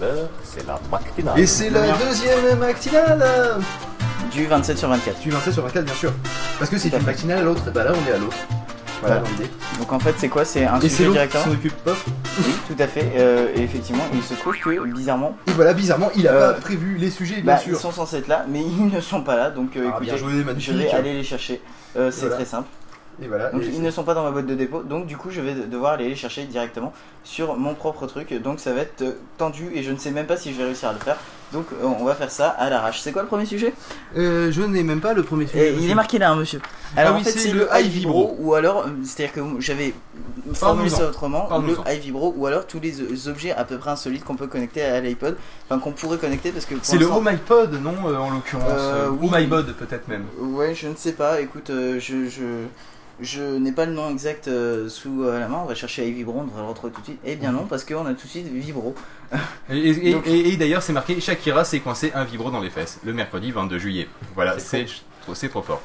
l'heure, c'est la. Et c'est la deuxième matinale Du 27 sur 24. Du 27 sur 24, bien sûr. Parce que c'est Tout à une fait. matinale à l'autre. Bah là, on est à l'autre. Voilà Voilà. l'idée. Donc en fait, c'est quoi? C'est un Et c'est sujet l'autre qui directement s'en occupe pas. Oui, tout à fait. Euh, et effectivement, il se trouve que bizarrement, Et voilà, bizarrement, il a Euh, pas prévu les sujets, bien bah, ils sûr. sont censés être là, mais ils ne sont pas là. Donc euh, Ah, écoutez, bien joué, je magnifique. vais aller les chercher. Euh, c'est Voilà. très simple. Et voilà. Donc et ils ne sont pas dans ma boîte de dépôt, donc du coup je vais devoir aller les chercher directement sur mon propre truc. Donc ça va être euh, tendu et je ne sais même pas si je vais réussir à le faire. Donc euh, on va faire ça à l'arrache. C'est quoi le premier sujet? Euh, je n'ai même pas le premier Et sujet. Il est marqué là, hein, monsieur. Alors Ah oui, en fait c'est le high vibro. ou alors c'est-à-dire que j'avais formulé ça autrement, le high vibro ou alors tous les objets à peu près insolites qu'on peut connecter à l'iPod, enfin qu'on pourrait connecter parce que C'est le Home iPod, non, en l'occurrence. Euh, oui. Peut-être même. Ouais, je ne sais pas. Écoute, je, je, je n'ai pas le nom exact euh, sous euh, la main. On va chercher à Vibro, on devrait le retrouver tout de suite. Eh bien non, parce qu'on a tout de suite Vibro. Et, et- Donc- et- et d'ailleurs, c'est marqué Shakira s'est coincé un vibro dans les fesses le mercredi 22 juillet. Voilà, c'est trop, c'est trop fort.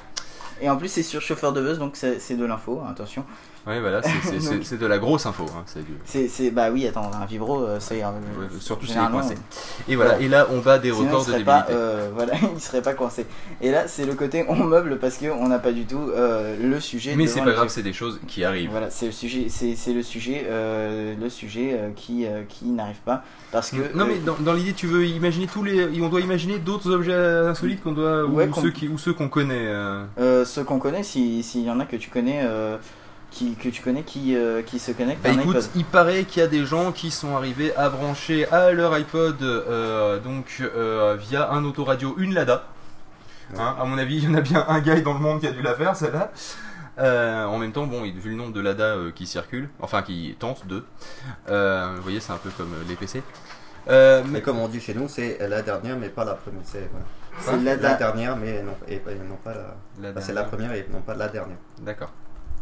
Et en plus, c'est sur chauffeur de buzz, donc c'est c'est de l'info. hein, Attention. Ouais, voilà, c'est- c'est- de la grosse info. hein, c'est du- bah oui, attends, un Vibro, euh, c'est. euh, Ouais, surtout s'il est coincé. Et voilà, et là, on bat des Sinon, records de débilité. pas, euh, voilà, il serait pas coincé. Et là, c'est le côté on meuble parce qu'on n'a pas du tout euh, le sujet. Mais c'est pas grave, c'est des choses qui arrivent. Voilà, c'est le sujet, c'est, le sujet, euh, le sujet qui, qui n'arrive pas parce que. Non mais dans, dans l'idée tu veux imaginer tous les on doit imaginer d'autres objets insolites qu'on doit Ouais, ou ceux qui ou ceux qu'on connaît ceux qu'on connaît, si- s'il y en a que tu connais, qui, que tu connais qui, euh, qui se connectent Bah à un écoute, iPod. il paraît qu'il y a des gens qui sont arrivés à brancher à leur iPod euh, donc euh, via un autoradio une Lada. Hein, à mon avis, il y en a bien un gars dans le monde qui a dû la faire celle-là. Euh, en même temps, bon, vu le nombre de Lada euh, qui circulent, enfin qui tentent de, euh, vous voyez, c'est un peu comme les PC. Euh, Mais comme on dit chez nous, c'est la dernière, mais pas la première. C'est voilà. C'est la, la- dernière, mais non, et, et non pas la. la bah, c'est la première et non pas la dernière. D'accord.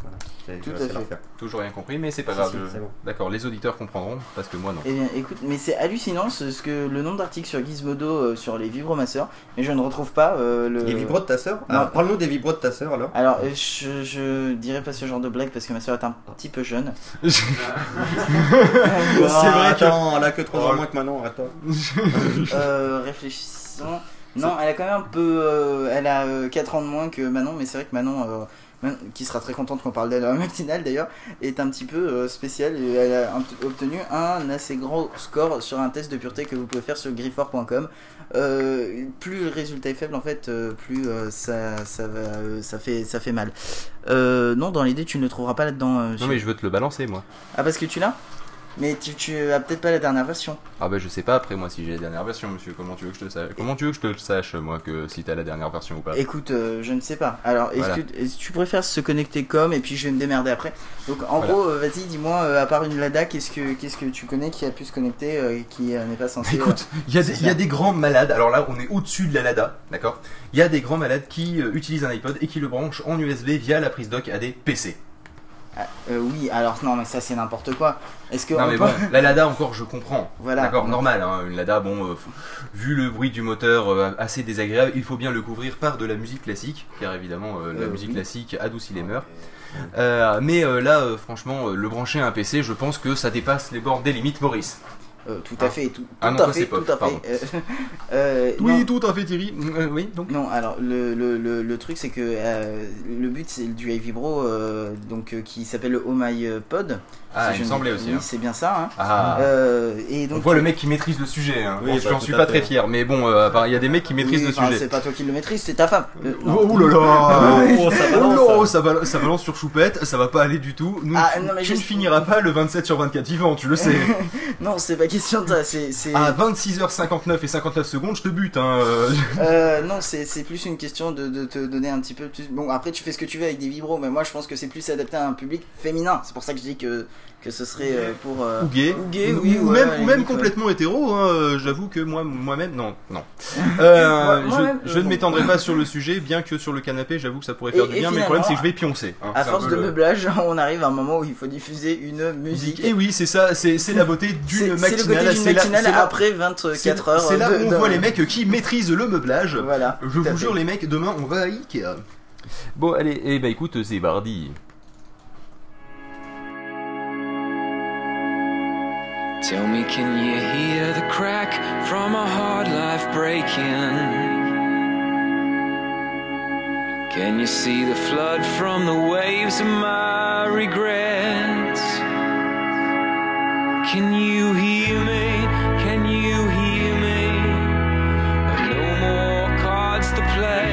Voilà. C'est- Tout à fait. Toujours rien compris, mais c'est pas grave. si, je- c'est bon. D'accord, les auditeurs comprendront parce que moi non. Eh bien, écoute, mais c'est hallucinant ce, ce que le nombre d'articles sur Gizmodo euh, sur les vibromasseurs, mais je ne retrouve pas euh, le. Les vibros de ta sœur. Ah, Parle-nous des vibros de ta sœur alors. Alors, euh, je, je dirais pas ce genre de blague parce que ma soeur est un petit peu jeune. c'est Ah, vrai Attends, elle a que 3 Oh, ans moins que Manon, attends. Euh, réfléchissons. Non, elle a quand même un peu. euh, elle a 4 ans de moins que Manon, mais c'est vrai que Manon, euh, Man- qui sera très contente qu'on parle d'elle la matinale d'ailleurs, est un petit peu euh, spéciale et elle a obtenu un assez grand score sur un test de pureté que vous pouvez faire sur grifford.com. Euh, plus le résultat est faible en fait, euh, plus euh, ça, ça, va, ça, fait, ça fait mal. Euh, non, dans l'idée, tu ne le trouveras pas là-dedans. Non mais je veux te le balancer moi. Ah, parce que tu l'as? Mais tu, tu as peut-être pas la dernière version. Ah bah je sais pas après moi si j'ai la dernière version monsieur, comment tu veux que je te sache? Comment tu veux que je te le sache moi que si t'as la dernière version ou pas? Écoute, euh, je ne sais pas. Alors, est-ce Voilà. que est-ce que tu préfères se connecter comme et puis je vais me démerder après. Donc, en Voilà. gros, euh, vas-y, dis-moi, euh, à part une Lada, qu'est-ce que qu'est-ce que tu connais qui a pu se connecter et qui n'est pas censé. Écoute, il y, a des- y a grands malades, alors là on est au-dessus de la LADA, d'accord? Il y a des grands malades qui utilisent un iPod et qui le branchent en USB via la prise dock à des PC. Ah, euh, oui, alors non, mais ça c'est n'importe quoi. Est-ce que Non on mais peut- bon, la LADA encore je comprends. Voilà. D'accord, normal, hein, une LADA, bon, euh, vu le bruit du moteur euh, assez désagréable, il faut bien le couvrir par de la musique classique, car évidemment euh, la Euh, musique oui. classique adoucit les mœurs. Euh, mais euh, là, euh, franchement, euh, le brancher à un PC, je pense que ça dépasse les bornes des limites, Maurice. Euh, tout à fait, tout, tout Ah non, à toi, fait, tout pof, à fait. Euh, euh, non. tout à fait Thierry. Euh, oui, donc. Non, alors le, le, le, le truc c'est que euh, le but c'est du iVibro euh, donc euh, qui s'appelle le Oh My Pod. Ah, Si il je me semblait aussi. Oui, hein. c'est bien ça. Hein. Ah. Euh, et donc On voit le mec qui maîtrise le sujet. Hein. Oui, Bon, bah, J'en suis pas très fier, mais bon, euh, il y a des mecs qui maîtrisent Oui, le enfin, sujet. C'est pas toi qui le maîtrise, c'est ta femme. Euh. Oh, oh là là Oh, ça Oh balance, non, ça balance, ça balance sur choupette, ça va pas aller du tout. Nous, Ah, non, mais tu ne finiras pas le 27 sur 24 vivant, tu le sais. Non, c'est pas question de. C'est, c'est- à 26h59 et 59 secondes, je te bute. Hein. euh. Euh, non, c'est, c'est plus une question de, de te donner un petit peu plus. Bon, après, tu fais ce que tu veux avec des vibros, mais moi je pense que c'est plus adapté à un public féminin. C'est pour ça que je dis que, que ce serait euh, pour. euh, Ou gay, Ou gay, ou, oui, ou ouais, même, ou ouais. complètement hétéro. hein, euh, J'avoue que moi, moi-même, non, non. Euh, Moi- je ne m'étendrai pas sur le sujet, bien que sur le canapé, j'avoue que ça pourrait faire Et- du et bien. Mais le problème, c'est que je vais pioncer. hein. À force de le- meublage, on arrive à un moment où il faut diffuser une musique. Et oui, c'est ça, c'est la beauté d'une c'est le côté matinale. d'une c'est la- matinale après c'est- 24 heures. C'est là où on voit les mecs qui maîtrisent le meublage. Voilà. Je vous jure, les mecs, demain on va à Ikea. Bon, allez, eh ben écoute, c'est Bardi. Tell me, can you hear the crack from a hard life breaking? Can you see the flood from the waves of my regrets? Can you hear me? Can you hear me? No more cards to play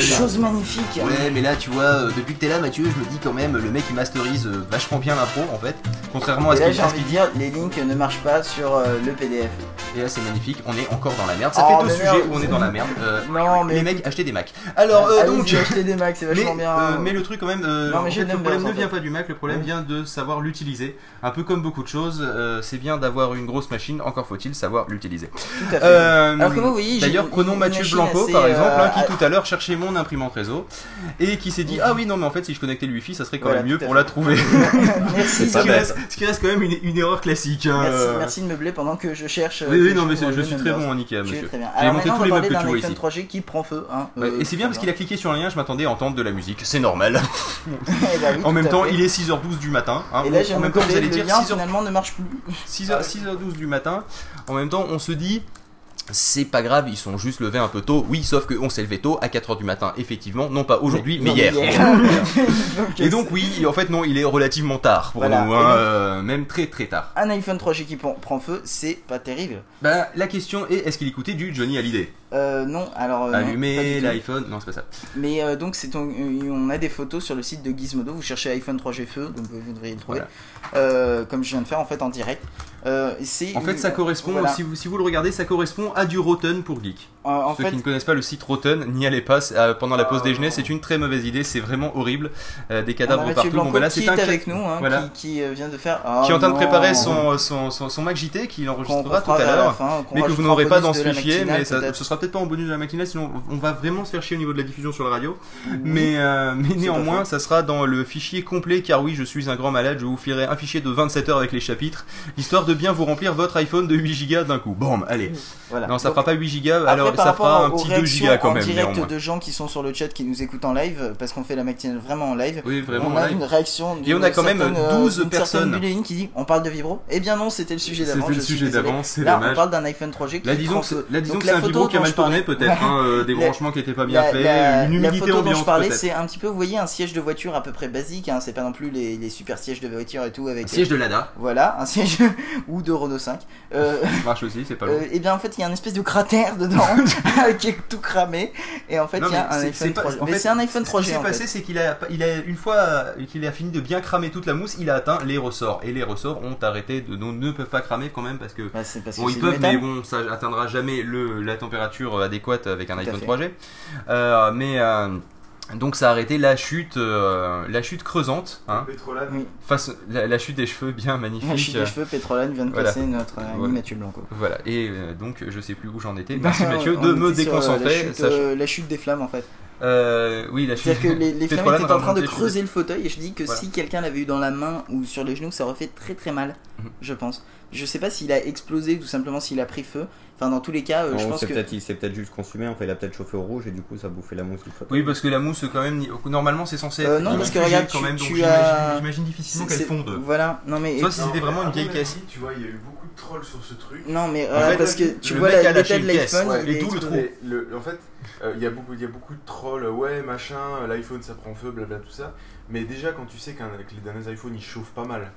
là là, Ouais, quelle ouais, chose magnifique Ouais, mais là, tu vois, euh, depuis que t'es là, Mathieu, je me dis quand même, le mec il masterise euh, vachement bien l'impro en fait. Contrairement à ce qu'il j'ai envie de dire, les links ne marchent pas sur euh, le PDF. Et là, c'est magnifique, on est encore dans la merde. Ça Oh, fait deux sujets où on est dans la merde. Euh, Non mais... Les mecs, achetez des Macs. Alors, euh, donc. achetez des Macs, c'est Mais, vachement bien. euh, mais le truc quand même, euh, Non, mais en je fait, l'aime le problème ne en vient pas du Mac, le problème vient de savoir l'utiliser. Un peu comme beaucoup de choses, c'est bien d'avoir une grosse machine, encore faut-il savoir l'utiliser. Tout à fait. Euh, Alors que moi, D'ailleurs, prenons Mathieu Blanco assez, par exemple, euh, hein, qui à- tout à l'heure cherchait mon imprimante réseau et qui s'est dit Ah oui, non, mais en fait, si je connectais le Wi-Fi, ça serait quand Voilà, même mieux pour la trouver. Merci, ce, qui reste, ce qui reste quand même une, une erreur classique. hein, merci, euh. merci de meubler pendant que je cherche. Oui, oui, non, mais je suis très bon en Ikea, monsieur. J'ai monté tous les meubles que tu vois ici. 3G qui prend feu. Hein, euh, et c'est bien parce qu'il a cliqué sur un lien, je m'attendais à entendre de la musique, c'est normal. Eh oui, en même temps, il est 6h12 du matin. Et là, j'ai en même temps, vous allez dire lien 6h, finalement ne marche plus. 6h, 6h12 du matin. En même temps, on se dit. C'est pas grave, ils sont juste levés un peu tôt. Oui, sauf qu'on s'est levé tôt à 4h du matin, effectivement. Non pas aujourd'hui, mais, hier. Et donc, oui, en fait, non, il est relativement tard pour Voilà. nous, hein, donc- euh, même très très tard. Un iPhone 3G qui prend prend feu, c'est pas terrible. Ben, la question est est-ce qu'il écoutait du Johnny Hallyday? Euh, non, alors. euh, Allumer l'iPhone. Non, c'est pas ça. Mais euh, donc, c'est on, a des photos sur le site de Gizmodo. Vous cherchez iPhone 3G feu, donc vous devriez le trouver. Comme je viens de faire en fait en direct. C'est En fait, ça correspond, Voilà. si, vous, si vous le regardez, ça correspond à du Rotten pour Geek. En Ceux fait, qui ne connaissent pas le site Rotten, n'y allez pas pendant la pause Ah, déjeuner, c'est une très mauvaise idée, c'est vraiment horrible. Des on a cadavres partout. Blanco Bon, voilà, qui c'est est un avec nous, hein, voilà. qui, qui, vient de faire. qui est en train de préparer son, son, son, son Mac JT qu'il enregistrera tout à l'heure. Mais que vous n'aurez pas dans ce fichier, mais ce sera peut-être pas en bonus de la matinale, sinon on va vraiment se faire chier au niveau de la diffusion sur la radio. Mhm. Mais, euh, mais néanmoins, ça sera dans le fichier complet, car oui, je suis un grand malade, je vous filerai un fichier de 27 heures avec les chapitres, histoire de bien vous remplir votre iPhone de 8 Go d'un coup. Bon, allez. Voilà. Non, ça Donc, fera pas 8 Go, alors ça fera un petit 2 réactions Go quand en même, direct néanmoins. de gens qui sont sur le chat qui nous écoutent en live, parce qu'on fait la matinale vraiment en live. Oui, vraiment. on a live. une réaction Et on a quand même d'une certaine, 12 euh, personnes. Qui dit on parle de vibro Eh bien non, c'était le sujet d'avant. C'était le sujet d'avant, c'est Là, dommage. on parle d'un iPhone 3G qui Là, disons que, c'est la un vibro qui a je parlais- peut-être, hein, euh, des La- branchements qui étaient pas bien La, faits, la- une la humidité photo dont ambiante, je parlais, c'est un petit peu, vous voyez, un siège de voiture à peu près basique. Hein, c'est pas non plus les, les super sièges de voiture et tout avec. Un siège de Lada, Voilà, un siège ou de Renault 5. Euh, marche aussi, c'est pas loin. euh, et bien en fait, il y a un espèce de cratère dedans qui est tout cramé. Et en fait, il y a un iPhone c'est pas- 3G. en Mais fait, c'est un iPhone Ce qui 3G s'est passé, c'est qu'il a, il a une fois qu'il a fini de bien cramer toute la mousse, il a atteint les ressorts et les ressorts ont arrêté de ne peuvent pas cramer quand même parce que Bah, ils peuvent mais bon ça atteindra jamais le la température adéquate avec un Tout iPhone fait. 3G. Euh, mais euh, donc ça a arrêté la chute euh, la chute creusante hein, Pétrolane. Oui. face la, la chute des cheveux bien magnifique. La chute des cheveux, Pétrolane vient de Voilà. passer notre ami Voilà. Mathieu Blanco. Voilà et euh, donc je sais plus où j'en étais. Merci Mathieu de me euh, déconcentrer. La chute, sachant- euh, la chute des flammes en fait. Euh, oui la chute. C'est-à-dire que les, les Pétrolane étaient en train de creuser le fauteuil et je dis que Voilà. si quelqu'un l'avait eu dans la main ou sur les genoux, ça aurait fait très très mal, Mhm. je pense. Je sais pas s'il a explosé ou tout simplement s'il a pris feu. Enfin, dans tous les cas, euh, je pense que. il s'est peut-être juste consumé, en fait, il a peut-être chauffé au rouge et du coup ça a bouffé la mousse du fauteuil. Oui, parce que la mousse, quand même, normalement, c'est censé Euh, être non, parce que regarde, quand tu- même, tu as- j'imagine difficilement qu'elle fonde. Voilà, non mais. Soit si c'était vraiment une vieille caisse. Tu vois, il y a eu beaucoup de trolls sur ce truc. Non mais parce que tu vois la- l'état de l'iPhone, et d'où le le- en fait, il y a beaucoup, il y a beaucoup de trolls, ouais, machin, l'iPhone ça prend feu, blabla, tout ça. Mais déjà, quand tu sais qu'un que les derniers iPhones ils chauffent pas mal.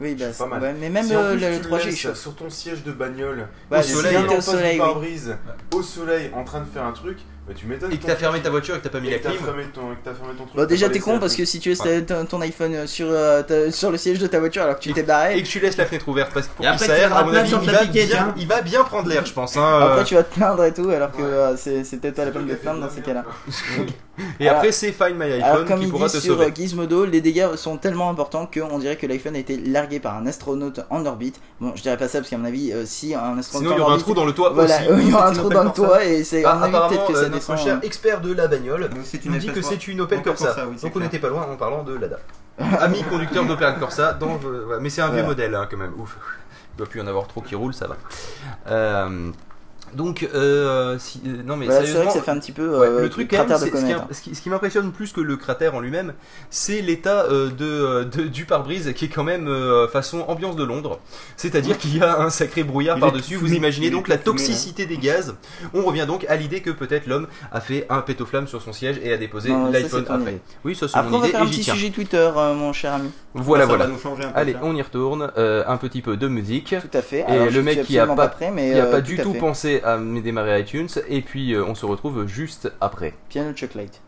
Oui, bah, C'est pas mal. ouais, mais même Si en euh, plus le, tu 3G il laisses chauffe. sur ton siège de bagnole, Ouais, au soleil, en au face soleil, oui. au soleil, en train de faire un truc, bah, tu m'étonnes. Et que t'as fermé ta voiture et que t'as pas mis et la clim. fermé ton, que t'as fermé ton truc. Bon, t'as déjà t'es con parce que si tu laisses ta- ton, ton iPhone euh, sur, euh, ta- sur le siège de ta voiture alors que tu t'es barré, Et que tu laisses la fenêtre ouverte parce que pour qu'il s'aère, tu à mon avis, il va, bien, hein. il va bien prendre l'air, je pense. hein, après euh. tu vas te plaindre et tout alors que Ouais. euh, c'est peut-être pas la peine de te plaindre dans ces cas-là. Et Alors- après, c'est Find My Alors iPhone comme qui il pourra dit te sur sauver. euh, Gizmodo, les dégâts sont tellement importants qu'on dirait que l'iPhone a été largué par un astronaute en orbite. Bon, je dirais pas ça parce qu'à mon avis, euh, si un astronaute Sinon, il y aura un trou dans le toit voilà, aussi. il y aura un trou dans le toit et c'est Ah, peut-être que euh, ça notre descend. cher hein. expert de la bagnole nous dit Opel que Corsa. c'est une Opel Corsa. Corsa, oui, c'est Donc on n'était pas loin en parlant de Lada. Ami conducteur d'Opel Corsa, dans, ouais, mais c'est un vieux modèle hein, quand même. Ouf. Il doit plus y en avoir trop qui roulent, ça va. Euh, donc, euh, si- euh, non mais Voilà, c'est sérieusement, vrai que ça fait un petit peu Ouais, euh, le truc, quand même, cratère de c'est- comète. hein. ce qui- ce qui m'impressionne plus que le cratère en lui-même, c'est l'état euh, de, de- du pare-brise qui est quand même euh, façon ambiance de Londres. C'est-à-dire qu'il y a un sacré brouillard par-dessus. Vous imaginez donc la fumé, toxicité des gaz. On revient donc à l'idée que peut-être l'homme a fait un pétoflamme sur son siège et a déposé Non, l'iPhone c'est après. idée. Oui, ça c'est Après on va faire un petit sujet Twitter euh, mon cher ami. Voilà, Ça voilà. va nous changer un peu. Allez, on y retourne. Un petit peu de musique. Tout à fait. Et le mec qui a pas- du tout fait. À me démarrer iTunes et puis euh, on se retrouve juste après. Piano Chocolate.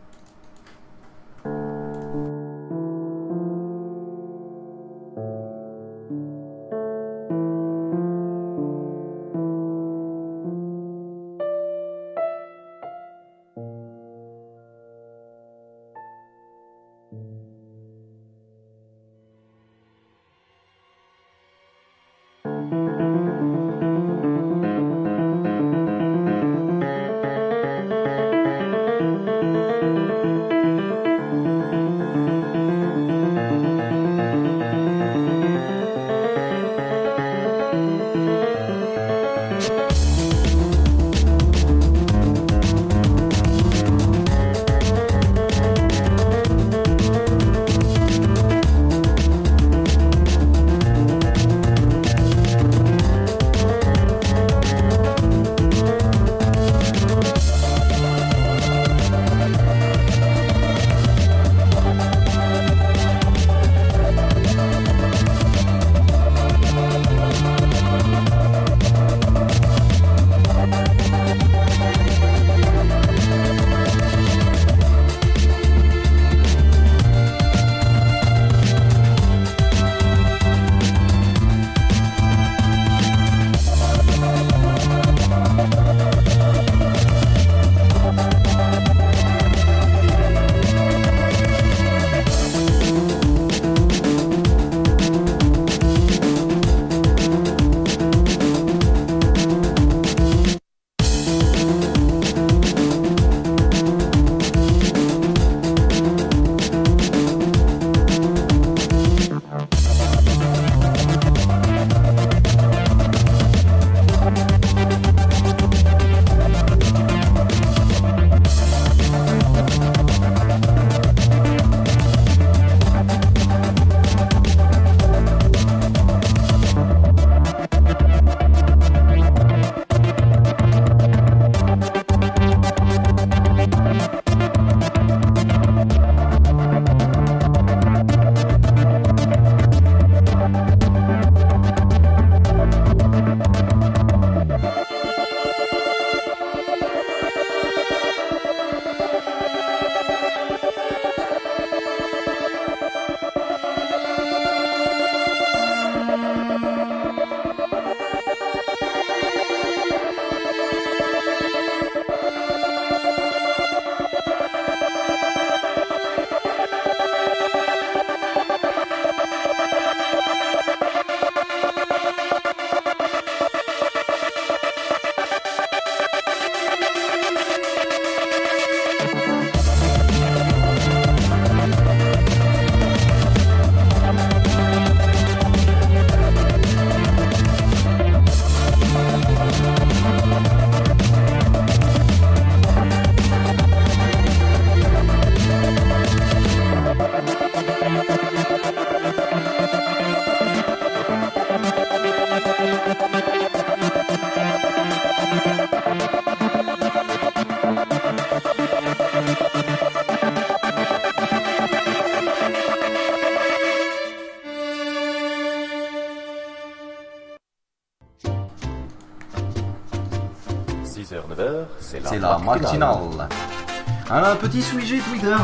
Petit sujet Twitter.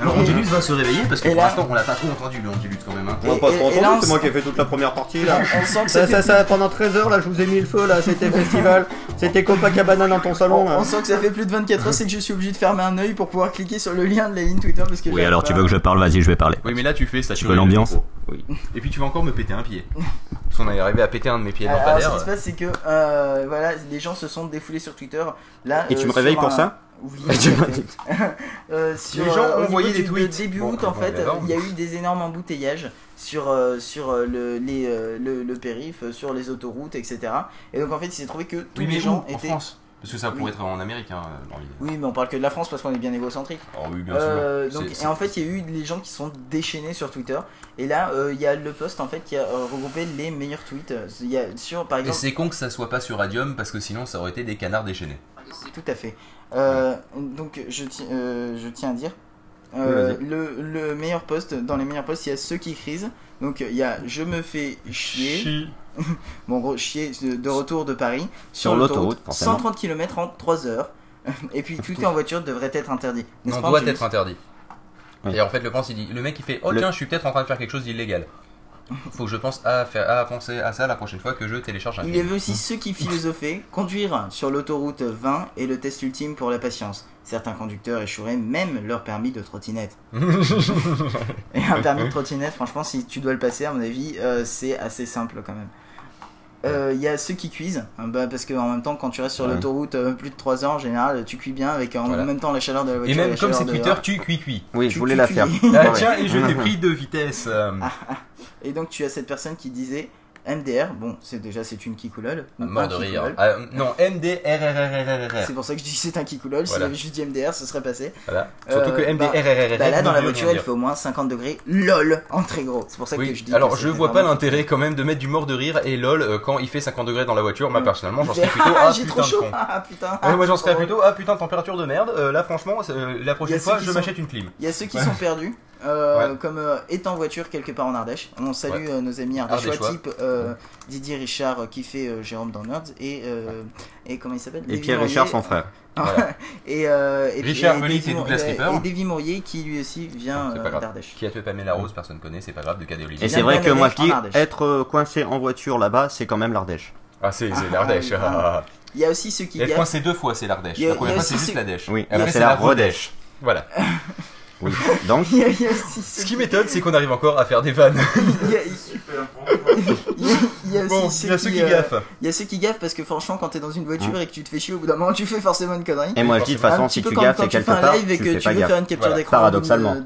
Alors Angelus va se réveiller parce que Et pour là- l'instant on l'a pas trop entendu le Angelus quand même. hein. On va Et- pas et- trop et là, entendu, on c'est moi qui ai fait toute la première partie là. On sent que Ça, ça ça, fait ça, pendant 13 heures là, je vous ai mis le feu là, c'était festival, c'était Copacabana dans ton salon On, là. on sent que ça fait plus de 24 heures, c'est que je suis obligé de fermer un œil pour pouvoir cliquer sur le lien de la ligne Twitter parce que Oui, j'arrive alors pas. tu veux que je parle, vas-y, je vais parler. Oui mais là tu fais ça. Tu veux l'ambiance? Oui. Et puis tu vas encore me péter un pied. Parce qu'on est arrivé à péter un de mes pieds Alors, lampadaires. ce qui se passe, c'est que euh, voilà, les gens se sont défoulés sur Twitter. Là, Et tu euh, me réveilles sur pour un- ça? Euh, sur, Les gens euh, ont au niveau envoyé des tweets. début Bon, août, en fait, il y a eu des énormes embouteillages sur euh, sur euh, le, les, euh, le, le périph, euh, sur les autoroutes, etc. Et donc en fait, il s'est trouvé que tous Oui les où? gens En étaient. France. Parce que ça pourrait Oui. être en Amérique hein. Oui, mais on parle que de la France parce qu'on est bien égocentrique. Oh oui bien Euh, sûr. donc, et en fait, il y a eu les gens qui sont déchaînés sur Twitter. Et là, euh, il y a le post en fait qui a euh, regroupé les meilleurs tweets. Y a sur, par Et exemple, c'est con que ça soit pas sur Radium parce que sinon ça aurait été des canards déchaînés. Tout à fait. Euh, Donc je, ti- euh, je tiens à dire, euh, le, le meilleur poste, dans les meilleurs postes, il y a ceux qui crisent. Donc il y a je me fais chier. Bon, gros, chier de, retour de Paris Sur l'autoroute, forcément. 130 km en 3 heures. Et puis tout en voiture devrait être interdit. Pas, doit être interdit. Oui. Et en fait, le pense, il dit, le mec il fait, oh Le- tiens, je suis peut-être en train de faire quelque chose d'illégal. Faut que je pense à faire, à penser à ça la prochaine fois que je télécharge un Il y avait aussi ceux qui philosophaient, conduire sur l'autoroute 20 est le test ultime pour la patience. Certains conducteurs échoueraient même leur permis de trottinette. Et un permis de trottinette, franchement, si tu dois le passer, à mon avis, euh, c'est assez simple quand même. Euh, Il y a ceux qui cuisent, hein, bah, parce qu'en même temps, quand tu restes sur Ouais. l'autoroute euh, plus de 3 heures, en général, tu cuis bien avec en Voilà. même temps la chaleur de la Et voiture. même la comme c'est Twitter, tu cuis cuis. Oui, Tu- je voulais la faire. Ah tiens, et je t'ai pris de vitesse. euh, Et donc tu as cette personne qui disait MDR, bon, c'est déjà c'est une kikoulole. ou Mort de rire. kikoulol. Ah, non, MDRRRRR. C'est pour ça que je dis c'est un kikoulol. S'il Voilà. avait juste dit MDR, ce serait passé. Voilà. Surtout Euh, que bah- MDRRRR. Bah là, dans la voiture, il fait au moins 50 degrés. LOL en très gros. C'est pour ça que Oui, je dis. alors je vois pas l'intérêt quand même de mettre du mort de rire et lol euh, quand il fait 50 degrés dans la voiture. Moi Mm. personnellement, j'en serais plutôt Ah, ah j'ai putain trop de chaud. con. Ah putain. Ouais, moi j'en serais Oh. plutôt ah putain température de merde. Euh, là franchement, euh, la prochaine fois je m'achète une clim. Il y a ceux qui sont perdus, euh, Ouais. comme euh, est en voiture quelque part en Ardèche. On salue euh, nos amis ardéchois, Ardéchois. type euh, Didier Richard qui fait euh, Jérôme dans Nerds et, euh, et comment il s'appelle? Et Pierre Mourier. Richard, son frère. Voilà. et, euh, et, Richard Davy et Douglas et- Ripper. Et Davy Mourier qui lui aussi vient euh, d'Ardèche. Qui a tué Pamela Rose, personne connaît, c'est pas grave, de Cadet Et c'est vrai que moi Ardèche. être coincé en voiture là-bas, c'est quand même l'Ardèche. Ah c'est c'est l'Ardèche. Ah, ah. Il y a aussi ceux qui Et elle gaffent. coincé deux fois, c'est l'Ardèche. Il y a- La première il y a fois c'est juste l'Ardèche. Oui, Après c'est la Rodèche. Voilà. Oui. Donc, Il y a- il y a aussi ceux Ce qui m'étonne, c'est qu'on arrive encore à faire des vannes. il y a- il y a- il y a aussi Bon, ceux il y a ceux qui euh, gaffent. Il y a ceux qui gaffent parce que franchement, quand t'es dans une voiture et que tu te fais chier au bout d'un moment, tu fais forcément une connerie. et moi je dis de toute façon, si tu gaffes, c'est tu quelque fais un part, live et tu que tu veux faire une capture Voilà, d'écran paradoxalement.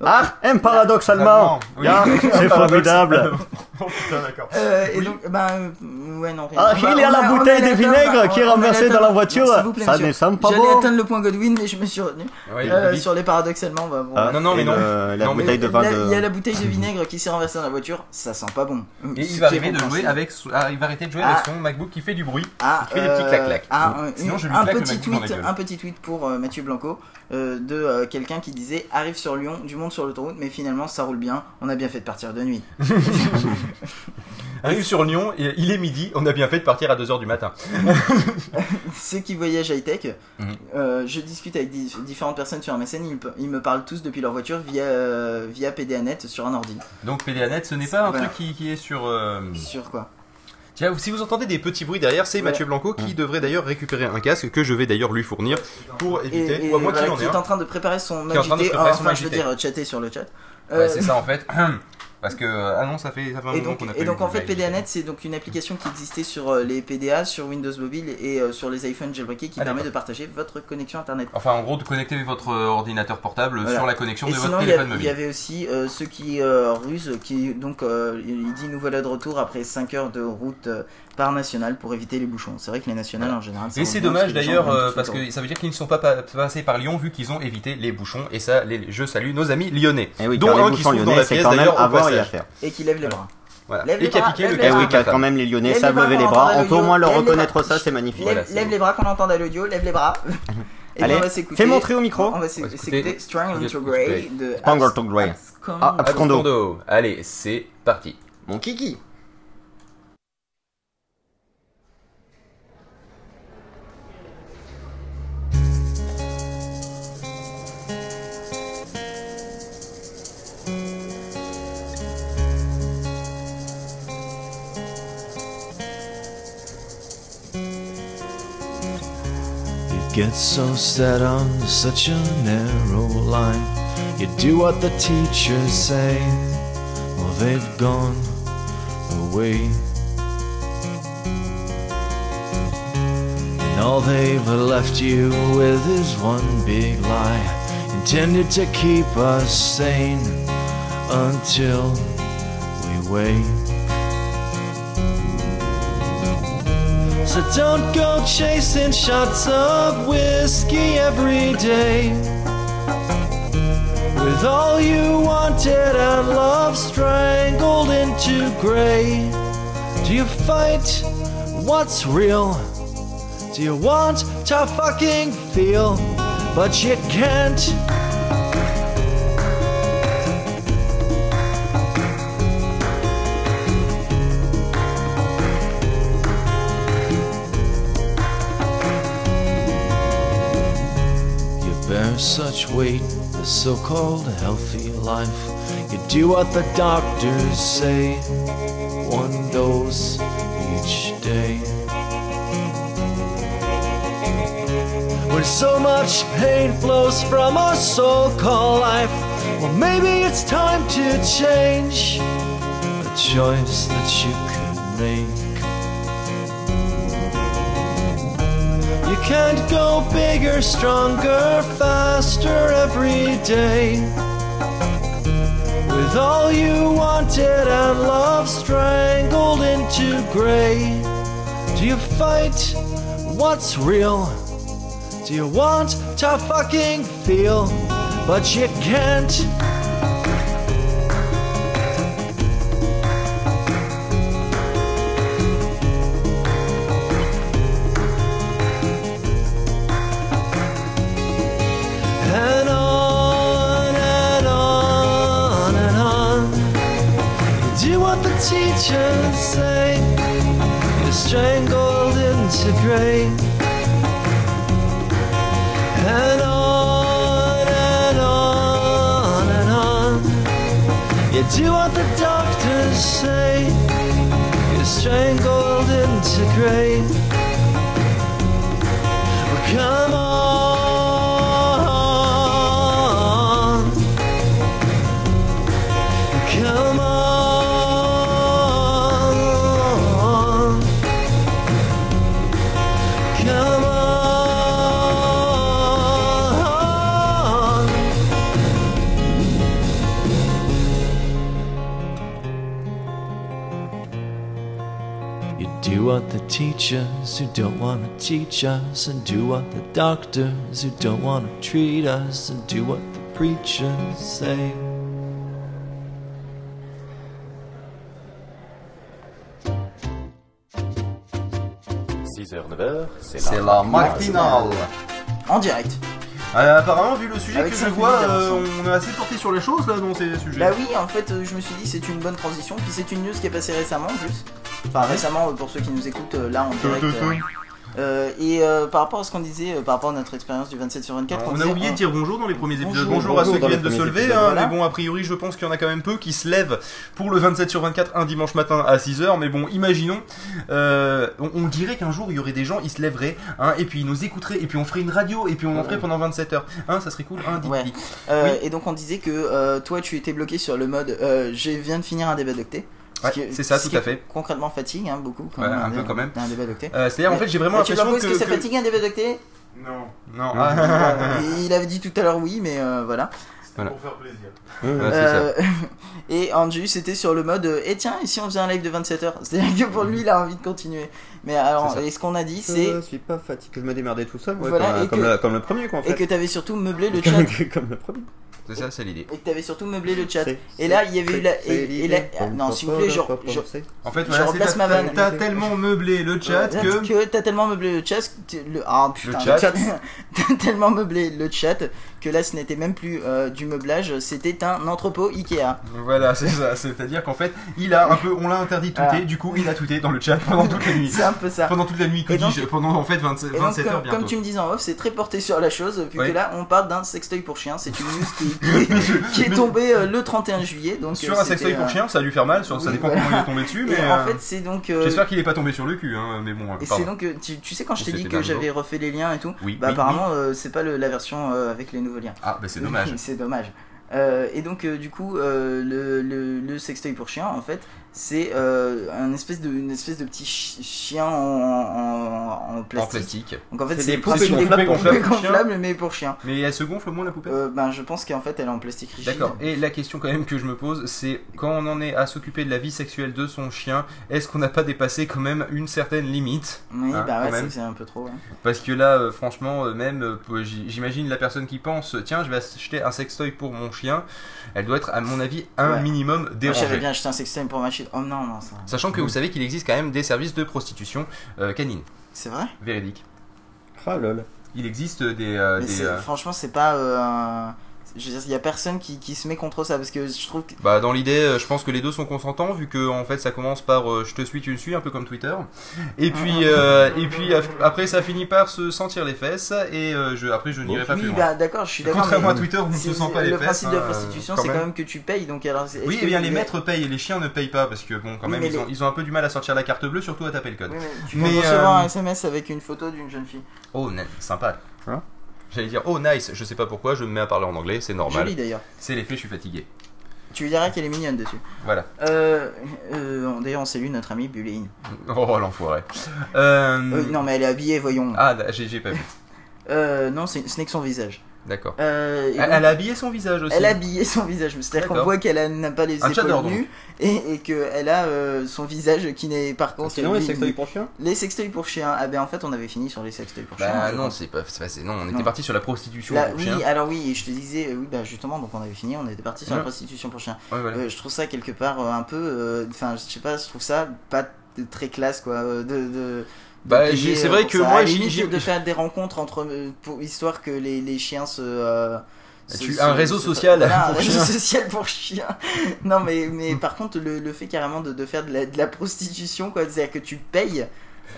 Paradoxalement. 10 minutes. Ah, M paradoxalement Oui. Ah, C'est formidable Oh putain, d'accord. Euh, et Oui. donc, bah, euh, ouais, non, rien. Ah, il y a on la bouteille de vinaigre on- qui est renversée dans la voiture. Vous plaît, Ça ne semble pas J'allais bon. atteindre le point Godwin, mais je me suis retenu. Ouais, Euh, sur les paradoxalement, bah, bon. Ah, Non, non, mais non. le- La Non, mais bouteille de Là, vin Il y a la bouteille de vinaigre qui s'est renversée dans la voiture, ça sent pas bon. Et il va qui est arriver de jouer compréhensible. avec, son- ah, il va arrêter de jouer Ah. avec son MacBook qui fait du bruit. Ah, Il fait des petits euh, clac-clac. ah, un- Sinon, une- je lui un claque le petit MacBook dans la tweet, gueule. un petit tweet pour Mathieu Blanco de quelqu'un qui disait arrive sur Lyon, du sur l'autoroute, mais finalement ça roule bien. On a bien fait de partir de nuit. Arrive sur Lyon, et il est midi, on a bien fait de partir à 2h du matin. Ceux qui voyagent high tech, Mhm. euh, je discute avec di- différentes personnes sur MSN, ils, me parlent tous depuis leur voiture via euh, via PDAnet sur un ordi. Donc PDAnet, ce n'est pas un Voilà. truc qui, qui est sur... euh, Sur quoi? Tiens, si vous entendez des petits bruits derrière, c'est Ouais. Mathieu Blanco qui devrait d'ailleurs récupérer un casque que je vais d'ailleurs lui fournir pour éviter... et ou à moins voilà, qu'il en qui ait est en train de préparer son en préparer son enfin je veux dire chatter sur le chat. Ouais, Euh, c'est ça en fait. Parce que... Ah non, ça fait, ça fait un Et moment qu'on a et donc en fait. PDAnet c'est donc une application qui existait sur euh, les PDA, sur Windows Mobile et euh, sur les iPhones jailbreakés qui Ah, permet de partager votre connexion internet. Enfin, en gros, de connecter votre euh, ordinateur portable Voilà. sur la connexion Et de votre sinon téléphone a- il y mobile. avait aussi euh, ceux qui euh, rusent, qui donc euh, il dit nous voilà de retour après 5 heures de route euh, par nationale pour éviter les bouchons. C'est vrai que les nationales Voilà. en général. Et c'est dommage d'ailleurs euh, parce que ça veut dire qu'ils ne sont pas pa- passés par Lyon vu qu'ils ont évité les bouchons et ça les, je salue nos amis lyonnais Eh oui, dont un qui trouve dans la pièce d'ailleurs à faire. et qui lève les bras. Voilà. Lève Et les qui a bras, piqué le Eh oui, quand même les lyonnais Lève savent lever les bras. On peut au moins leur reconnaître ça, c'est magnifique. Lève, les bras quand on entend à l'audio, lève les bras. Et Allez, puis on va s'écouter. fais montrer au micro. On va s'écouter écouter Strangle to Grey de Strangle to Grey. Ah, Abscondo. Abscondo. Allez, c'est parti. Mon kiki. Get so set on such a narrow line. You do what the teachers say, well, they've gone away. And all they've left you with is one big lie, intended to keep us sane until we wake. So don't go chasing shots of whiskey every day. With all you wanted and love strangled into gray. Do you fight what's real? Do you want to fucking feel? But you can't. Such weight, the so called healthy life. You do what the doctors say, one dose each day. When so much pain flows from our so called life, well, maybe it's time to change a choice that you could make. Can't go bigger, stronger, faster every day. With all you wanted and love strangled into gray. Do you fight what's real? Do you want to fucking feel? But you can't. Into. And on and on and on. You do what the doctors say. You're strangled into gray. Well, come on. Teachers who don't want to teach us, and do what the doctors who don't want to treat us, and do what the preachers say. C'est la matinale. En direct. Euh, apparemment, vu le sujet Avec que je vois, euh, d'avance. on est assez porté sur les choses là dans ces sujets. Bah oui, en fait, euh, je me suis dit c'est une bonne transition. Puis c'est une news qui est passée récemment en plus. Enfin récemment pour ceux qui nous écoutent euh, là en direct. euh, euh, et euh, par rapport à ce qu'on disait, euh, par rapport à notre expérience du 27 sur 24, Alors, on on a disait, oublié de dire bonjour dans les premiers épisodes. Bonjour, Bonjour, à ceux qui viennent de se lever, hein, voilà. mais bon, a priori, je pense qu'il y en a quand même peu qui se lèvent pour le 27 sur 24 un dimanche matin à 6h. Mais bon, imaginons, euh, on, on dirait qu'un jour il y aurait des gens, ils se lèveraient, hein, et puis ils nous écouteraient, et puis on ferait une radio, et puis on en ferait pendant 27 heures. Hein, ça serait cool, hein, Ouais. Euh, Oui. Et donc on disait que euh, toi tu étais bloqué sur le mode euh, je viens de finir un débat d'octet. Ouais, c'est ça, ce tout qui à fait. Concrètement fatigue hein, beaucoup. Quand Ouais, même, un peu dé- quand même. Un débat d'octet. Euh, C'est-à-dire, en fait, j'ai vraiment tu l'impression que. que, ça fatigue un débat d'octet Non, Non, ah, Il avait dit tout à l'heure oui, mais euh, voilà. Voilà. pour faire plaisir. Ouais, c'est ça. Euh, et Anju c'était sur le mode et tiens, et si on faisait un live de 27h C'est-à-dire que pour lui il a envie de continuer. Mais alors, et ce qu'on a dit c'est. Je suis pas fatigué, je me démerdais tout seul, ouais, Voilà, comme, et comme que- le, comme le premier quoi en Et que t'avais surtout meublé le chat. comme le premier. C'est ça, c'est l'idée. et que t'avais surtout meublé le chat. Et là, il y avait eu la. c'est Et, et l'idée. la- ah, non, s'il vous plaît, je, je, En fait, Je voilà, c'est remplace ma vanne. T'as tellement meublé le chat que. que t'as tellement meublé le chat, que le ah putain, Le chat. t'as tellement meublé le chat que là ce n'était même plus euh, du meublage, c'était un entrepôt Ikea. Voilà, c'est ça. C'est-à-dire qu'en fait, il a un peu, on l'a interdit de tweeter, Voilà. du coup, il a tweeté dans le chat pendant toute la nuit. C'est un peu ça. Pendant toute la nuit, que dis-je Pendant en fait 27, Et donc, 27 heures comme, bientôt. comme tu me disais en off, c'est très porté sur la chose, vu que là on parle d'un sextoy pour chien. C'est une news qui qui est tombé euh, le 31 juillet. Donc, Sur euh, un c'était, sextoy pour euh, chien, ça a dû faire mal, sur- ça dépend voilà. comment il est tombé dessus, mais Et en euh, fait, c'est donc. euh, j'espère qu'il est pas tombé sur le cul, hein, mais bon, euh, Et c'est donc, euh, tu, tu sais, quand je Ou t'ai dit que j'avais refait les liens et tout, Oui, bah oui, apparemment, euh, c'est pas le- la version euh, avec les nouveaux liens. Ah, bah c'est dommage. c'est dommage. Euh, et donc, euh, du coup, euh, le, le, le sextoy pour chien, en fait, c'est euh, un espèce de, une espèce de petit chi- chien en, en, en En plastique. plastique. Donc, en fait, C'est des poupées gonflables chien. gonflables, mais pour chien. Mais elle se gonfle au moins la poupée? Euh, ben, je pense qu'en fait, elle est en plastique rigide. D'accord. Et la question quand même que je me pose, c'est quand on en est à s'occuper de la vie sexuelle de son chien, est-ce qu'on n'a pas dépassé quand même une certaine limite? Oui, Hein, bah ouais, c'est- un peu trop. ouais. Parce que là, euh, franchement, même, j'imagine la personne qui pense, tiens, je vais acheter un sextoy pour mon chien, elle doit être, à mon avis, un Ouais. minimum Moi, j'avais dérangée. bien acheté un sextoy pour ma chienne. Oh non, non, ça. Sachant que vous savez qu'il existe quand même des services de prostitution euh, canine, C'est vrai? Véridique. Ah lol. Il existe des... euh, Mais des, c'est- euh, franchement, c'est pas euh, un- Je veux dire, il y a personne qui, qui se met contre ça parce que je trouve que. Bah dans l'idée, euh, je pense que les deux sont consentants vu que en fait ça commence par euh, je te suis, tu me suis, un peu comme Twitter. Et puis euh, et puis après ça finit par se sentir les fesses et euh, je après je n'irai pas plus loin. bah d'accord, je suis d'accord. Contrairement à Twitter, on ne se sent pas les le fesses. principe de hein, la prostitution, quand c'est quand même que tu payes. Donc alors, Oui, que eh bien les le- maîtres payent et les chiens ne payent pas parce que bon quand Oui, même ils, ont, les- ils ont un peu du mal à sortir la carte bleue, surtout à taper le code. Oui, mais tu Mais, de recevoir euh, un SMS avec une photo d'une jeune fille. Oh sympa. Hein? J'allais dire oh nice, je sais pas pourquoi, je me mets à parler en anglais, c'est normal. Jolie d'ailleurs. C'est l'effet, je suis fatigué. Tu lui diras qu'elle est mignonne dessus. Voilà. Euh, euh, D'ailleurs, on salue notre amie Buléine. Oh l'enfoiré. Euh, Euh, non, mais elle est habillée, voyons. Ah j'ai pas vu. Non, ce n'est que son visage. D'accord. Euh, Elle, elle a habillé son visage aussi. elle a habillé son visage. C'est-à-dire qu'on voit qu'elle a- n'a pas les Un épaules nues et, et qu'elle a euh, son visage qui n'est par contre. Sinon, les sextoys pour chien Les sextoys pour chiens. Ah ben en fait, on avait fini sur les sextoys pour chiens. Bah non, c'est pas, c'est pas- c'est- non, on était Non. parti sur la prostitution Là, pour oui, chiens. alors oui, et je te disais, euh, oui, bah justement, donc on avait fini, on était parti sur la prostitution pour chiens. Ouais, voilà. Euh, je trouve ça quelque part euh, un peu, euh, enfin, je sais pas, je trouve ça pas très classe quoi, de de Bah, c'est euh, vrai pour que moi, j'ai- de faire des rencontres entre, euh, pour histoire que les, les chiens se. euh, se- Tu- se- un réseau se- social voilà, un réseau social pour chiens. non, mais, mais par contre, le, le fait carrément de, de faire de la, de la prostitution, quoi, c'est-à-dire que tu payes.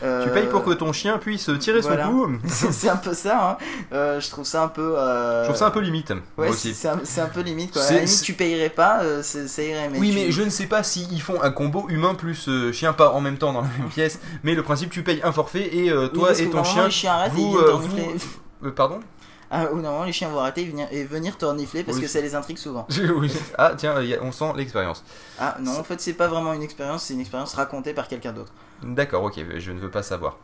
Euh, Tu payes pour que ton chien puisse tirer voilà. son coup. c'est un peu ça, hein. Euh, je trouve ça un peu. euh, Je trouve ça un peu limite. Ouais, c'est aussi. c'est un, peu limite quoi. À la limite, tu payerais pas, euh, ça irait. Mais oui, tu- mais je ne sais pas s'ils font un combo humain plus chien, pas en même temps dans la même pièce. Mais le principe, tu payes un forfait et Oui, toi et ton chien. les chiens arrêtent et ils Vous, vous- pardon Ah, ou normalement, les chiens vont arrêter et venir, et venir t'ornifler parce Oui. que ça les intrigue souvent. Oui. Ah, tiens, on sent l'expérience. Ah non, en fait, c'est pas vraiment une expérience, c'est une expérience racontée par quelqu'un d'autre. D'accord, ok, je ne veux pas savoir.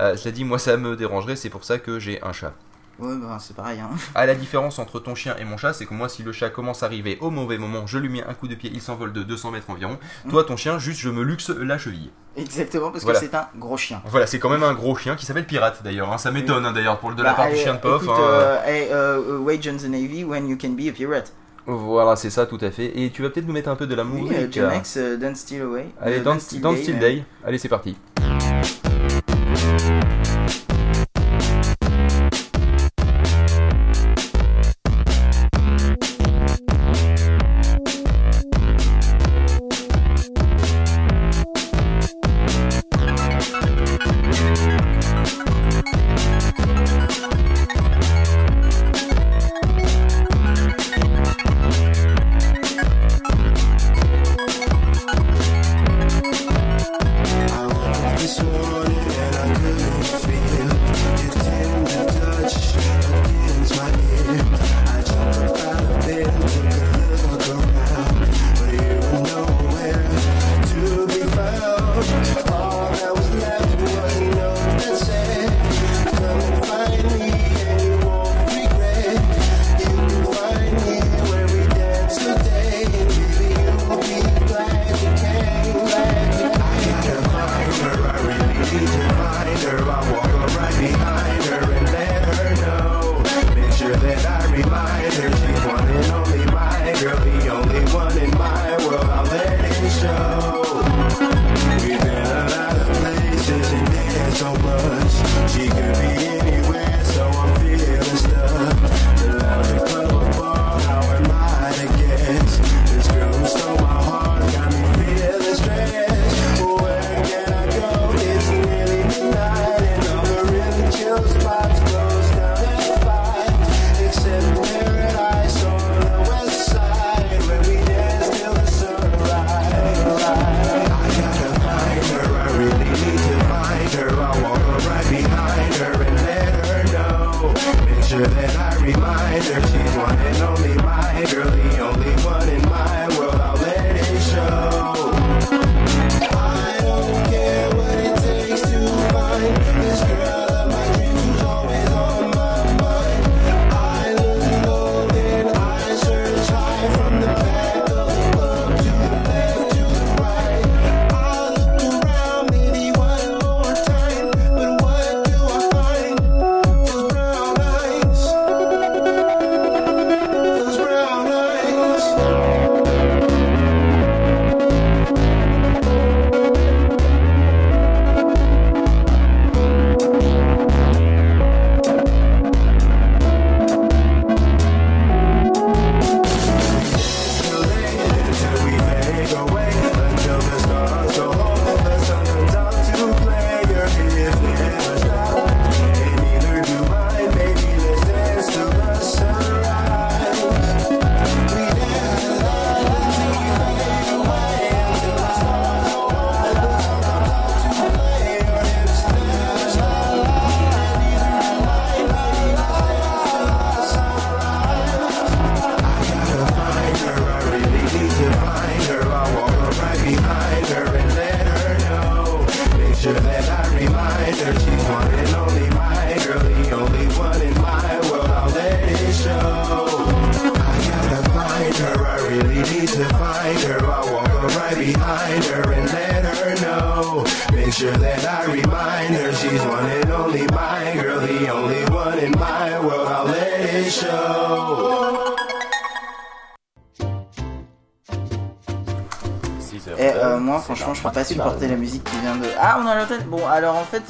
Euh, cela dit, moi ça me dérangerait, c'est pour ça que j'ai un chat. Ouais, bah c'est pareil. Hein. Ah, la différence entre ton chien et mon chat, c'est que moi, si le chat commence à arriver au mauvais moment, je lui mets un coup de pied, il s'envole de 200 mètres environ. Mm. Toi, ton chien, juste je me luxe la cheville. Exactement, parce Voilà. que c'est un gros chien. Voilà, c'est quand même un gros chien qui s'appelle Pirate d'ailleurs. hein. Ça m'étonne hein, d'ailleurs pour de la Bah, part du allez, chien de POF. écoute, euh, hey, euh, wage on the Navy when you can be a pirate. Voilà, c'est ça tout à fait. Et tu vas peut-être nous mettre un peu de la Oui, musique. euh, Jamex, euh, Don't Steal Away. Allez, Euh, Don't même. Day. Allez, c'est parti.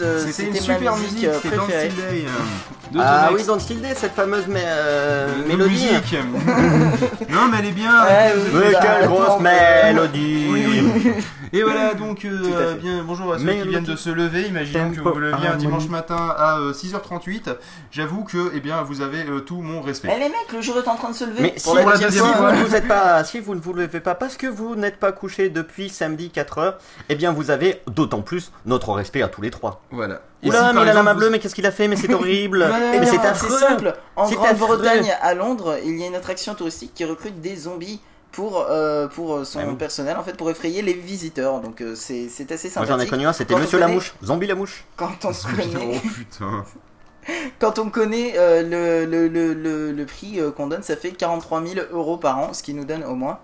Euh, C'était une ma super musique musique, euh, dans préférée. Day. euh, de Ah oui, dans Day, cette fameuse euh, mélodie. non, mais elle est bien. Ouais, oui, Mais bah, quelle attends, grosse mélodie Et voilà, donc, euh, bien, bonjour à ceux Mais qui viennent de se lever. Imaginons que vous vous leviez un dimanche matin à euh, 6h38. J'avoue que, eh bien, vous avez euh, tout mon respect. Eh les mecs, le jour est en train de se lever. Mais si, la deuxième fois. vous vous êtes pas, si vous ne vous levez pas parce que vous n'êtes pas couché depuis samedi 4h, eh bien vous avez d'autant plus notre respect à tous les trois. Voilà. Et Oula, si, mais par il a la main bleue, mais qu'est-ce qu'il a fait? Mais c'est horrible Mais bien, c'est c'est affreux simple. En C'est Grande-Bretagne, à Londres, il y a une attraction touristique qui recrute des zombies pour, euh, pour son Ah oui. personnel, en fait, pour effrayer les visiteurs. Donc euh, c'est assez Moi sympathique. j'en ai connu un, c'était Monsieur la connaît- Mouche, Zombie la Mouche. Quand on connaît, Oh putain. quand on connaît euh, le, le, le, le, prix qu'on donne, ça fait 43 000 euros par an, ce qui nous donne au moins.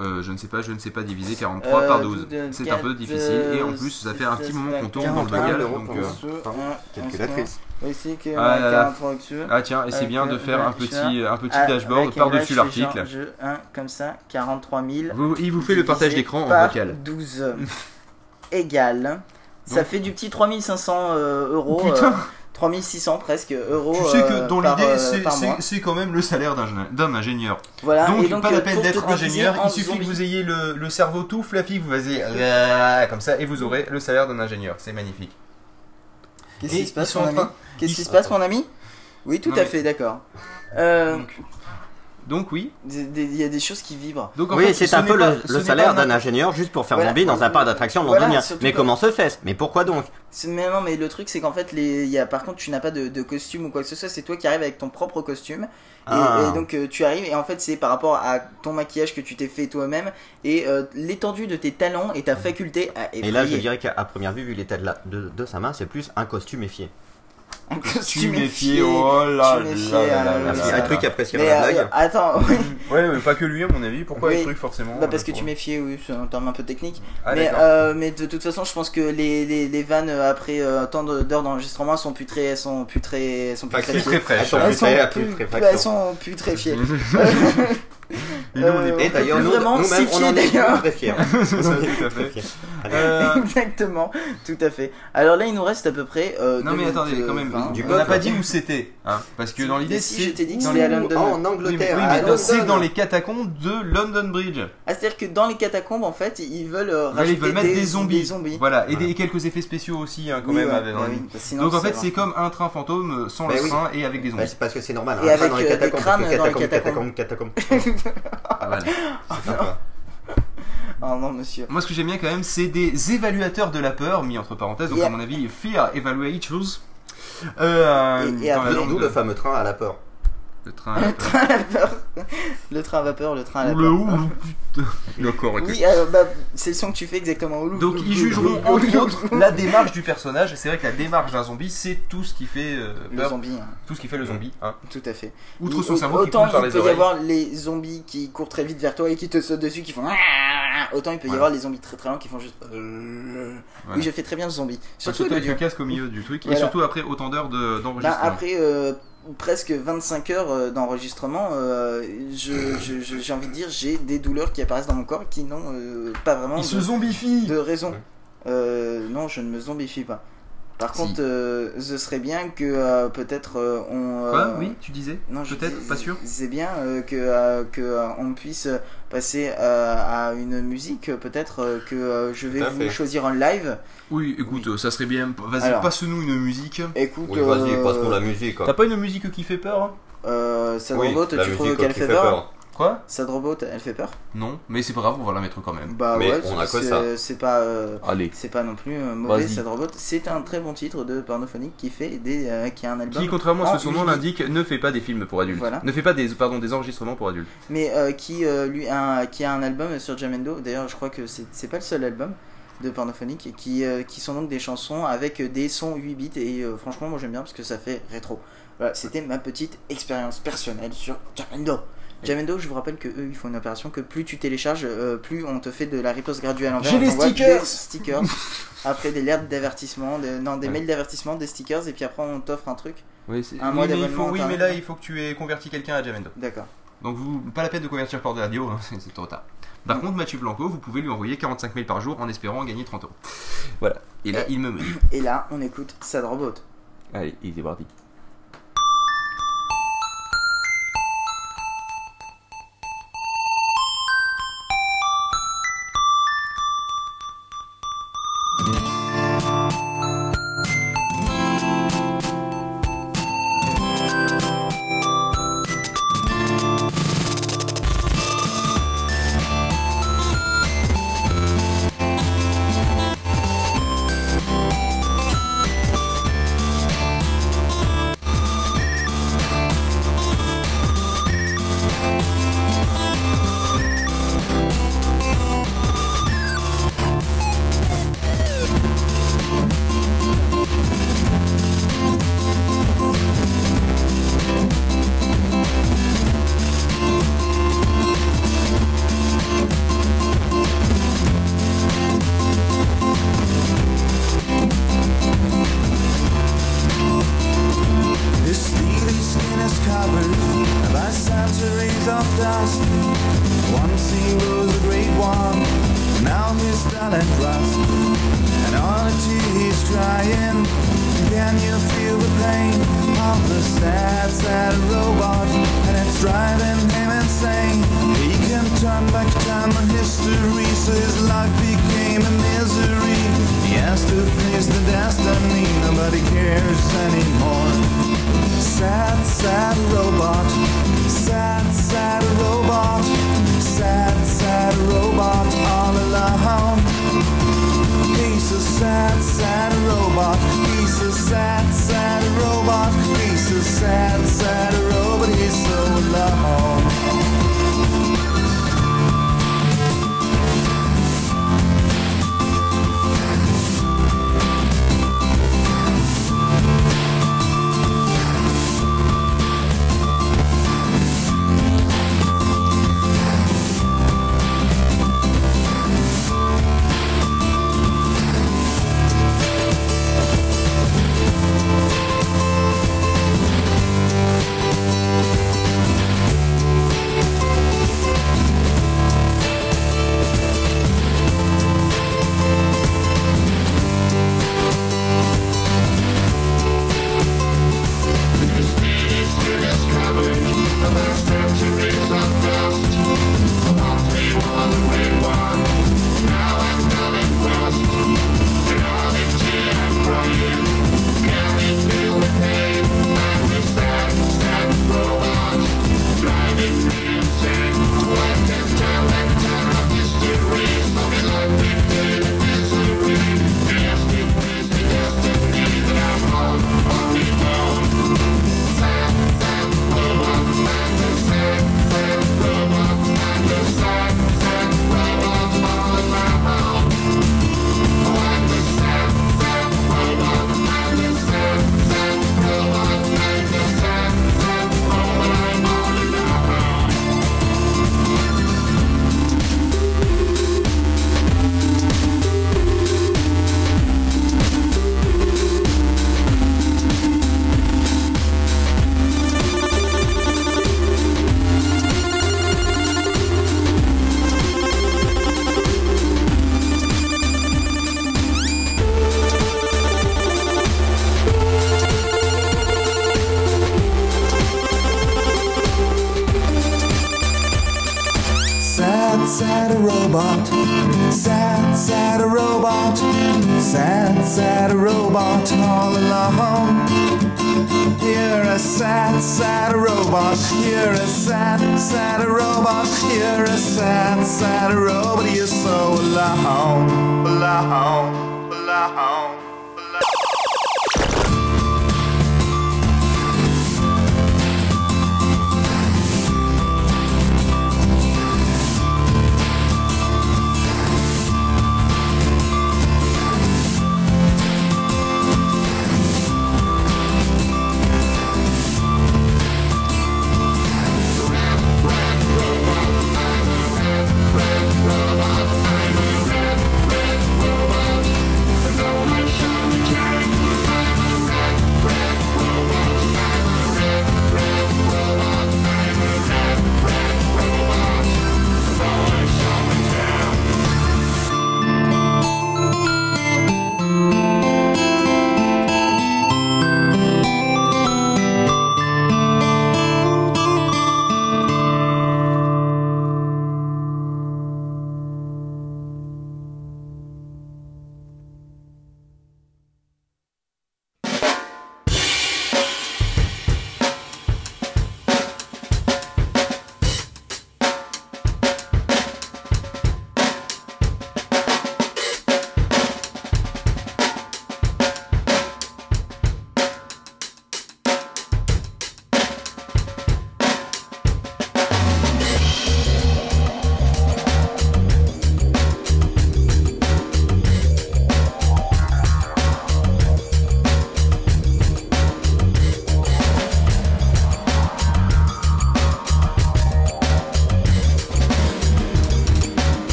Euh, je ne sais pas, je ne sais pas diviser 43 Euh, par 12. de- C'est un peu difficile et en euh, plus ça fait un petit moment qu'on tourne dans le 41 bagal. euros Donc, euh, Calculatrice. Ah là là. 43 au-dessus. Ah tiens, et c'est bien de euh, faire un petit, un petit Ah, dashboard par-dessus l'article. comme ça, 43 000. Vous- Il vous fait le partage d'écran en vocal. 12 égale. Ça Donc- fait du petit 3500 euh, euros. Putain. Euh, 3600 presque euros. Tu sais que euh, dans l'idée, euh, c'est- quand même le salaire d'un ingénieur. Voilà, donc, donc pas euh, la peine pour te d'être ingénieur, il suffit que vous ayez le, le cerveau tout fluffy, vous euh, comme ça et vous aurez le salaire d'un ingénieur. C'est magnifique. Qu'est-ce qui se passe, mon ami Qu'est-ce qui se passe, mon ami? Oui, tout Non, à mais- fait, d'accord. Euh, Donc, oui. Il y a des choses qui vibrent. Donc, en Oui, fait, c'est ce un peu pas- le, salaire d'un un- ingénieur juste pour faire Voilà. dans un parc d'attractions Voilà, londonien. surtout mais pas- comment se fait Mais pourquoi donc? C'est- Mais non, mais le truc, c'est qu'en fait, les... il y a, par contre, tu n'as pas de, de costume ou quoi que ce soit. C'est toi qui arrives avec ton propre costume. Et, Ah. et donc, euh, tu arrives, et en fait, c'est par rapport à ton maquillage que tu t'es fait toi-même et euh, l'étendue de tes talents et ta faculté à effrayer. Et là, je dirais qu'à première vue, vu l'état de, de, de sa main, c'est plus un costumifié. un Tu costume méfies, oh là tu méfies, là C'est un truc qui apprécie Mais la euh, blague. attends, oui. Ouais, mais pas que lui, à mon avis. Pourquoi les trucs forcément Bah parce que euh, tu méfiais, oui, c'est un terme un peu technique. Ah, mais, euh, mais de toute façon, je pense que les, les, les vannes euh, après euh, tant d'heures d'enregistrement sont plus très, sont plus très, elles sont plus très. Elles sont plus très- elles sont plus très fiées. Et nous, on est Euh, d'ailleurs, nous, vraiment s'y on en est très fiers. Euh, Exactement, tout à fait. Alors là, il nous reste à peu près. Euh, Non mais attendez, quand même, on n'a pas dit où c'était, hein, parce que dans l'idée Mais si, c'est je t'ai dit que dans c'était à les- London. En Oui, mais, Angleterre, c'est dans les catacombes de London Bridge. Ah, c'est-à-dire que dans les catacombes, en fait, ils veulent euh, rajouter ils veulent mettre des, zombies. des zombies. Voilà, et, des, et quelques effets spéciaux aussi hein, quand Oui, même. ouais, avec- bah Donc en fait c'est comme un train fantôme sans Bah le train et avec des Bah, zombies. c'est parce que c'est normal. Et un avec, train dans les des catacombes, crânes parce que dans les catacombes, catacombes, Ah. C'est sympa. Oh non, monsieur. Moi ce que j'aime bien quand même c'est des évaluateurs de la peur, mis entre parenthèses, donc Yeah. à mon avis Fear Evaluators. Euh, Et- et dans la après- langue D'où de- le fameux train à la peur. Le train. à la Le train à la peur. Le train à vapeur, le train à la Ou peur. le ou, putain. D'accord, ok. Oui, euh, bah, c'est le son que tu fais exactement. Oulou, Donc ils jugeront entre autres la démarche du personnage. C'est vrai que la démarche d'un zombie, c'est tout ce qui fait euh, Le zombie, hein, tout ce qui fait le zombie. Hein. tout à fait. Outre son cerveau qui autant coule par il les peut y avoir les zombies qui courent très vite vers toi et qui te sautent dessus, qui font. Autant il peut y avoir les zombies très très lents qui font juste. Oui, je fais très bien le zombie. Surtout, Surtout, avec le casque au milieu du truc et surtout après autant d'heures de- Bah, d'enregistrement. après euh, presque 25 heures euh, d'enregistrement, euh, je- je- je- j'ai envie de dire, j'ai des douleurs qui apparaissent dans mon corps qui n'ont euh, pas vraiment Il se de, zombifie. de raison. Euh, non, je ne me zombifie pas. Par Si. contre, euh, ce serait bien que euh, peut-être euh, on. Quoi? Oui, tu disais? Non, je Peut-être, pas sûr? C'est bien euh, que, euh, que euh, on puisse passer euh, à une musique. Peut-être euh, que euh, je vais vous fait. choisir en live. Oui, écoute, ça serait bien. Vas-y, passe-nous une musique. Écoute, Oui, vas-y, euh, passe-nous la musique. quoi. T'as pas une musique qui fait peur hein? Euh, Sandro Oui, tu trouves musique qu'elle qui fait peur, Quoi Sandro Bot, elle fait peur Non, mais c'est pas grave, on va la mettre quand même. Bah Mais ouais, on a c'est- que ça. c'est pas. euh, Allez. c'est pas non plus euh, mauvais. Sad Robot, c'est un très bon titre de pornophonique qui fait des euh, qui a un album Qui, contrairement à ce que son nom l'indique, ne fait pas des films pour adultes. Voilà. Ne fait pas des, pardon, des enregistrements pour adultes. mais euh, qui euh, lui a un, qui a un album sur Jamendo. D'ailleurs, je crois que c'est c'est pas le seul album de pornophonique qui euh, qui sont donc des chansons avec des sons 8 bits et euh, franchement moi j'aime bien parce que ça fait rétro. Voilà, c'était ma petite expérience personnelle sur Jamendo. Jamendo, je vous rappelle que eux, ils font une opération que plus tu télécharges, euh, plus on te fait de la riposte graduelle envers. J'ai les stickers Des stickers. après des lettres d'avertissement, des, non, des Ouais. mails d'avertissement, des stickers, et puis après on t'offre un truc. Oui, c'est- Un oui, mais il faut- oui, mais là, il faut que tu aies converti quelqu'un à Jamendo. D'accord. Donc, vous, pas la peine de convertir Port de Radio, hein, c'est trop tard. Par contre, Mathieu Blanco, vous pouvez lui envoyer 45 mails par jour en espérant gagner 30 euros. Voilà. Et là, il me me dit. Et là, on écoute Sad Robot. Allez, Easy Wardy. His a sad, sad robot. You're a sad, sad robot. You're a sad, sad robot. You're so alone, alone, alone.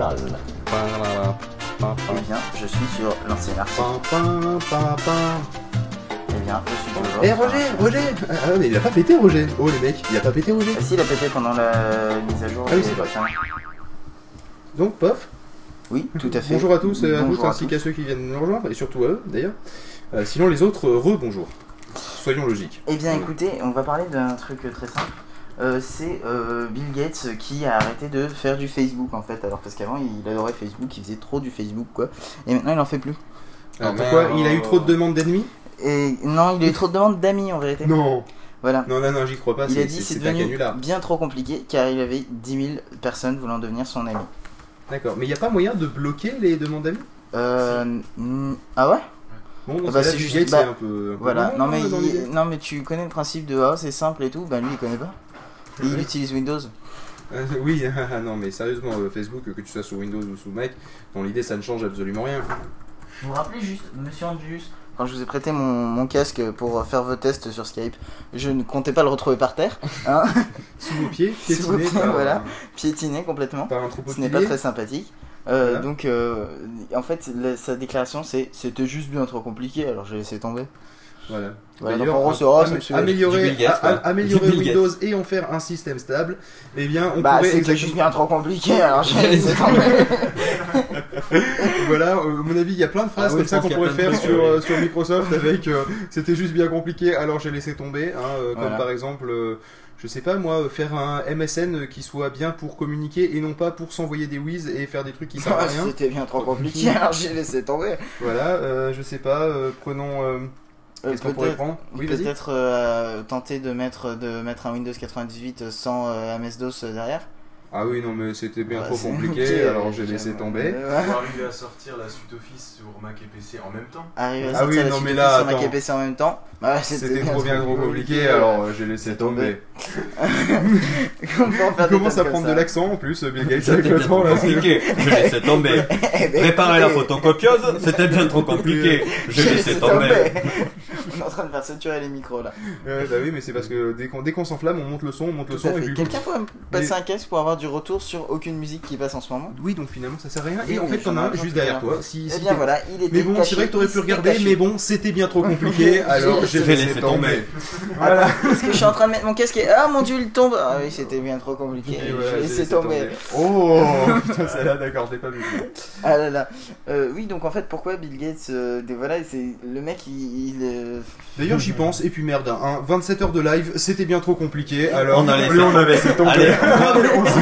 Eh bien, je suis sur l'ancien article. Eh bien, je suis toujours. Eh Roger, Roger Ah mais il a pas pété Roger Oh les mecs, il a pas pété Roger Ah si, il a pété pendant la mise à jour. Ah oui, c'est vrai. Donc pof, Oui, tout à fait. bonjour à tous et à Bonjour ainsi qu'à ceux qui viennent nous rejoindre et surtout à eux d'ailleurs. Euh, sinon les autres, euh, re-bonjour. Soyons logiques. Eh bien, écoutez, on va parler d'un truc très simple. Euh, c'est euh, Bill Gates qui a arrêté de faire du Facebook en fait. Alors parce qu'avant il adorait Facebook, il faisait trop du Facebook quoi. Et maintenant il en fait plus. Alors pourquoi Il a eu trop de demandes d'ennemis? Et non, il a eu trop de demandes d'amis en vérité. Non Voilà. Non, non, non, j'y crois pas, Il a dit c'est- devenu bien trop compliqué car il avait 10 000 personnes voulant devenir son ami. D'accord, mais il n'y a pas moyen de bloquer les demandes d'amis? Euh, ah ouais? Bon, Ah bah, cas-là, c'est juste- bah, c'est un peu... un peu Voilà, non mais, il- l'idée. non mais tu connais le principe de ah c'est simple et tout, bah lui il connaît pas. Et il utilise Windows. Euh, oui, ah, non, mais sérieusement, euh, Facebook, que tu sois sous Windows ou sous Mac, dans l'idée, ça ne change absolument rien. Vous vous rappelez juste, monsieur Andrius, quand je vous ai prêté mon, mon casque pour faire vos tests sur Skype, je ne comptais pas le retrouver par terre, hein, Sous vos pieds, Sous vos piétiné pieds, par, voilà. piétiné complètement. par un troupeau Ce n'est pas très sympathique. Euh, Voilà. Donc, euh, en fait, la- sa déclaration c'est c'était juste bien trop compliqué, alors j'ai laissé tomber. Voilà. Voilà, donc en gros, c'est- am- améliorer, Gates, améliorer Gates. Windows et en faire un système stable, eh bien, on Bah, pourrait c'était exactement- juste bien trop compliqué, alors j'ai laissé tomber. voilà, euh, à mon avis, il y a plein de phrases Ah oui, comme ça qu'on pourrait faire trucs, sur, euh, sur Microsoft avec euh, c'était juste bien compliqué, alors j'ai laissé tomber. hein, euh, comme Voilà. par exemple, euh, je sais pas moi, faire un MSN qui soit bien pour communiquer et non pas pour s'envoyer des whiz et faire des trucs qui servent à Ouais, rien. C'était bien trop compliqué, alors j'ai laissé tomber. Voilà, euh, je sais pas, euh, prenons. Euh, Qu'est-ce qu'on pourrait peut-être- prendre? Oui. Peut-être euh, tenter de mettre, de mettre un Windows 98 sans euh, MS-DOS derrière? Ah oui, non, mais c'était bien trop compliqué, alors j'ai laissé tomber. Euh, Pour arriver à sortir la suite Office sur Mac et PC en même temps. Arriver à Ah oui, la non, suite mais Office là, sur Mac et PC en même temps. Bah, C'était trop bien trop compliqué, alors euh, j'ai laissé tomber. Comment faire Il commence à prendre ça de l'accent en plus, Bill Gates C'était avec le bien temps trop là. compliqué. Je laissais tomber. Eh Préparer la photocopieuse, c'était bien trop compliqué. Je j'ai laissais laissé tomber. On est en train de faire saturer les micros là. Bah oui, mais c'est parce que dès qu'on s'enflamme, on monte le son, on monte le son et fait. puis. Quelqu'un pourrait me passer un casque pour avoir du retour sur aucune musique qui passe en ce moment. Oui, donc finalement ça sert à rien. Oui, Et en fait, t'en as un juste derrière toi. Si, Eh si bien voilà, il était Mais bon, c'est vrai que t'aurais pu regarder, mais bon, c'était bien trop compliqué, alors j'ai laissé tomber. Voilà. Parce que je suis en train de mettre mon casque et ah mon dieu il tombe. Ah oui c'était bien trop compliqué. J'ai laissé tomber. Oh putain, celle-là, d'accord, je l'ai pas vu. Ah là là. Euh, Oui donc en fait pourquoi Bill Gates euh, des- Voilà c'est le mec il, il, euh, D'ailleurs, j'y pense, et puis merde, hein, 27 heures de live, c'était bien trop compliqué, alors On a laissé- lui, on a laissé tomber.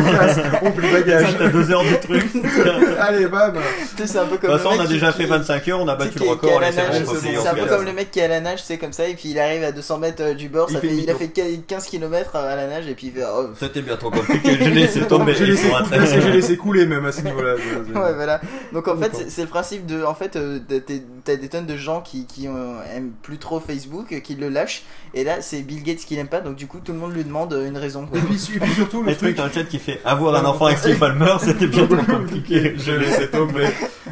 On s'est classe, on plie bagage. T'as deux heures du truc. De Allez, bam. Tu sais, c'est un peu toute comme. façon, le on a déjà qui- fait 25 heures, on a battu le record. c'est un peu comme le mec qui est à la nage, c'est comme ça, et puis il arrive à 200 mètres euh, du bord, Il ça a fait 15 km à la nage, et puis il fait. oh, C'était bien trop compliqué, je l'ai laissé tomber. J'ai laissé, couler, même à ce niveau-là. Ouais, voilà. Donc en fait, c'est- le principe de. En fait, euh, t'as- t'as t'as des tonnes de gens qui, qui euh, aiment plus trop Facebook, euh, qui le lâchent, et là, c'est Bill Gates qui l'aime pas, donc du coup, tout le monde lui demande euh, une raison. quoi. Et puis, et puis surtout, le truc. dans le chat qui fait avoir un enfant avec Steve Palmer, c'était bien trop compliqué. Je laissé tomber.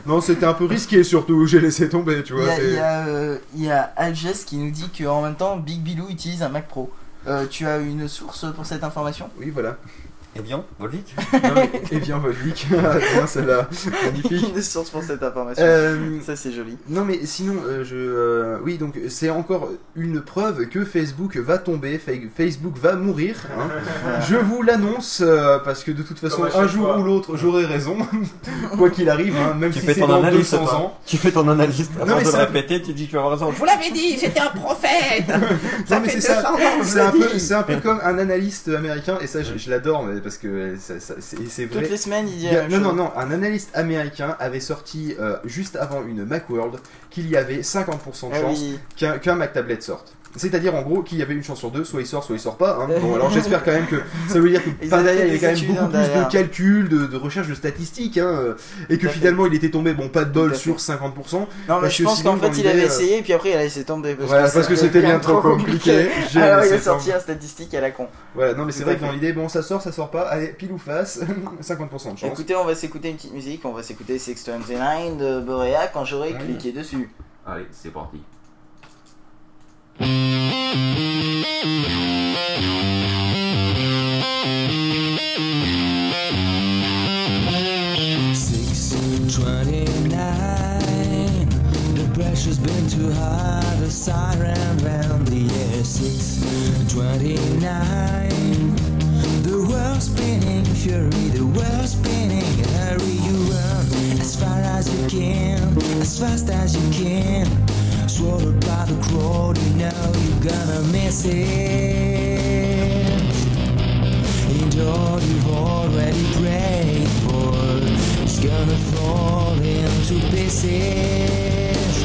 Non, c'était un peu risqué surtout, j'ai laissé tomber, tu Il vois. y a, c'est- il y a, euh, a Alges qui nous dit qu'en même temps, Big Bilou utilise un Mac Pro. Euh, tu as une source pour cette information? Oui, voilà. Eh bien, Volvic Non, Et bien, Volvic. Ah, bien, celle-là. Magnifique. Une source pour cette information. Euh, Ça, c'est joli. Non mais sinon, euh, je, euh, oui donc c'est encore une preuve que Facebook va tomber, Fa- Facebook va mourir. hein. Je vous l'annonce euh, parce que de toute façon un jour fois. ou l'autre j'aurai raison, quoi qu'il arrive, hein, même Tu si fais c'est ton dans analyse, 200 toi. ans. Tu fais ton analyse Non, avant mais de le ça- répéter, tu dis que tu vas avoir raison. Vous l'avez dit, j'étais un prophète Non mais c'est ça, 200 ans, je c'est un peu, un peu comme un analyste américain et ça je, je l'adore mais parce que ça- ça- c'est vrai. Toutes les semaines, il y a- non, non, non, un analyste américain avait sorti euh, juste avant une Macworld qu'il y avait 50% de Ah chance oui. qu'un qu'un Mac Tablet sorte. C'est-à-dire en gros qu'il y avait une chance sur deux, soit il sort, soit il sort pas. hein. Bon, alors j'espère quand même que ça veut dire que il y a des quand même beaucoup plus de calculs, de, de recherche de statistiques, hein, euh, et que fait. finalement il était tombé, bon, pas de bol sur 50%. Non, mais Parce je que pense qu'en fait, il avait euh, essayé, et puis après, il a laissé tomber. Parce Voilà, parce que c'était bien trop compliqué. J'ai Alors, il a sorti un statistique à la con. Voilà, non mais c'est vrai que dans l'idée, bon, ça sort, ça sort pas, allez, pile ou face, 50% de chance. Écoutez, on va s'écouter une petite musique, on va s'écouter 629 de Borea quand j'aurai Oui. cliqué dessus. Allez, c'est parti. Six twenty-nine. The pressure's been too high. The siren round the air. Six twenty-nine. The world's spinning fury. The world's spinning. Hurry, you run as far as you can, as fast as you can. Swallowed by the crowd, you know you're gonna miss it. And all you've already prayed for is gonna fall into pieces.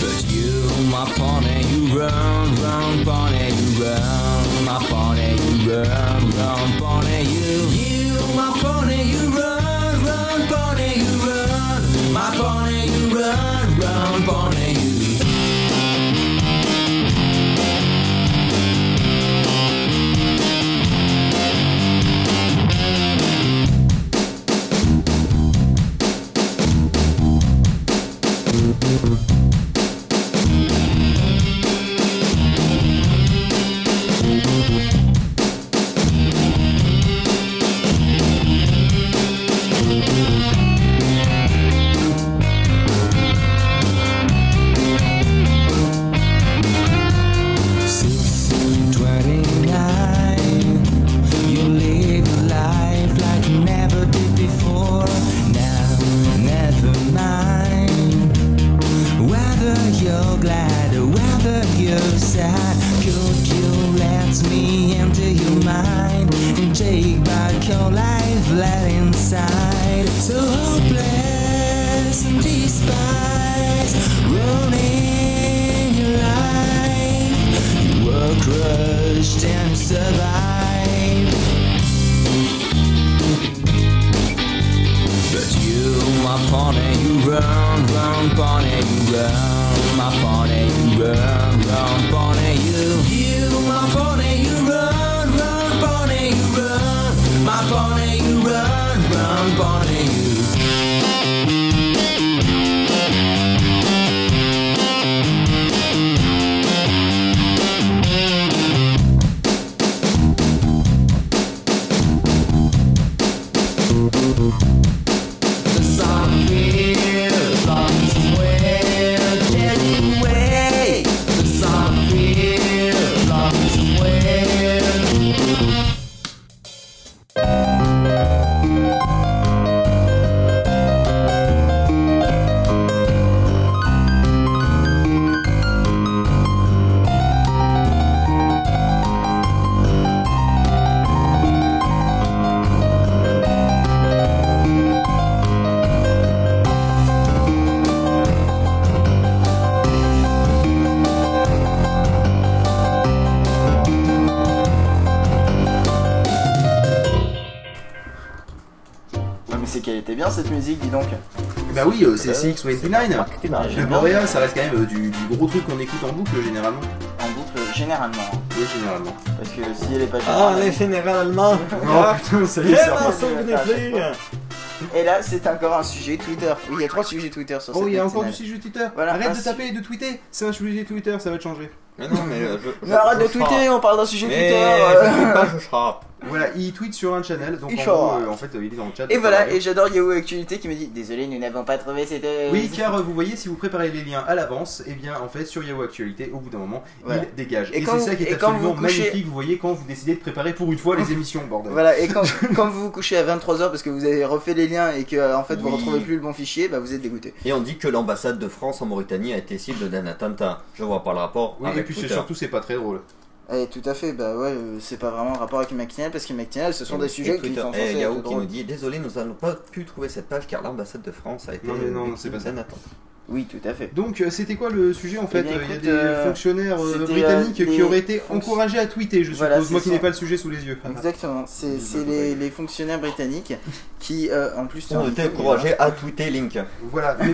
But you, my pony, you run, run, pony, you run, my pony, you run, run, pony, you. born cette musique, dis donc. Bah oui, euh, c'est CX29. Martinage. Le Boréal, ça reste quand même euh, du, du gros truc qu'on écoute en boucle généralement. En boucle, généralement. hein. Oui, généralement. Parce que si elle est pas Ah, générale- les générales allemands Oh putain, ça y est, ça repart. Et là, c'est encore un sujet Twitter. Oui, il y a trois sujets Twitter sur Oh, cette il y a encore du matinale. sujet Twitter. Voilà, Arrête un de taper et de tweeter. C'est un sujet Twitter, ça va te changer. Mais non, mais euh, je... Mais arrête de tweeter, on parle d'un sujet Mais Twitter. je euh. tweete pas, je frappe. Il tweet sur un channel, donc Il en gros, euh, en fait, euh, il est dans le chat. Et voilà, et j'adore Yahoo Actualité qui me dit Désolé, nous n'avons pas trouvé cette. euh, Oui, car euh, vous voyez, si vous préparez les liens à l'avance, et bien en fait sur Yahoo Actualité, au bout d'un moment, Voilà. il dégage. Et Et, quand c'est ça vous- qui est et quand absolument vous couchez- magnifique, vous voyez, quand vous décidez de préparer pour une fois les émissions, bordel. Voilà, et quand, quand vous vous couchez à 23h parce que vous avez refait les liens et que euh, en fait vous Oui. retrouvez plus le bon fichier, bah vous êtes dégoûté. Et on dit que l'ambassade de France en Mauritanie a été cible d'un attentat. Je vois pas le rapport Oui, avec et puis c'est Twitter. surtout, c'est pas très drôle. Et tout à fait, bah ouais, euh, c'est pas vraiment en rapport avec Mactinal parce que Mactinal ce sont Et- des et sujets qui Twitter. sont Et censés Yahoo être qui nous dit Désolé, nous n'avons pas pu trouver cette page car l'ambassade de France a été Non, mais non, victime c'est pas ça. Oui, tout à fait. Donc, euh, c'était quoi le sujet en fait bien, Euh, Il y a des euh, fonctionnaires britanniques qui auraient été fonc- encouragés à tweeter, je Voilà, suppose. Moi c'est qui n'ai ça. pas le sujet sous les yeux. Exactement, c'est les, les fonctionnaires britanniques qui euh, en plus. On était encouragés à tweeter Link. Voilà. Mais-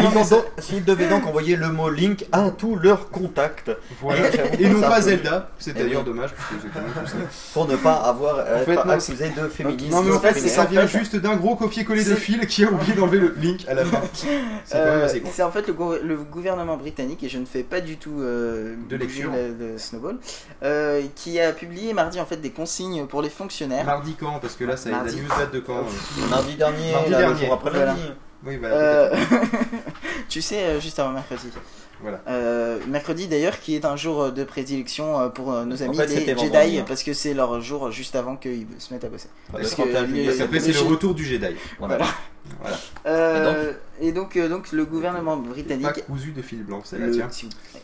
Ils ont donc- devaient donc envoyer le mot Link à tous leurs contacts voilà. Et non ça pas Zelda. C'est Eh d'ailleurs dommage parce que quand même tout ça. pour ne pas avoir euh, fait, non, accusé de féminisme. Non mais en fait, ça en vient fait- juste d'un gros copier-coller de fil qui a oublié d'enlever le link à la fin. C'est quand même assez. C'est en fait le, gou- le gouvernement britannique, et je ne fais pas du tout euh, De lecture. le, le Snowball, euh, qui a publié mardi en fait des consignes pour les fonctionnaires. Mardi quand? Parce que là, ça, la Mardi. news date de quand? Mardi dernier, Mardi là, le dernier. jour après Voilà. lundi. Oui, voilà. Euh, tu sais, euh, juste avant mercredi. Voilà. Euh, mercredi d'ailleurs, qui est un jour de prédilection pour nos amis fait, les Jedi, vendredi, hein. parce que c'est leur jour juste avant qu'ils se mettent à bosser. Parce que 31 les- juillet, Parce qu'après, c'est le retour du Jedi. Voilà. Voilà. Euh, et donc, donc le gouvernement Pas britannique, cousu de fil blanc, c'est la tienne.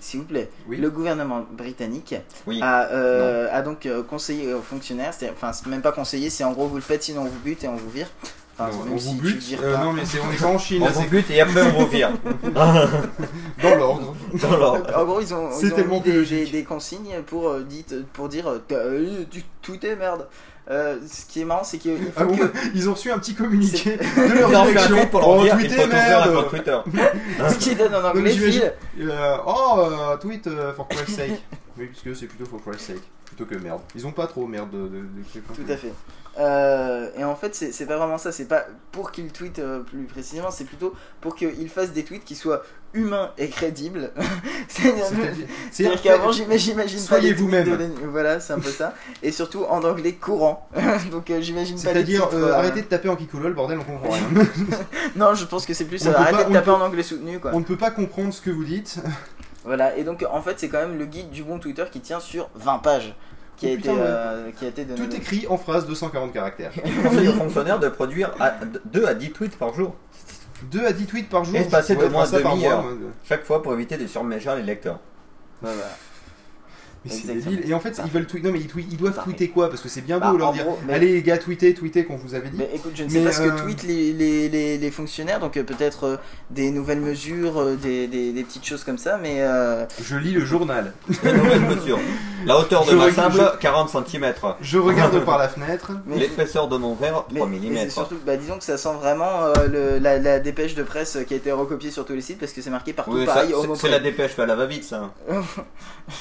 s'il vous- plaît, Oui. le gouvernement britannique Oui. a, euh, a donc conseillé aux fonctionnaires, enfin c'est même pas conseillé, c'est en gros vous le faites sinon on vous bute et on vous vire. Enfin, Non, même on vous bute. Euh, pas. non, mais c'est- on n'est pas en Chine, On là, vous c'est bute et après on dans l'ordre. Dans l'ordre. En gros, ils ont, ils des, logique. des- des consignes pour, euh, pour dire euh, tu tweetais merde. Euh, ce qui est marrant, c'est qu'il faut Ah bon que. Ils ont reçu un petit communiqué de leur fait direction tweet pour leur dire merde compte Twitter. Ce qui donne en anglais, j'imagine- Phil. Euh, Oh, tweet for Christ's sake. Oui, puisque c'est plutôt for Christ's sake. Plutôt que merde. Ils ont pas trop merde de, de, de. Tout à fait. Euh, et en fait, c'est pas vraiment ça. C'est pas pour qu'il tweet euh, plus précisément, c'est plutôt pour qu'il fasse des tweets qui soient humains et crédibles. C'est-à-dire qu'avant, j'ima- j'imagine pas Soyez vous-même. de Voilà, c'est un peu ça. Et surtout en anglais courant. Donc euh, j'imagine pas C'est-à-dire, arrêtez de taper en kikolol, bordel, on comprend rien. Non, je pense que c'est plus arrêtez de taper en anglais soutenu quoi. on ne peut pas comprendre ce que vous dites. Voilà, et donc en fait, c'est quand même le guide du bon Twitter qui tient sur 20 pages. Qui a, Oh, été, putain, ouais. euh, qui a été donné. Tout écrit en phrase de 140 caractères. Il conseille aux fonctionnaires de produire 2 à 10 tweets par jour. 2 à 10 tweets par jour. Et se passer de moins par demi-heure. Chaque fois pour éviter de surmerger les lecteurs. Ouais, voilà. Mais c'est débile. Et en fait, ils veulent tweet- Non, mais ils, tweet- ils doivent Parfait. tweeter quoi? Parce que c'est bien Bah, beau leur en dire gros, mais- Allez les gars, tweetez, tweetez, qu'on vous avait dit. Mais écoute, je ne sais Mais, pas ce euh, que tweetent les, les, les, les fonctionnaires, donc euh, peut-être euh, des nouvelles mesures, euh, des, des, des petites choses comme ça, mais euh, Je lis le journal. Les nouvelles mesures. La hauteur de Je ma regarde- sable, 40 cm. Je regarde par la fenêtre. mais- L'épaisseur de mon verre, mais- 3 mais mm. c'est surtout, bah, disons que ça sent vraiment euh, le, la, la dépêche de presse qui a été recopiée sur tous les sites parce que c'est marqué partout Oui, ça, pareil. c'est- la dépêche, fait à la va-vite ça.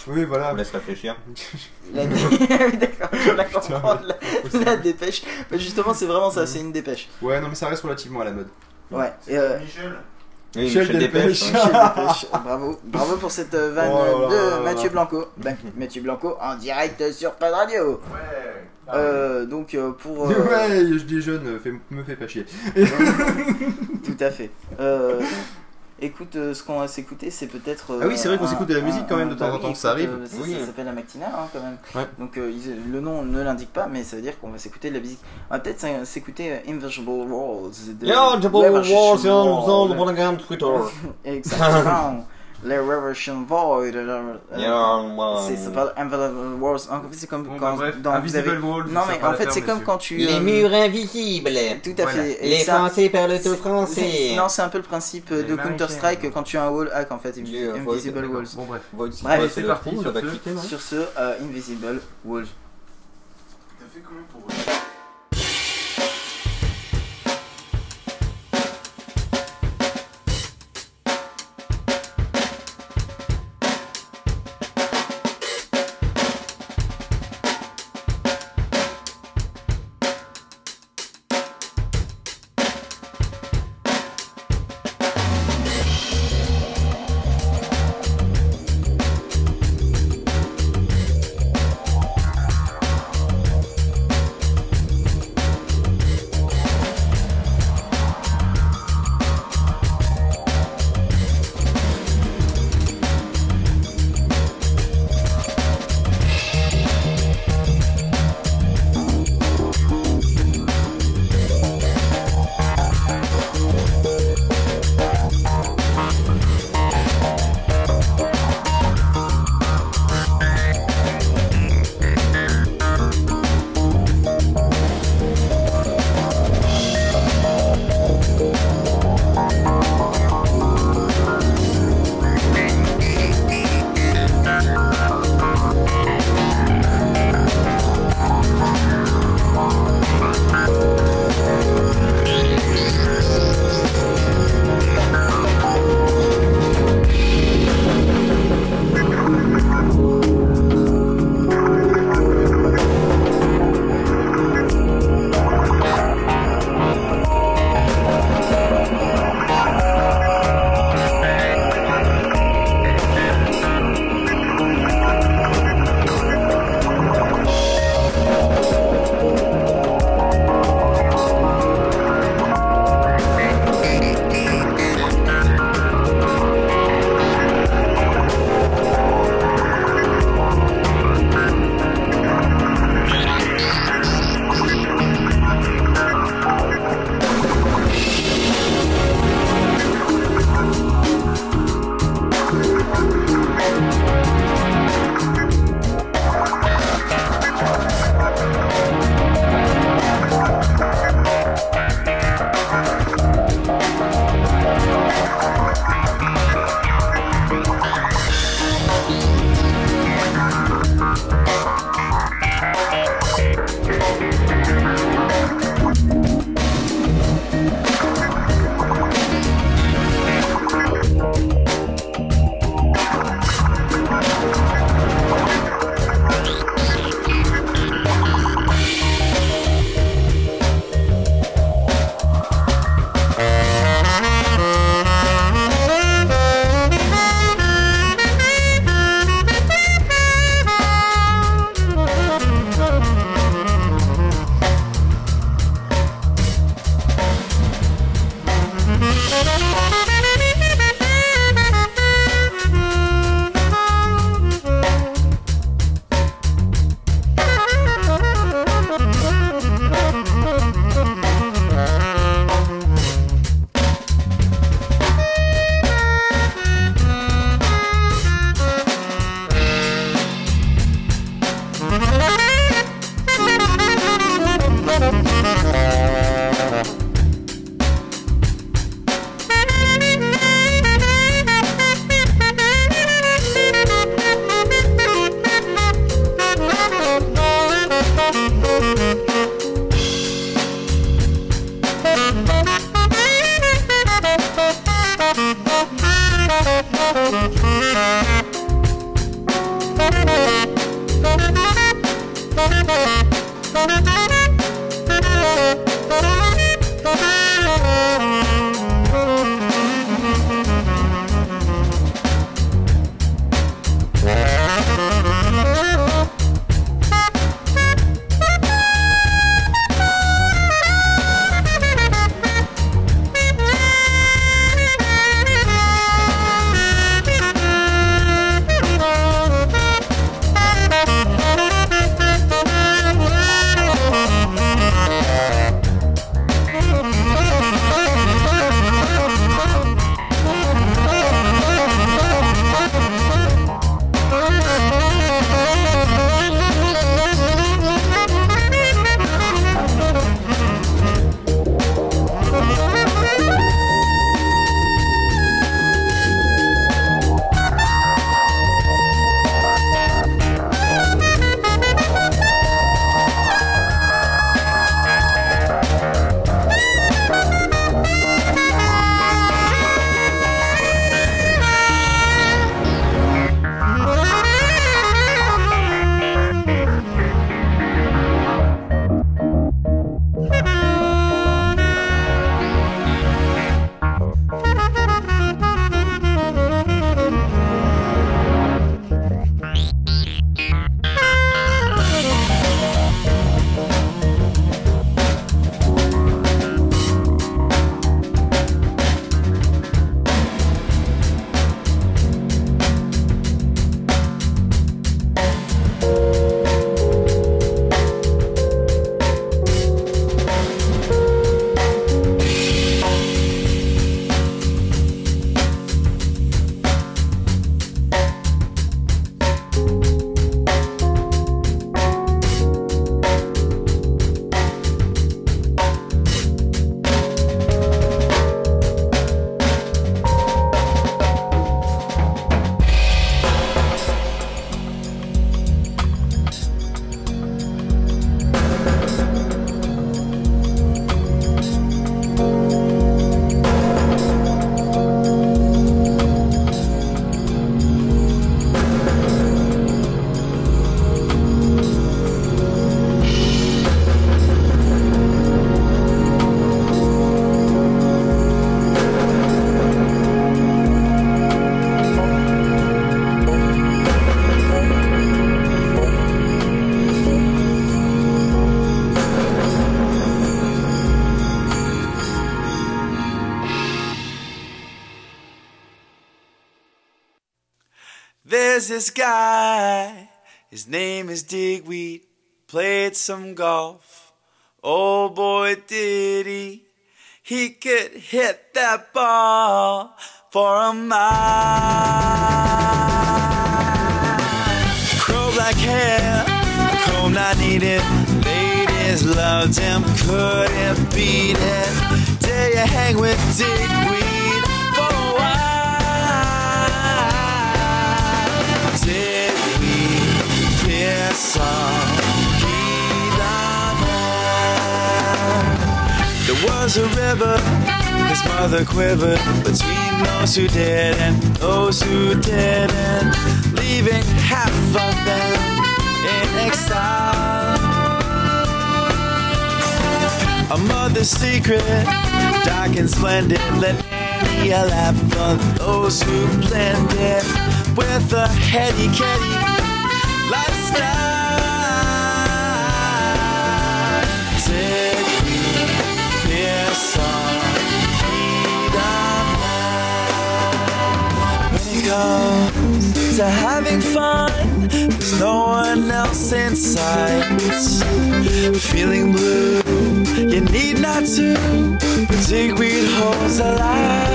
Oui, voilà. On réfléchir. La dé- Oui, D'accord, je la comprends. La, la dépêche. Bah, justement, c'est vraiment ça, c'est une dépêche. Ouais, non, mais ça reste relativement à la mode. Ouais. Et, euh, Oui, Michel Michel Dépêche. Michel Dépêche, bravo, bravo pour cette euh, vanne Oh là de là là Mathieu là. Blanco. Bah, Mathieu Blanco en direct sur Pas de Radio. Euh, donc euh, pour euh, Ouais, je déjeune, fais- me fais pas chier. tout à fait. Euh, écoute, euh, ce qu'on va s'écouter, c'est peut-être. euh, Ah oui, c'est vrai qu'on un- s'écoute de la musique un- quand même de temps en temps, oui, ça arrive. euh, ça, Oui. ça s'appelle la Mactina hein, quand même. Ouais. Donc euh, ils- le nom ne l'indique pas, mais ça veut dire qu'on va s'écouter de la musique. On va peut-être s'é- s'écouter euh, Invisible Walls. de Reversion was on Twitter. Exactement. Les Reversion Void. euh, Yeah, C'est ouais. ça s'appelle Invisible Walls. En fait, c'est comme Bon, quand bah, bref, dans vous Invisible avez. Wall, Non ça mais fera en fait l'affaire, c'est comme messieurs. quand tu. Les euh, murs invisibles. Tout à Voilà. fait. Et Les ça- Français parlent tout c'est- français. Non, c'est un peu le principe euh, Les de Américains. Counter Strike quand tu as un wall hack en fait, euh, Invisible Walls. Bon, bref. Void, Bref, c'est parti sur ce. Sur euh, Invisible Walls. T'as fait combien pour This guy, his name is Digweed, played some golf. Oh boy, did he! He could hit that ball for a mile. Crow black hair, comb not needed. Ladies loved him, couldn't beat it. Dare you hang with Digweed was a river, his mother quivered between those who did and those who didn't, leaving half of them in exile. A mother's secret, dark and splendid, let a laugh for those who blended with a heady kitty lifestyle. Peterman. When it comes to having fun, there's no one else in sight. Feeling blue, you need not to. But Digweed holds a light.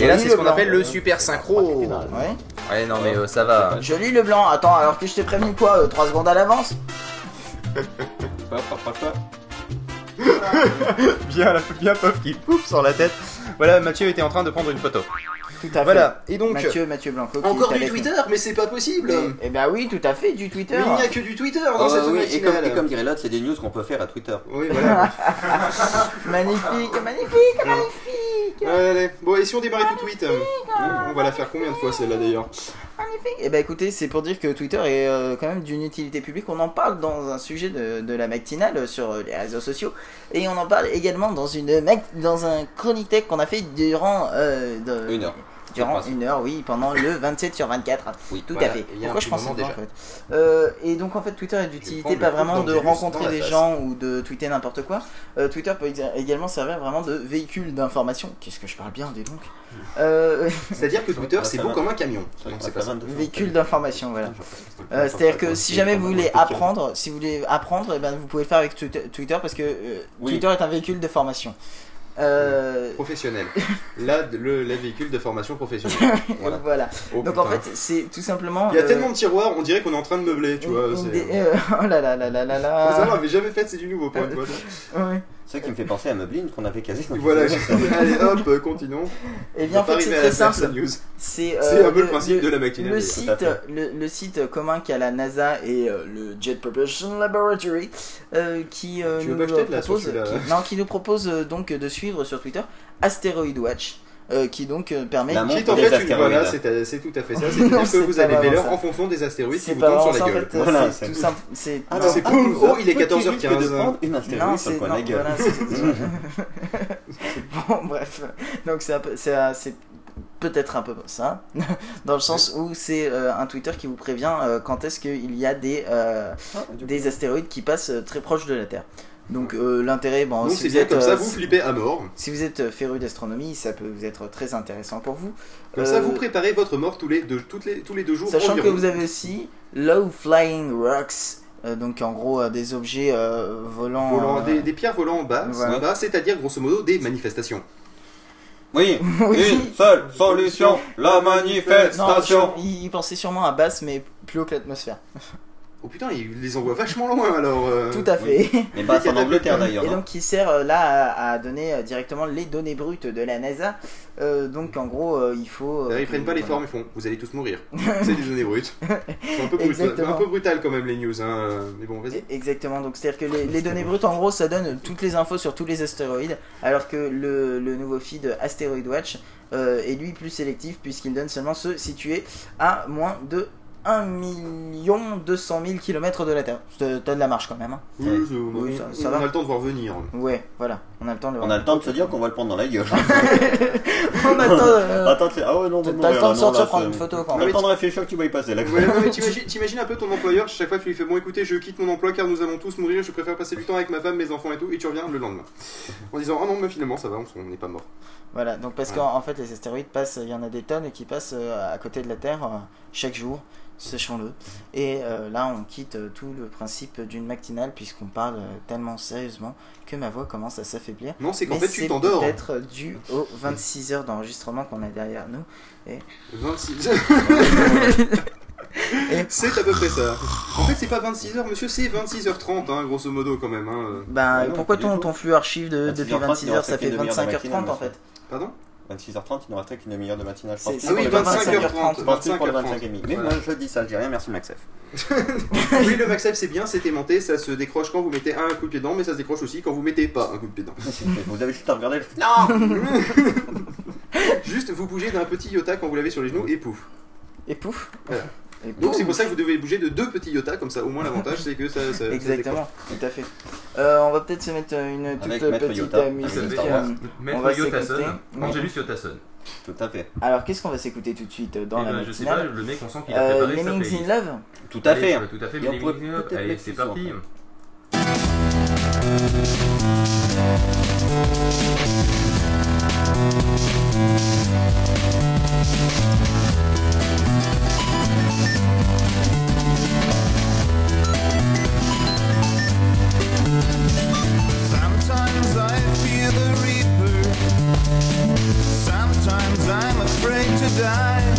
Et là, c'est ce qu'on appelle le super synchro. Ouais. Ouais, non, mais euh, ça va. Joli le blanc. Attends, alors que je t'ai prévenu quoi 3 secondes à l'avance bien, la- bien Puff qui pouf sur la tête. Voilà, Mathieu était en train de prendre une photo. Tout à fait. Voilà, et donc, Mathieu, Mathieu Blanco. qui encore est du avec. Twitter, mais c'est pas possible Eh eh ben oui, tout à fait, du Twitter. Mais il n'y a que du Twitter dans Oh, cette oui, et comme, matinale. et comme dirait l'autre, c'est des news qu'on peut faire à Twitter. Oui, voilà. Magnifique, magnifique, magnifique. Allez, bon, et si on démarrait tout de suite On va la faire combien de fois celle-là d'ailleurs Magnifique. Eh ben écoutez, c'est pour dire que Twitter est euh, quand même d'une utilité publique. On en parle dans un sujet de, de la matinale euh, sur euh, les réseaux sociaux. Et on en parle également dans, une dans un chronique tech qu'on a fait durant... euh, de- Une heure. Durant une heure, oui, pendant le 27 sur 24. Oui. Tout Voilà, à fait. Pourquoi je pense ça, en déjà. fait Euh, Et donc en fait Twitter est d'utilité pas vraiment de rencontrer des gens ou de tweeter n'importe quoi. Euh, Twitter peut également servir vraiment de véhicule d'information. Qu'est-ce que je parle bien, dis donc euh, C'est-à-dire que Twitter, c'est beau comme un camion. Ça Non, va c'est faire pas ça. 22 Véhicule d'information, voilà. C'est-à-dire que si jamais vous voulez apprendre, si vous voulez apprendre, eh ben, vous pouvez le faire avec Twitter parce que. Twitter est un véhicule de formation. Euh, Professionnel. Là, le, les véhicules de formation professionnelle. voilà. Voilà. Oh, Donc en fait, c'est tout simplement. Il y a euh, tellement de tiroirs, on dirait qu'on est en train de meubler, tu vois. euh, oh là là là là là là. Ça, on l'avait jamais fait, c'est du nouveau pour une fois. Ouais. Ce qui me fait penser à Meublin qu'on avait quasi. Voilà, j'ai- allez hop, continuons. Eh bien, en fait, c'est très simple. C'est euh, C'est un peu le principe de la matinale, Le site, le, le site commun qu'a la NASA et euh, le Jet Propulsion Laboratory euh, euh, nous propose, non, qui nous propose euh, donc de suivre sur Twitter Asteroid Watch, euh, qui donc euh, permet. La montre Qui est en des fait une voilà, c'est c'est tout à fait ça. C'est-à-dire que vous allez vraiment l'heure en fonction des astéroïdes qui C'est vous pas tombent sur la en gueule. fait. Voilà, c'est tout simple. C'est Alors, c'est boum, vous oh, il est petit 14h15. risque de prendre une Non, astéroïde sur la gueule. bon, bref. Donc c'est euh, peut-être un peu ça, dans le sens où c'est euh, un Twitter qui vous prévient euh, quand est-ce qu'il y a des euh, Ah, des astéroïdes qui passent euh, très proche de la Terre. Donc euh, l'intérêt, bon, Donc si c'est vous bien êtes, comme ça, euh, vous flippez à mort. si vous êtes euh, féru d'astronomie, ça peut vous être très intéressant pour vous. Comme ça, Euh, vous préparez votre mort tous les deux, toutes les, tous les deux jours. Sachant que environ. vous avez aussi low flying rocks, euh, donc en gros euh, des objets euh, volants. Volant- euh, des, des pierres volant en bas, Voilà. en bas, c'est-à-dire grosso modo des manifestations. Oui, Oui. une seule solution, la Non, manifestation. je- il, il pensait sûrement à basse, mais plus haut que l'atmosphère. Oh putain, il les envoie vachement loin alors. euh. Tout à fait. Mais c'est en Angleterre d'ailleurs. Et non donc qui sert euh, là à, à donner euh, directement les données brutes de la NASA. Euh, donc en gros, euh, il faut. euh, ils prennent pas les voilà. formes, ils font vous allez tous mourir. c'est des données brutes. C'est un peu, brutal, Exactement. un peu brutal quand même les news, hein. mais bon, vas-y. E- Exactement, donc c'est-à-dire que les, les données brutes en gros ça donne toutes les infos sur tous les astéroïdes, alors que le, le nouveau feed Asteroid Watch euh, est lui plus sélectif puisqu'il donne seulement ceux situés à moins de 1 200 000 km de la Terre. T'as de la marge quand même. hein. Oui, ça- ça on va. a le temps de voir venir. Ouais, voilà, on a le temps de On a le temps de se dire qu'on va le prendre dans la gueule. on a le temps de- Attends, ah ouais, non, T'as le temps de sortir prendre une photo quand On a même. le temps de réfléchir que tu vas y passer là. Ouais, non, mais t'imagines, un peu ton employeur, chaque fois tu lui fais bon écoutez, je quitte mon emploi car nous allons tous mourir, je préfère passer du temps avec ma femme, mes enfants et tout, et tu reviens le lendemain. En disant oh non, mais finalement ça va, on n'est pas mort. Voilà, donc parce Ouais. qu'en en fait les astéroïdes passent, il y en a des tonnes qui passent euh, à côté de la Terre euh, chaque jour, sachons-le. Et euh, là on quitte euh, tout le principe d'une matinale puisqu'on parle euh, tellement sérieusement que ma voix commence à s'affaiblir. Non, c'est qu'en fait tu c'est t'endors. peut-être dû aux 26 heures d'enregistrement qu'on a derrière nous. 26. c'est à peu près ça. En fait, c'est pas 26h, monsieur, c'est 26h30, hein, grosso modo, quand même. Hein. Ben Ah non, pourquoi ton, flux archive de, 26h30, depuis il 26 en heures ça fait qu'une demi-heure de 25h30 en fait? Pardon? 26h30, il nous resterait qu'une demi-heure de matinale. Je C'est- Ah oui, pour le 25h30. Je pense plus pour le 25h30. 25 et demi. Mais Voilà. moi je dis ça, je dis rien, merci Maxef. Oui, le MaxF c'est bien, c'est aimanté, ça se décroche quand vous mettez un coup de pied dedans, mais ça se décroche aussi quand vous mettez pas un coup de pied dedans. Vous avez juste à regarder le. Non Juste, vous bougez d'un petit iota quand vous l'avez sur les genoux et pouf. Et pouf Voilà. Et Donc c'est pour ça que vous devez bouger de deux petits iotas, comme ça au moins l'avantage c'est que ça, ça- ça se Exactement, tout à fait. Euh, on va peut-être se mettre euh, une toute Avec Maître petite euh, Avec musique. Euh, Maître on va Yotasson, s'écouter. Angelus Yotasson. Tout à fait. Alors qu'est-ce qu'on va s'écouter tout de suite euh, dans Eh la ben, je sais pas, matinale le mec on sent qu'il a euh, préparé sa Lemmings playlist. in Love Tout à Allez, fait. Tout à fait, Et mais on les pourrait Lemmings in Love. peut-être Allez, mettre c'est ce parti. die.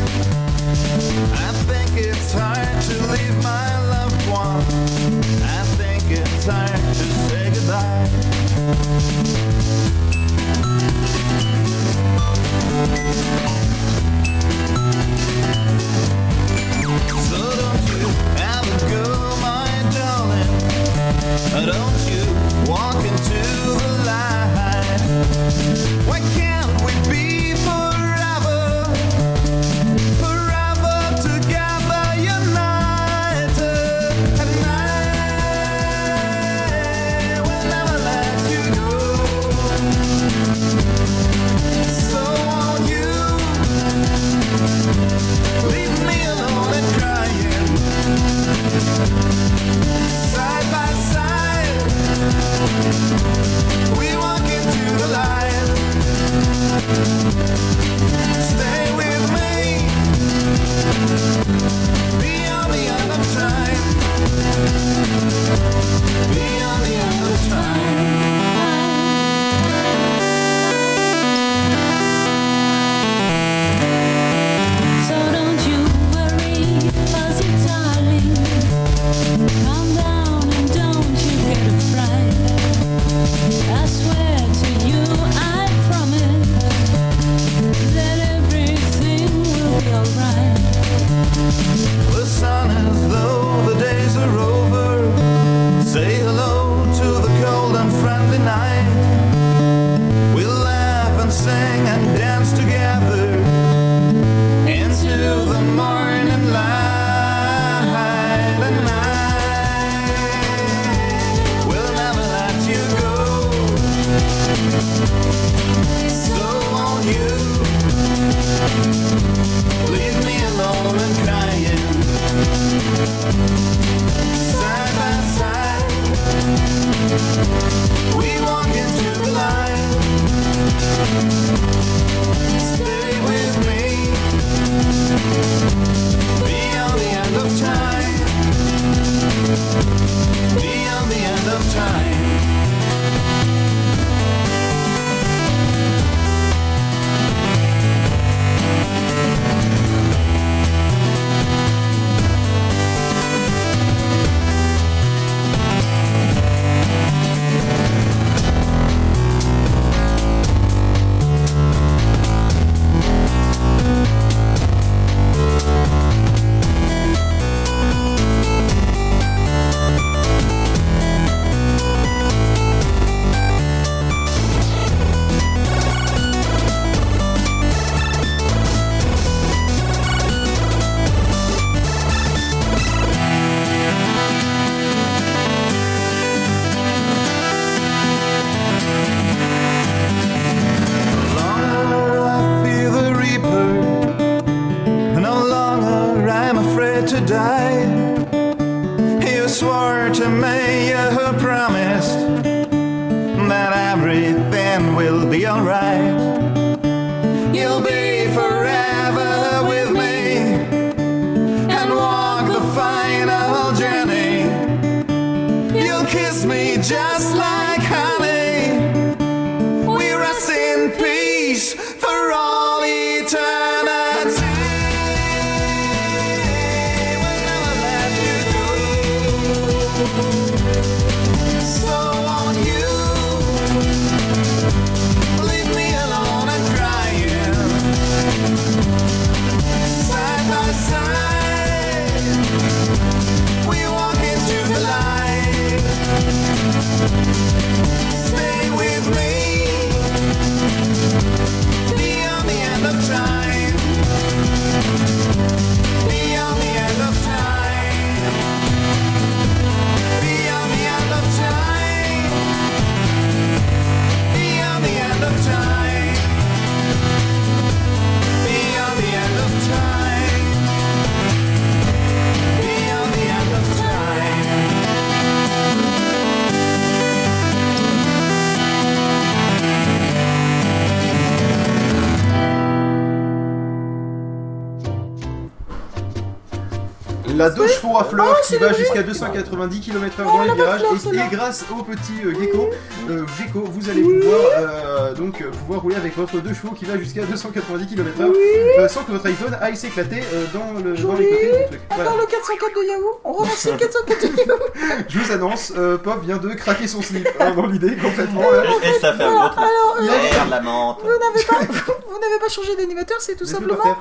Jusqu'à 290 km/h dans les virages et, et grâce au petit euh, gecko, euh, gecko, vous allez pouvoir euh, donc pouvoir rouler avec votre deux chevaux qui va jusqu'à 290 km/h euh, sans que votre iPhone aille s'éclater euh, dans, le, dans les côtés du truc. Voilà. Le 404 de Yahoo On remercie le 404 de Yahoo Je vous annonce, euh, Pop vient de craquer son slip hein, dans l'idée complètement. là. Et, et ça fait un gros truc. Alors, euh, Merde, la menthe. vous n'avez pas, vous, vous n'avez pas changé d'animateur, c'est tout simplement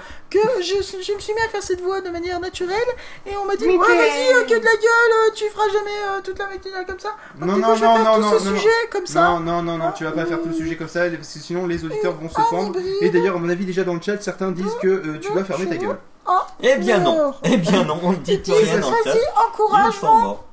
que je, je me suis mis à faire cette voix de manière naturelle et on m'a dit ouais vas-y euh, que de la gueule, euh, tu feras jamais euh, toute la matinale comme ça. Non, non, non, faire non, tout non, sujet comme ça. Non, non, non, non, tu vas pas faire tout le sujet comme ça, parce que sinon les auditeurs vont se Ah, pendre. hybride. Et d'ailleurs, à mon avis, déjà dans le chat, certains disent que euh, tu dois fermer ta gueule. Ah, Eh bien non. Eh bien non, on ne dit plus rien dans le chat. Encouragement.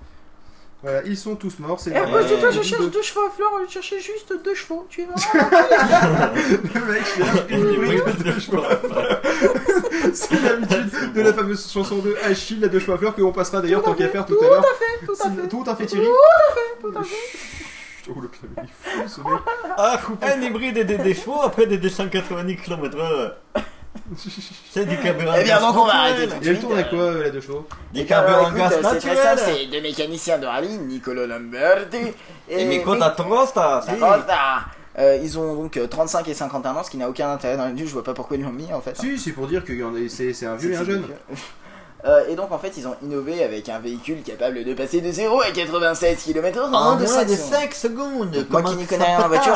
Voilà, ils sont tous morts, c'est Et à cause de toi, je cherche deux chevaux à fleurs, je cherchais juste deux chevaux. Tu es vraiment Le mec, a une hybride de deux chevaux à fleurs. C'est l'habitude de la fameuse chanson de Achille, la deux chevaux à fleurs, que on passera d'ailleurs tant qu'à faire tout à l'heure. tout à fait, tout à fait. Tout à fait, Thierry. Tout à fait. Oh, le il est fou, ce mec. Ah, un hybride et des, des chevaux après des 290 km/h. C'est du carburant Eh bien, donc, on va arrêter tout de Et elle suite. tourne à quoi, euh, la deux chevaux Du Alors, carburant écoute, gaz c'est très simple, naturel. c'est deux mécaniciens de rallye, Niccolo Lamberti Et si. Costa. Euh, ils ont donc euh, 35 et 51 ans, ce qui n'a aucun intérêt dans les deux, je vois pas pourquoi ils l'ont mis en fait. Si, c'est pour dire que y en a- c'est un vieux et un jeune. Euh, et donc en fait ils ont innové avec un véhicule capable de passer de 0 à 96 km/h en En moins de moins 5 de secondes. 5 secondes. Moi qui n'y ça connais rien en voiture.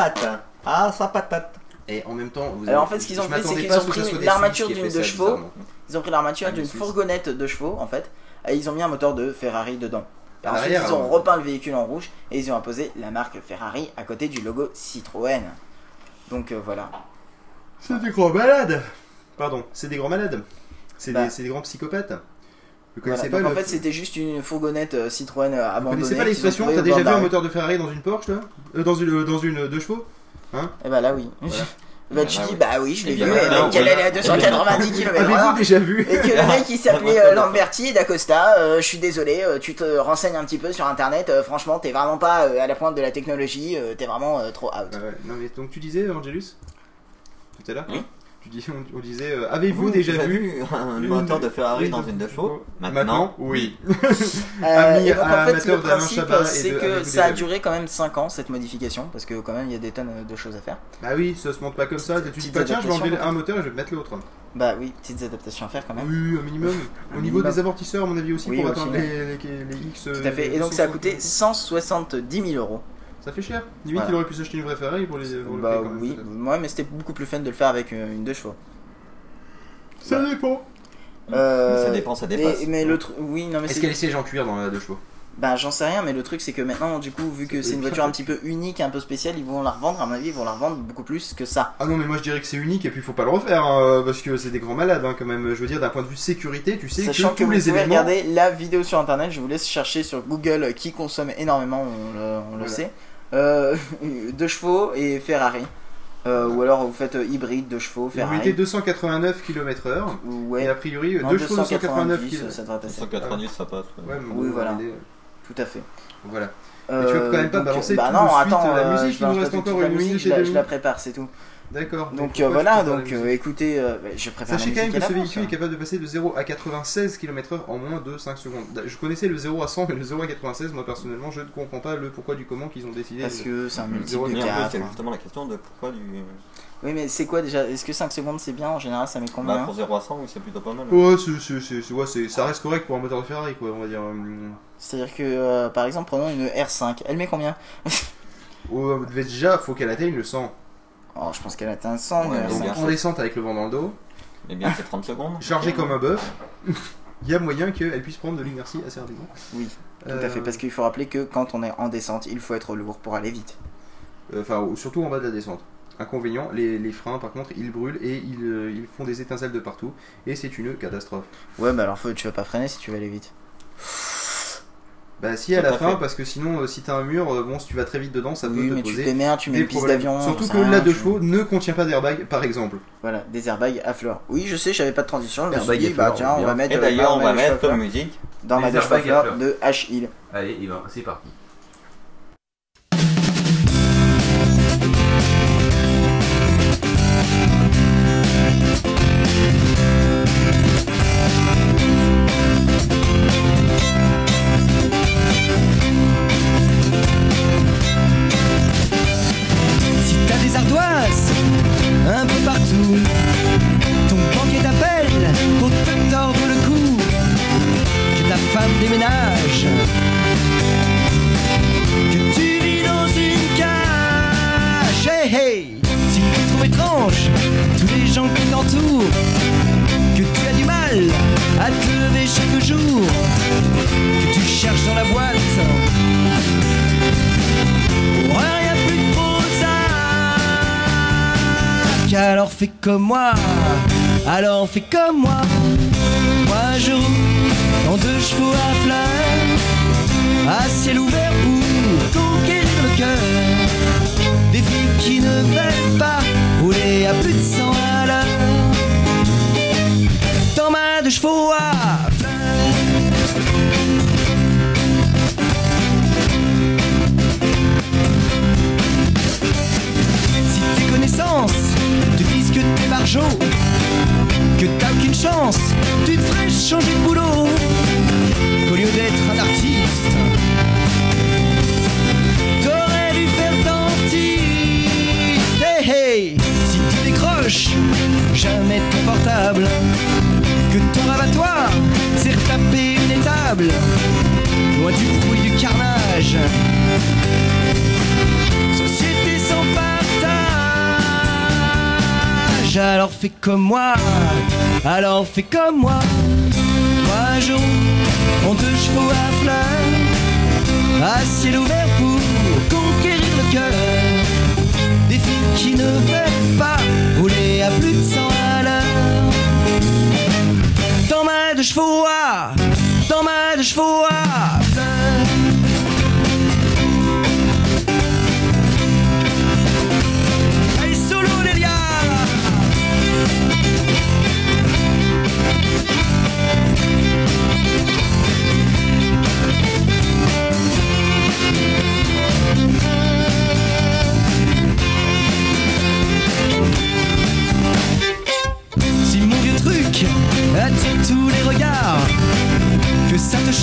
Ah, ça patate. Et en même temps, vous Alors, en avez- fait, ce qu'ils ont fait, c'est qu'ils ont pris l'armature d'une de chevaux. Ils ont pris l'armature Ah, les d'une fourgonnette de chevaux en fait, et ils ont mis un moteur de Ferrari dedans. Et ensuite ils ont alors. repeint le véhicule en rouge et ils ont imposé la marque Ferrari à côté du logo Citroën. Donc euh, voilà. C'est des grands malades Pardon, c'est des grands malades. C'est Bah. des, c'est des grands psychopathes. Vous Voilà. connaissez Donc pas en le- fait c'était juste une fourgonnette euh, Citroën euh, Vous abandonnée. connaissez pas l'expression trouvée T'as déjà vu un moteur de Ferrari dans une Porsche là Euh, Dans une dans une deux chevaux? Eh bah là oui. bah tu Ah dis oui. bah oui je l'ai Eh vu, bien, et qu'elle oui. allait à 290 km Avez-vous déjà vu Et que le mec il s'appelait euh, Lamberti et d'Acosta, euh, je suis désolé, euh, tu te renseignes un petit peu sur internet, euh, franchement t'es vraiment pas euh, à la pointe de la technologie, euh, t'es vraiment euh, trop out. Ah ouais, Non mais donc tu disais Angelus? Tout à l'heure? Oui. Tu dis, on, on disait euh, avez-vous déjà vu un moteur de Ferrari Oui, dans une deux chevaux Maintenant, oui. Euh, Ami- donc en fait le principe c'est que ça a duré quand même 5 ans cette modification, parce que quand même il y a des tonnes euh, de choses à faire. Bah oui, ça se monte pas comme ça. Tu dis bah tiens, je vais enlever un moteur et je vais mettre l'autre. Bah oui, petites adaptations à faire quand même. Oui, un minimum. Au Un niveau minimum. des amortisseurs, à mon avis aussi, Oui, pour aussi, atteindre les, les, les X. Tout à fait, et donc ça a coûté 170 000 euros. Ça fait cher. Limite, Voilà. il aurait pu s'acheter une vraie Ferrari pour les. pour le Bah prix, même, oui, ouais mais c'était beaucoup plus fun de le faire avec euh, une deux chevaux. Ça dépend. Euh, Ça dépend, ça dépasse. et- mais le truc, oui, non mais Est-ce a les sièges en cuir dans la deux chevaux? Bah j'en sais rien, mais le truc c'est que maintenant, du coup, vu que c'est une voiture un petit peu unique, un peu spéciale, ils vont la revendre, à mon avis, ils vont la revendre beaucoup plus que ça. Ah non, mais moi je dirais que c'est unique et puis il faut pas le refaire hein, parce que c'est des grands malades hein, quand même. Je veux dire, d'un point de vue sécurité, tu sais Sachant que que tous vous les pouvez éléments. regarder la vidéo sur internet, je vous laisse chercher sur Google euh, qui consomme énormément, on le, on le Voilà. sait. Euh, deux chevaux et Ferrari. Euh, ou alors vous faites euh, hybride, deux chevaux, Vous mettez Ferrari. 289 km/h Ou- et Ouais, a priori non, 2 chevaux 289 290, km. ça devrait passer. 190, ça passe. ouais. Ouais, mais Oui, bon, voilà. Tout à fait. Voilà. Mais tu veux quand même pas donc, balancer bah tout non, de suite attends, la euh, musique, je il nous reste de encore une la minute je la- je la prépare, c'est tout. D'accord. Donc euh, voilà, donc euh, écoutez, euh, bah, je prépare Sachez quand même que ce véhicule est hein. capable de passer de 0 à 96 km/h en moins de 5 secondes. Je connaissais le 0 à 100, mais le 0 à 96, moi personnellement, je ne comprends pas le pourquoi du comment qu'ils ont décidé. Parce que c'est un multiple Zéro de et Mais en fait, 4. c'est justement la question de pourquoi du. Oui, mais c'est quoi déjà Est-ce que 5 secondes c'est bien? En général, ça met combien? Bah, pour 0 à 100, oui, c'est plutôt pas mal. Ouais, c'est- ça reste correct pour un moteur de Ferrari, quoi, on va dire. Hum, C'est-à-dire que, euh, par exemple, prenons une R5. Elle met combien? Ouais, déjà, faut qu'elle atteigne le 100. Oh, je pense qu'elle atteint 100. une Ouais, R5. donc, Donc, en descente avec le vent dans le dos, Mais bien, c'est 30 secondes. chargé comme un bœuf, il y a moyen qu'elle puisse prendre de l'inertie assez rapidement. Oui, tout Euh, à fait. Parce qu'il faut rappeler que quand on est en descente, il faut être lourd pour aller vite. Euh, Enfin, ou- surtout en bas de la descente. Inconvénient, les, les freins par contre ils brûlent et ils, euh, ils font des étincelles de partout et c'est une catastrophe. Ouais, bah alors faut, tu vas pas freiner si tu veux aller vite. Bah si à la fin fait. parce que sinon euh, si t'as un mur, euh, bon si tu vas très vite dedans ça oui, peut mais te tu te démerdes, tu mets des une piste d'avion. Surtout que sert à la rien, deux tu- chevaux ne contient pas d'airbag par exemple. Voilà, des airbags à fleurs. Oui, je sais, j'avais pas de transition. Je me suis dit, bah tiens, on va mettre Et d'ailleurs, on dans va ma mettre comme musique. dans ma fleurs. de H-Hill. Allez, et ben, c'est parti. La boîte. Y a plus de Prozac. Alors fais comme moi, alors fais comme moi. Moi je roule en deux chevaux à fleurs, à ciel ouvert pour conquérir le cœur. Des filles qui ne veulent pas rouler à plus de 100 à l'heure. Dans ma deux chevaux à que t'es que t'as aucune chance, tu te ferais changer de boulot. Qu'au lieu d'être un artiste, t'aurais dû faire dentiste. Hey hey, si tu décroches jamais ton portable, que ton rabattoir c'est retaper une étable, loin du bruit du carnage. Alors fais comme moi, alors fais comme moi. Je roule en deux chevaux à fleurs, à ciel ouvert pour conquérir le cœur. Des filles qui ne veulent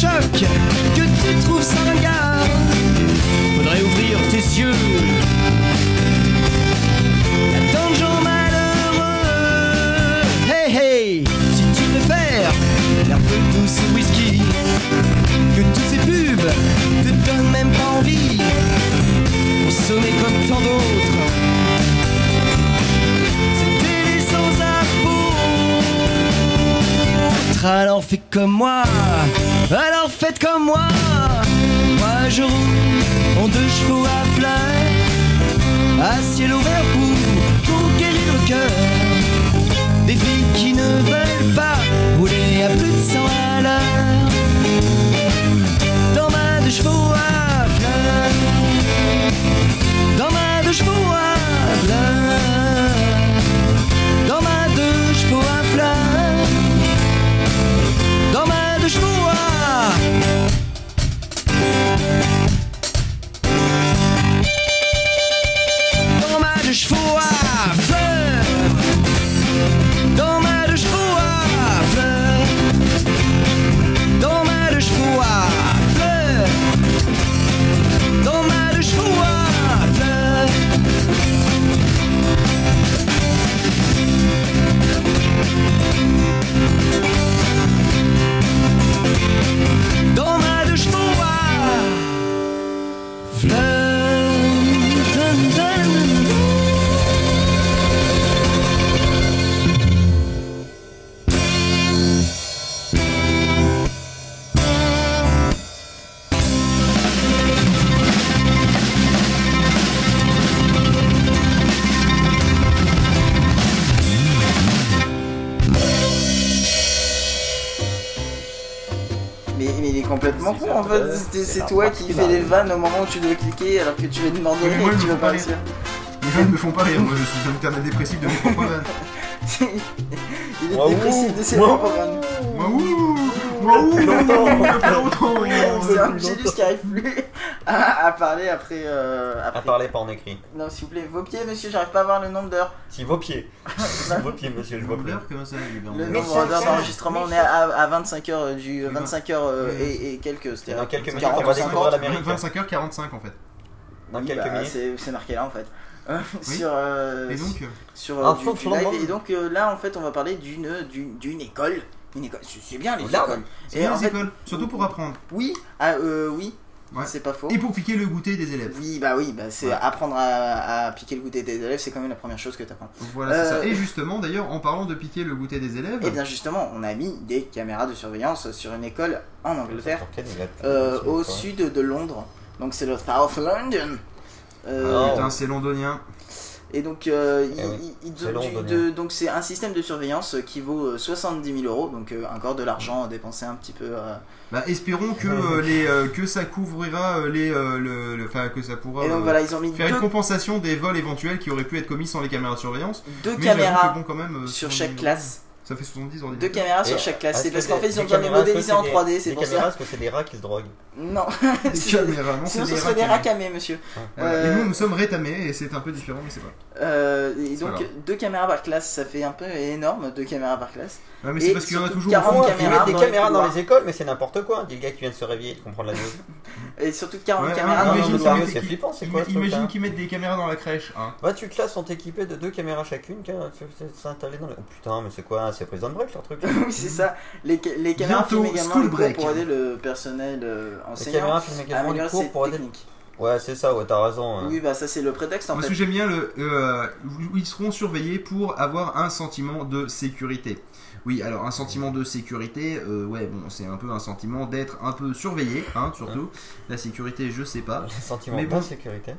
que tu trouves ça ringard, faudrait ouvrir tes yeux. Y'a tant de malheureux. Hey hey, si tu préfères l'air peu douce et whisky, que tous ces pubs te donnent même pas envie, consommer comme tant d'autres. Alors fais comme moi, alors faites comme moi. Moi je roule en deux chevaux à fleurs, à ciel ouvert pour conquérir le cœur. Des filles qui ne veulent pas rouler à plus de 100 à l'heure. Dans ma deux chevaux à fleurs, dans ma deux chevaux à C'est- toi qui fais les vannes au moment où tu dois cliquer alors que tu vas demander Mais et que tu me veux pas réussir. Les vannes me font pas rire, moi je suis un internet dépressif de mes propres vannes. Il est dépressif de ses propres vannes. Waouh. Waouh. C'est Angelus qui arrive plus à, à parler après, euh, À après. parler pas en écrit. Non, s'il vous plaît, vos pieds, monsieur, j'arrive pas à voir le nombre d'heures. Si vos pieds. vos pieds, monsieur, je vois plus. Comment ça Le nombre d'heures d'enregistrement, on est à, à 25 heures du Oui, 25 heures euh, oui. et, et quelques, Dans c'est-à-dire quelques minutes, 40 on va ou découvrir 50. l'Amérique. 25h45 en fait. Dans Oui, quelques bah, minutes. c'est marqué là en fait. Euh, Oui. Sur, euh, Et donc euh, sur Ah, euh, du, faut du live. Et donc euh, là, en fait, on va parler d'une d'une d'une école. Une école. C'est bien les Là, écoles. c'est Et bien en les fait, écoles, surtout pour apprendre. oui, ah, euh, oui, Ouais. c'est pas faux. Et pour piquer le goûter des élèves. Oui, bah oui, bah c'est Ouais. apprendre à, à piquer le goûter des élèves, c'est quand même la première chose que tu apprends. Voilà, c'est Euh, ça. Et justement, d'ailleurs, en parlant de piquer le goûter des élèves, Et bien justement, on a mis des caméras de surveillance sur une école en Angleterre, euh, Euh, au sud de Londres. Donc c'est le South London. Euh, Ah, putain, c'est londonien. Et donc, euh, il- Eh oui, il- il- c'est du- londonien. de- donc c'est un système de surveillance qui vaut euh, 70 000 euros, donc euh, encore de l'argent dépensé un petit peu. euh. Bah, espérons que, euh, les, euh, que ça couvrira euh, les. euh, le, le- Enfin, que ça pourra Et donc euh, voilà, ils ont mis faire une compensation des vols éventuels qui auraient pu être commis sans les caméras de surveillance. deux Mais caméras que bon, quand même, euh, sur 70 chaque 000 classe. Ça fait 70 Deux ordinateurs. caméras sur chaque classe. C'est parce qu'en fait, ils ont besoin de modéliser en c'est 3D, des- c'est des pour caméras, ça. est-ce que c'est des rats qui se droguent Non, Des C'est- caméras, non, sinon ce des serait des rats racamés, monsieur. Euh, Et nous, nous sommes rétamés et c'est un peu différent, mais c'est pas. Euh, et donc deux caméras par classe, ça fait un peu énorme, deux caméras par classe. Ouais, mais Et c'est parce qu'il y en a toujours 40 au fond. Ils caméras mettent des dans les caméras dans les écoles, mais c'est n'importe quoi. Le gars qui vient de se réveiller de comprendre la news. Et surtout 40 Ouais, caméras dans non, les qu'ils- c'est flippant, c'est quoi, Imagine qu'ils mettent des caméras dans la crèche. Hein. Va, tu classes sont équipés de deux caméras chacune, qui sont installées dans les. Oh putain, mais c'est quoi C'est Prison Break leur truc oui, c'est ça. Les, ca- les caméras filment également les cours pour aider le personnel euh, Les enseignant caméras filment à également les cours pour aider. Ouais, c'est ça, ouais, t'as raison. hein. Oui, bah ça c'est le prétexte en Moi, ce fait. que j'aime bien, le, euh, où ils seront surveillés pour avoir un sentiment de sécurité. Oui, alors un sentiment de sécurité, euh, ouais, bon, c'est un peu un sentiment d'être un peu surveillé, hein, surtout. La sécurité, je sais pas. Les sentiments Mais bon. d'insécurité.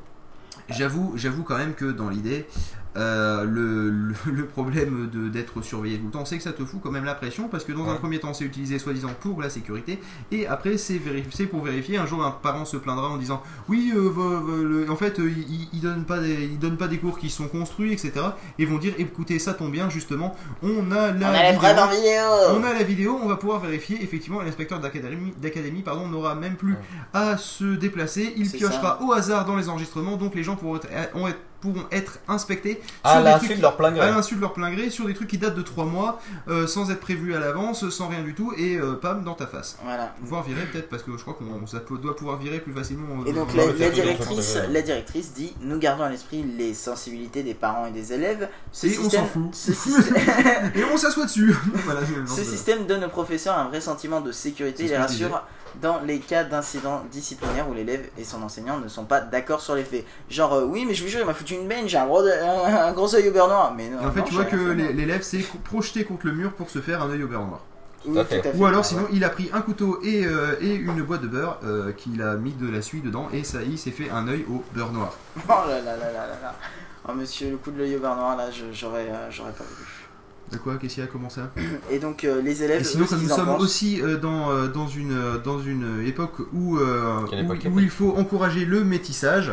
J'avoue, j'avoue quand même que dans l'idée, euh, le, le, le problème d'être surveillé tout le temps, c'est que ça te fout quand même la pression, parce que dans un premier temps, c'est utilisé soi-disant pour la sécurité, et après, c'est pour vérifier. Un jour, un parent se plaindra en disant, oui, euh, le- en fait, euh, il, il donne pas des, il donne pas des cours qui sont construits, etc. Et vont dire, écoutez, ça tombe bien, justement, on a la On a les vidéo. On a la vidéo, on va pouvoir vérifier. Effectivement, l'inspecteur d'académie, pardon, n'aura même plus Ouais. à se déplacer. Il piochera au hasard dans les enregistrements, donc les gens pourront être, ont être- pourront être inspectés À sur des l'insu trucs de leur plein à gré. l'insu de leur plein gré, sur des trucs qui datent de 3 mois, euh, sans être prévus à l'avance, sans rien du tout, et euh, pam, dans ta face. Voilà. Voire virer peut-être, parce que je crois qu'on doit pouvoir virer plus facilement. euh, Et donc la, directrice, la dit nous gardons à l'esprit les sensibilités des parents et des élèves. Ce Et on système, s'en fout. ce système- Et on s'assoit dessus Voilà, Ce système donne aux professeurs un vrai sentiment de sécurité et les rassure dans les cas d'incidents disciplinaires où l'élève et son enseignant ne sont pas d'accord sur les faits. Genre, euh, oui, mais je vous jure, il m'a foutu une benne, j'ai un gros, un, gros œil au beurre noir. Mais non, Et en fait, non, tu vois que l'élève s'est projeté contre le mur pour se faire un œil au beurre noir. Oui, Tout à fait. tout à fait. Ou alors sinon il a pris un couteau et, euh, et une boîte de beurre euh, qu'il a mis de la suie dedans et ça il s'est fait un œil au beurre noir. Oh là là là là là là. Oh monsieur, le coup de l'œil au beurre noir, là, euh, j'aurais pas vu. De quoi Qu'est-ce qu'il y a Comment ça Et donc, euh, les élèves, Et sinon comme nous sommes pensent- aussi euh, dans, euh, dans, une, euh, dans une époque où, euh, où, époque où il faut encourager le métissage,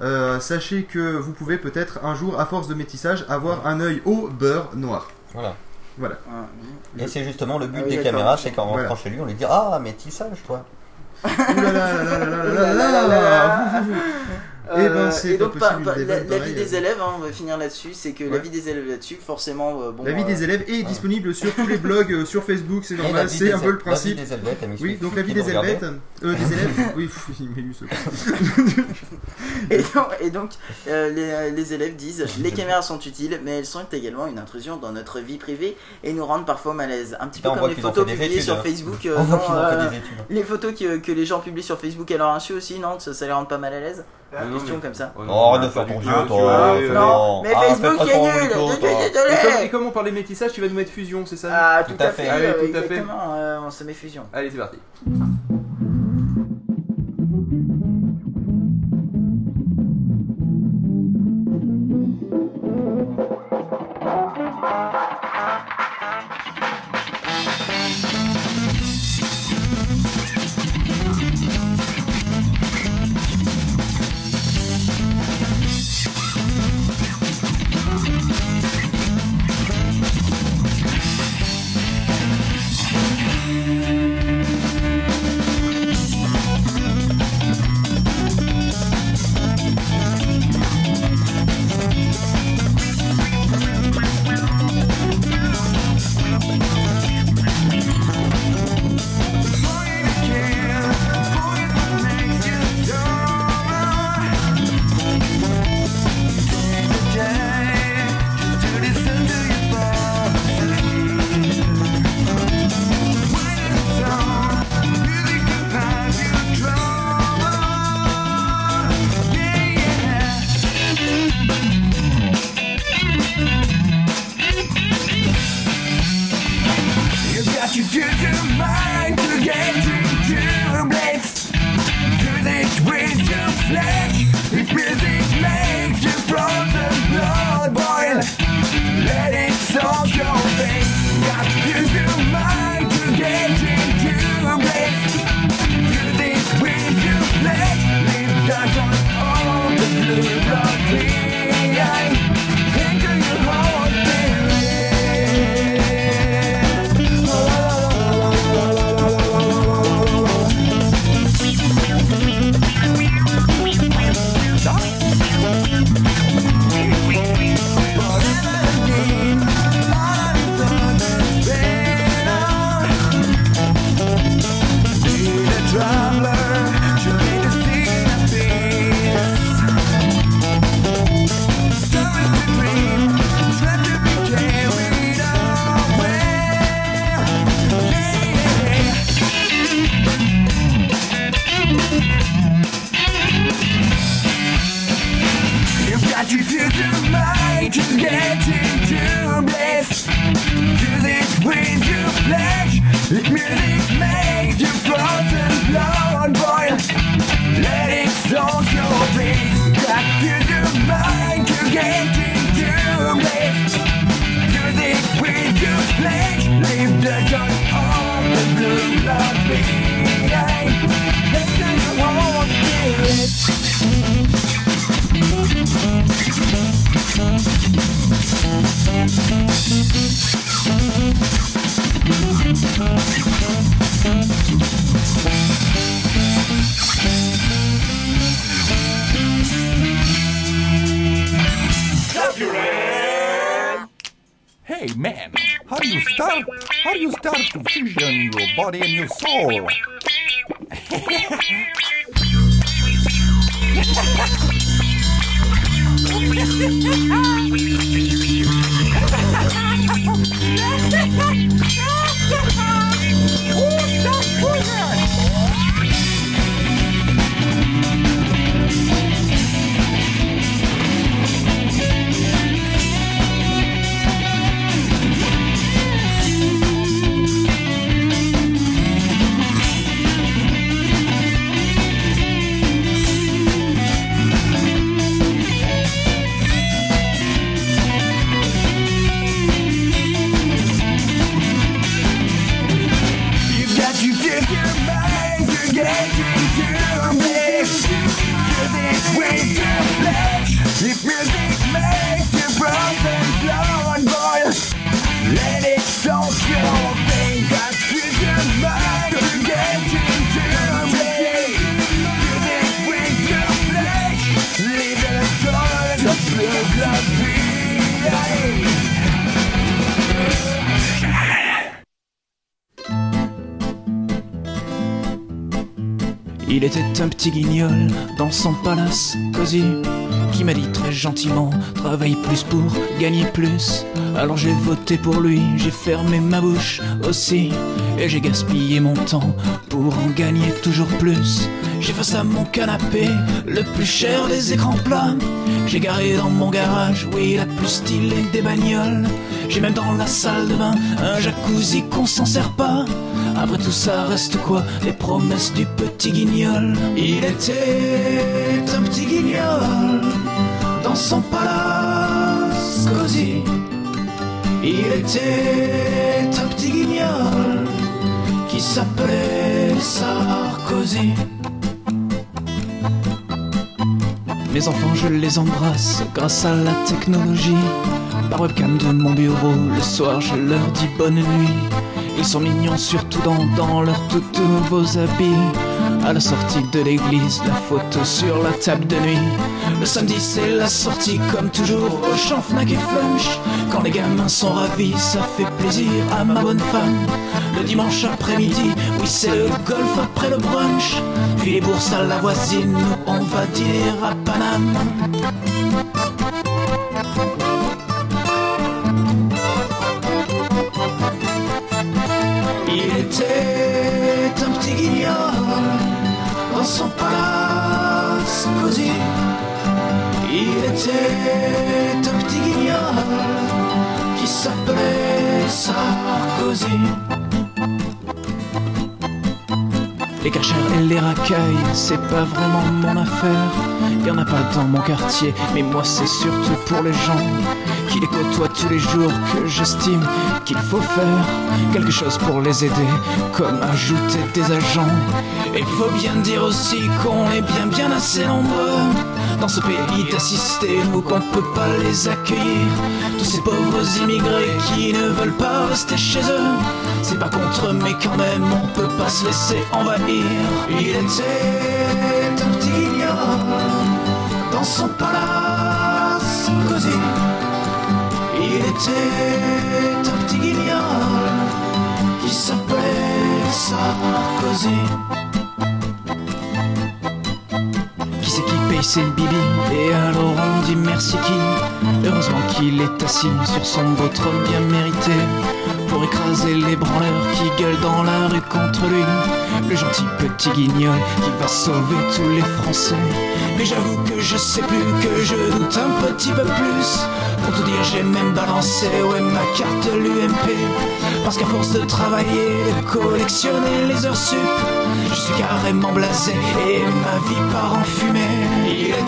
euh, sachez que vous pouvez peut-être un jour à force de métissage avoir un œil au beurre noir. Voilà. Ah, oui. Et c'est justement le but Ah oui, des caméras, c'est qu'en Voilà. rentrant chez lui, on lui dit Ah, mais tissage, toi. Ouh là là là là là là là là Ouh là Euh, ben, c'est et donc, pas- la, la vie des euh. élèves, hein, on va finir là-dessus, c'est que la Ouais. vie des élèves là-dessus, forcément, euh, bon. La vie euh, des élèves est disponible sur tous les blogs, euh, sur Facebook, c'est la normal, c'est un peu le principe. La Oui, donc la vie des euh, des élèves, oui, pff, il met lu ce Et donc, et donc, euh, les, les élèves disent les caméras sont utiles, mais elles sont également une intrusion dans notre vie privée et nous rendent parfois malaise. Un petit peu Putain, comme voit les photos publiées études, sur hein. Facebook. euh, non, euh, les photos que, que les gens publient sur Facebook à leur insu aussi, non? Ça, ça les rend pas mal à l'aise? Non, question mais- comme ça. Oh, Oh, arrête de pas faire du ton Ah, toi. Non, mais Ah, Facebook c'est nul Et comme, désolé et comme on parlait métissage, tu vas nous mettre fusion, c'est ça? Ah, tout, à fait, tout à fait. exactement, on se met fusion. Allez, c'est parti. Son palace cosy qui m'a dit très gentiment travaille plus pour gagner plus. Alors j'ai voté pour lui, j'ai fermé ma bouche aussi et j'ai gaspillé mon temps pour en gagner toujours plus. J'ai face à mon canapé le plus cher des écrans plats. J'ai garé dans mon garage, oui, la plus stylée des bagnoles. J'ai même dans la salle de bain un jacuzzi qu'on s'en sert pas. Après tout ça reste quoi Les promesses du petit guignol. Il était un petit guignol dans son palace cosy. Il était un petit guignol qui s'appelait Sarkozy. Mes enfants, je les embrasse grâce à la technologie. Par webcam de mon bureau, le soir, je leur dis bonne nuit. Ils sont mignons, surtout dans, dans leurs tout nouveaux habits. À la sortie de l'église, la photo sur la table de nuit. Le samedi, c'est la sortie, comme toujours, au champ Fnac et Flunch. Quand les gamins sont ravis, ça fait plaisir à ma bonne femme. Le dimanche après-midi, oui, c'est le golf après le brunch. Puis les bourses à la voisine, on va dîner à Paname. Les cachers et les racailles, c'est pas vraiment mon affaire. Y en a pas dans mon quartier, mais moi c'est surtout pour les gens qui les côtoient tous les jours que j'estime qu'il faut faire quelque chose pour les aider, comme ajouter des agents. Et faut bien dire aussi qu'on est bien bien assez nombreux dans ce pays d'assister, nous qu'on peut pas les accueillir. Tous ces pauvres immigrés qui ne veulent pas rester chez eux. C'est pas contre mais quand même, on peut pas se laisser envahir. Il était un petit guignol dans son palace cosy. Il était un petit guignol qui s'appelait Sarkozy. C'est bibi Et alors on dit merci qui Heureusement qu'il est assis sur son beau bien mérité Pour écraser les branleurs qui gueulent dans la rue contre lui. Le gentil petit guignol qui va sauver tous les Français. Mais j'avoue que je sais plus, que je doute un petit peu plus. Pour tout dire j'ai même balancé ouais ma carte l'UMP Parce qu'à force de travailler, de collectionner les heures sup Je suis carrément blasé et ma vie part en fumée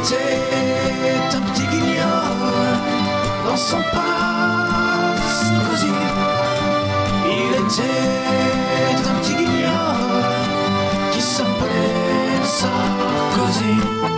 était un petit guignol dans son cosy. Il était un petit guignol qui s'appelait Sarkozy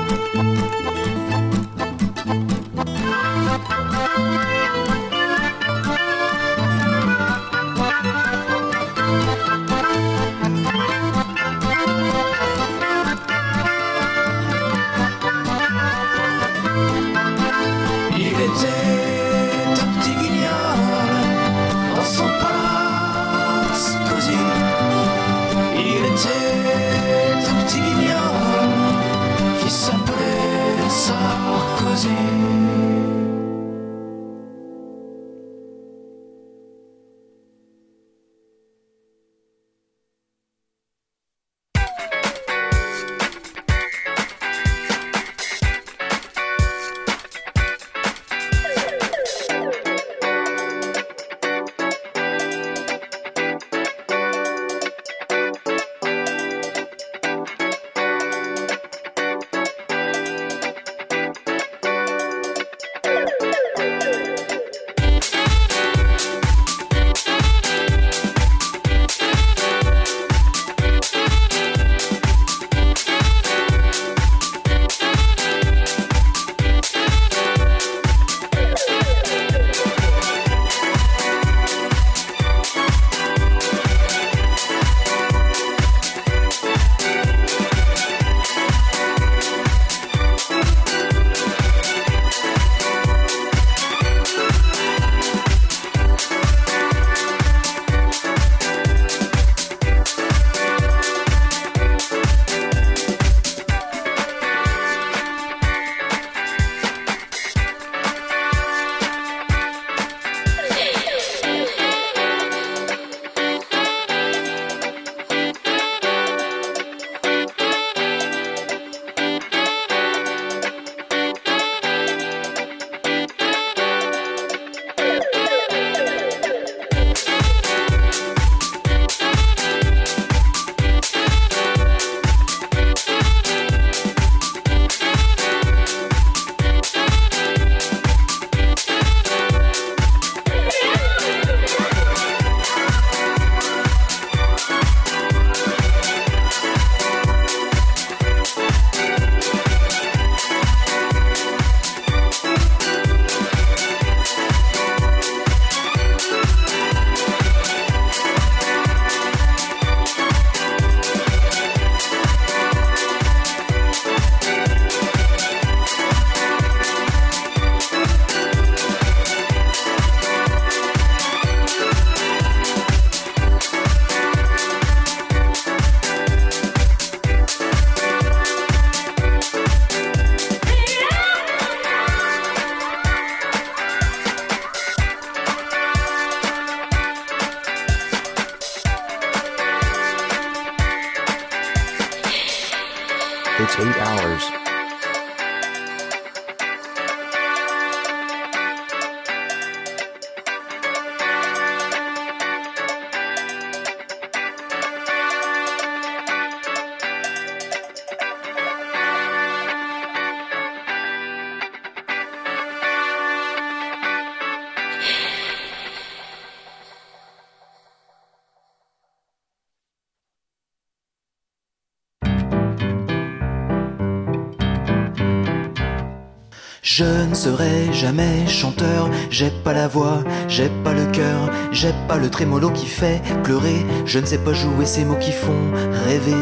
serai jamais chanteur, j'ai pas la voix, j'ai pas le cœur, j'ai pas le trémolo qui fait pleurer, je ne sais pas jouer ces mots qui font rêver.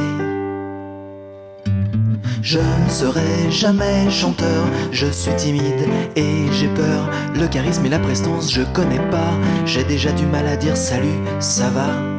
Je ne serai jamais chanteur, je suis timide et j'ai peur, le charisme et la prestance je connais pas, j'ai déjà du mal à dire salut, ça va.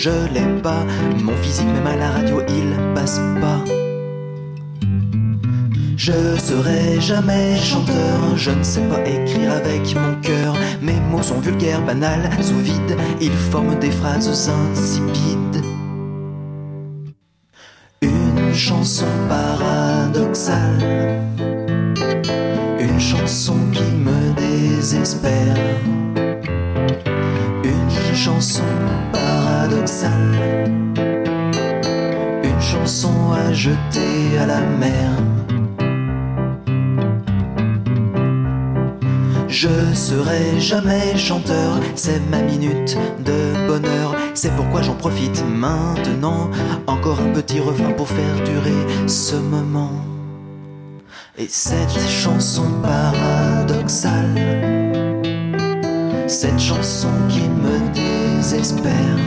Je l'ai pas, mon physique même à la radio il passe pas. Je serai jamais chanteur, je ne sais pas écrire avec mon cœur, mes mots sont vulgaires, banals, sous vide, ils forment des phrases insipides. Une chanson paradoxale une chanson qui me désespère. Serai jamais chanteur, c'est ma minute de bonheur. C'est pourquoi j'en profite maintenant. Encore un petit refrain pour faire durer ce moment. Et cette chanson paradoxale, cette chanson qui me désespère,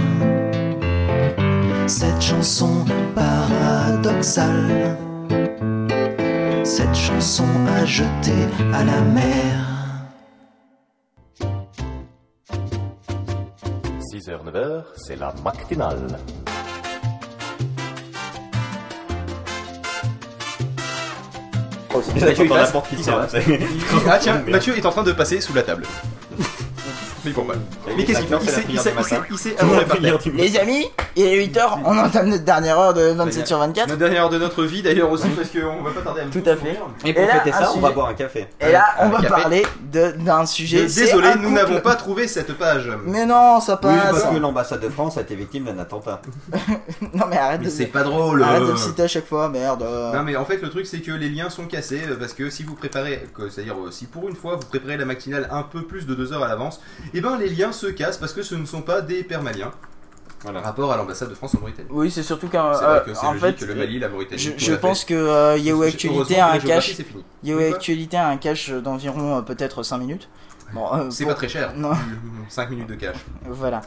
cette chanson paradoxale, cette chanson à jeter à la mer. C'est la matinale. Mathieu, il passe, qui Ah tiens, Mathieu est en train de passer sous la table. Mais bon, bah. Mais qu'est-ce qu'il fait Il s'est- il s'est- il s'est- il s'est amouré par terre. Les amis, il est 8h, on entame notre dernière heure de 27 sur 24. Notre dernière heure de notre vie d'ailleurs aussi parce qu'on va pas tarder à Tout à fait. Et pour là, fêter un ça, on va sujet- boire un café. Et là, on va café. parler d'un sujet. Désolé, nous n'avons pas trouvé cette page. Mais non, ça Oui, passe. parce que l'ambassade de France a été victime d'un attentat. Non, mais arrête Mais de. c'est pas drôle. Arrête de euh. le citer à chaque fois, merde. Non mais en fait le truc c'est que les liens sont cassés euh, parce que si vous préparez, c'est-à-dire euh, si pour une fois vous préparez la matinale un peu plus de deux heures à l'avance, et ben les liens se cassent parce que ce ne sont pas des permaliens. Voilà. Rapport à l'ambassade de France en Mauritanie. Oui, c'est surtout qu'un. C'est vrai euh, que c'est en logique fait, que le Mali, la Mauritanie. Je, je pense que euh, Yahoo Actualité a un cache. Yahoo Actualité a un cache d'environ euh, peut-être 5 minutes. Bon, euh, C'est pour- pas très cher. Non, 5 minutes de cash. voilà.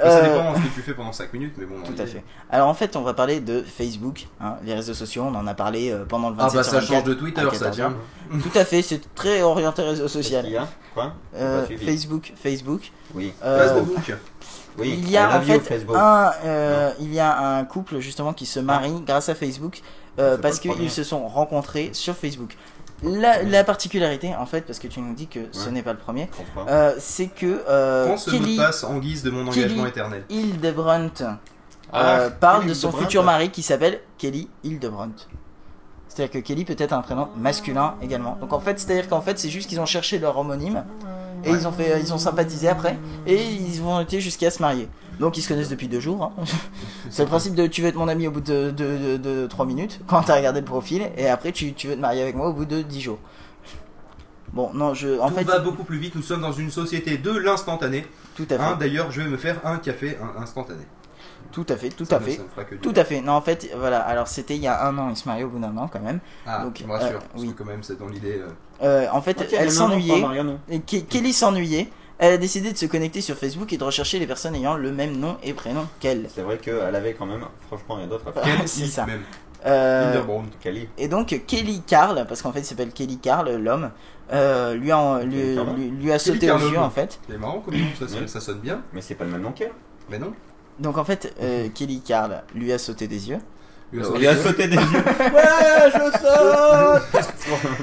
Ça Euh, dépend de ce que tu fais pendant 5 minutes, mais bon. Tout à fait. Alors en fait, on va parler de Facebook, hein, les réseaux sociaux. On en a parlé pendant le 27 Ah bah ça 24 change de Twitter, ça 14 tiens. heures. Tout à fait, c'est très orienté réseau social. Y a? Quoi? Euh. Facebook, Facebook. Oui. Euh, Facebook. Oui. il y a en fait un, euh, il y a un couple justement qui se marie grâce à Facebook euh, parce qu'ils se sont rencontrés sur Facebook. La, la particularité en fait, parce que tu nous dis que ce n'est pas le premier, euh, c'est que euh, mot Kelly passe en guise de mon Kelly engagement éternel. Hildebrandt Ah, euh, parle Kelly de son Hildebrandt. futur mari qui s'appelle Kelly Hildebrandt. C'est-à-dire que Kelly peut être un prénom masculin également. Donc en fait, c'est-à-dire qu'en fait, c'est juste qu'ils ont cherché leur homonyme et ils ont fait, ils ont sympathisé après et ils vont été jusqu'à se marier. Donc ils se connaissent depuis deux jours. hein. C'est le principe de tu veux être mon ami au bout de, de, de, de trois minutes quand t'as regardé le profil et après tu, tu veux te marier avec moi au bout de 10 jours. Bon, non, je. En Tout fait, va beaucoup plus vite, nous sommes dans une société de l'instantané. tout à fait. Hein, D'ailleurs, je vais me faire un café instantané. Tout à fait, tout Ça à fait. Tout à fait. Non, en fait, voilà. Alors, c'était il y a un an. Ils se mariaient au bout d'un an, quand même. Ah, Donc, me rassures, euh, parce oui. que quand même, c'est dans l'idée. euh, Euh, en fait, Ok, elle s'ennuyait. Kelly s'ennuyait. Elle a décidé de se connecter sur Facebook et de rechercher les personnes ayant le même nom et prénom qu'elle. C'est vrai qu'elle avait quand même, franchement, il y a d'autres à faire. C'est ça. même. Euh. Kelly. et donc Kelly Carl, parce qu'en fait il s'appelle Kelly Carl, l'homme, euh, lui, a, lui, lui- lui a Kelly sauté aux Carl, yeux en fait. C'est marrant comme nom, ça, ça, ça sonne bien. Mais c'est pas le même nom qu'elle. Mais non. Donc en fait, euh, Kelly Carl lui a sauté des yeux. Lui a Il sauté a des sauté des yeux. Ouais, je saute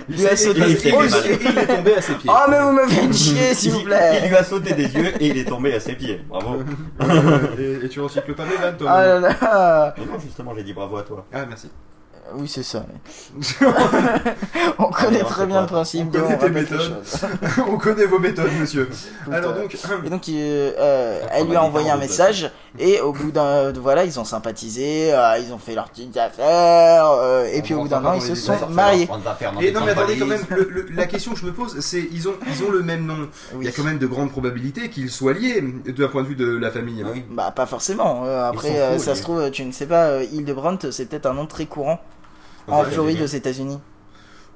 Il lui a sauté il des yeux. il est tombé à ses pieds. Oh mais vous me faites chier s'il vous Il plaît lui a sauté des yeux et il est tombé à ses pieds. Bravo. et, et tu recycles pas mes vannes, toi Ah là là Mais non, justement, j'ai dit bravo à toi. Ah, merci. Oui c'est ça. On connaît très bien le principe On de connaît on tes méthodes. On connaît vos méthodes, monsieur. Alors euh, donc, Et donc euh, euh, elle lui a envoyé un message et au bout d'un voilà ils ont sympathisé, euh, ils ont fait leurs petites affaires euh, et On puis au bout d'un an ils se sont mariés. Et non mais attendez quand même, centralises. le- le- la question que je me pose, c'est ils ont ils ont le même nom. Il y a quand même de grandes probabilités qu'ils soient liés d'un point de vue de la famille. Oui. Bah pas forcément. euh, Ils après sont euh, fous, ça les se trouve tu ne sais pas euh, Hildebrandt c'est peut-être un nom très courant en Ouais, Floride aux États-Unis.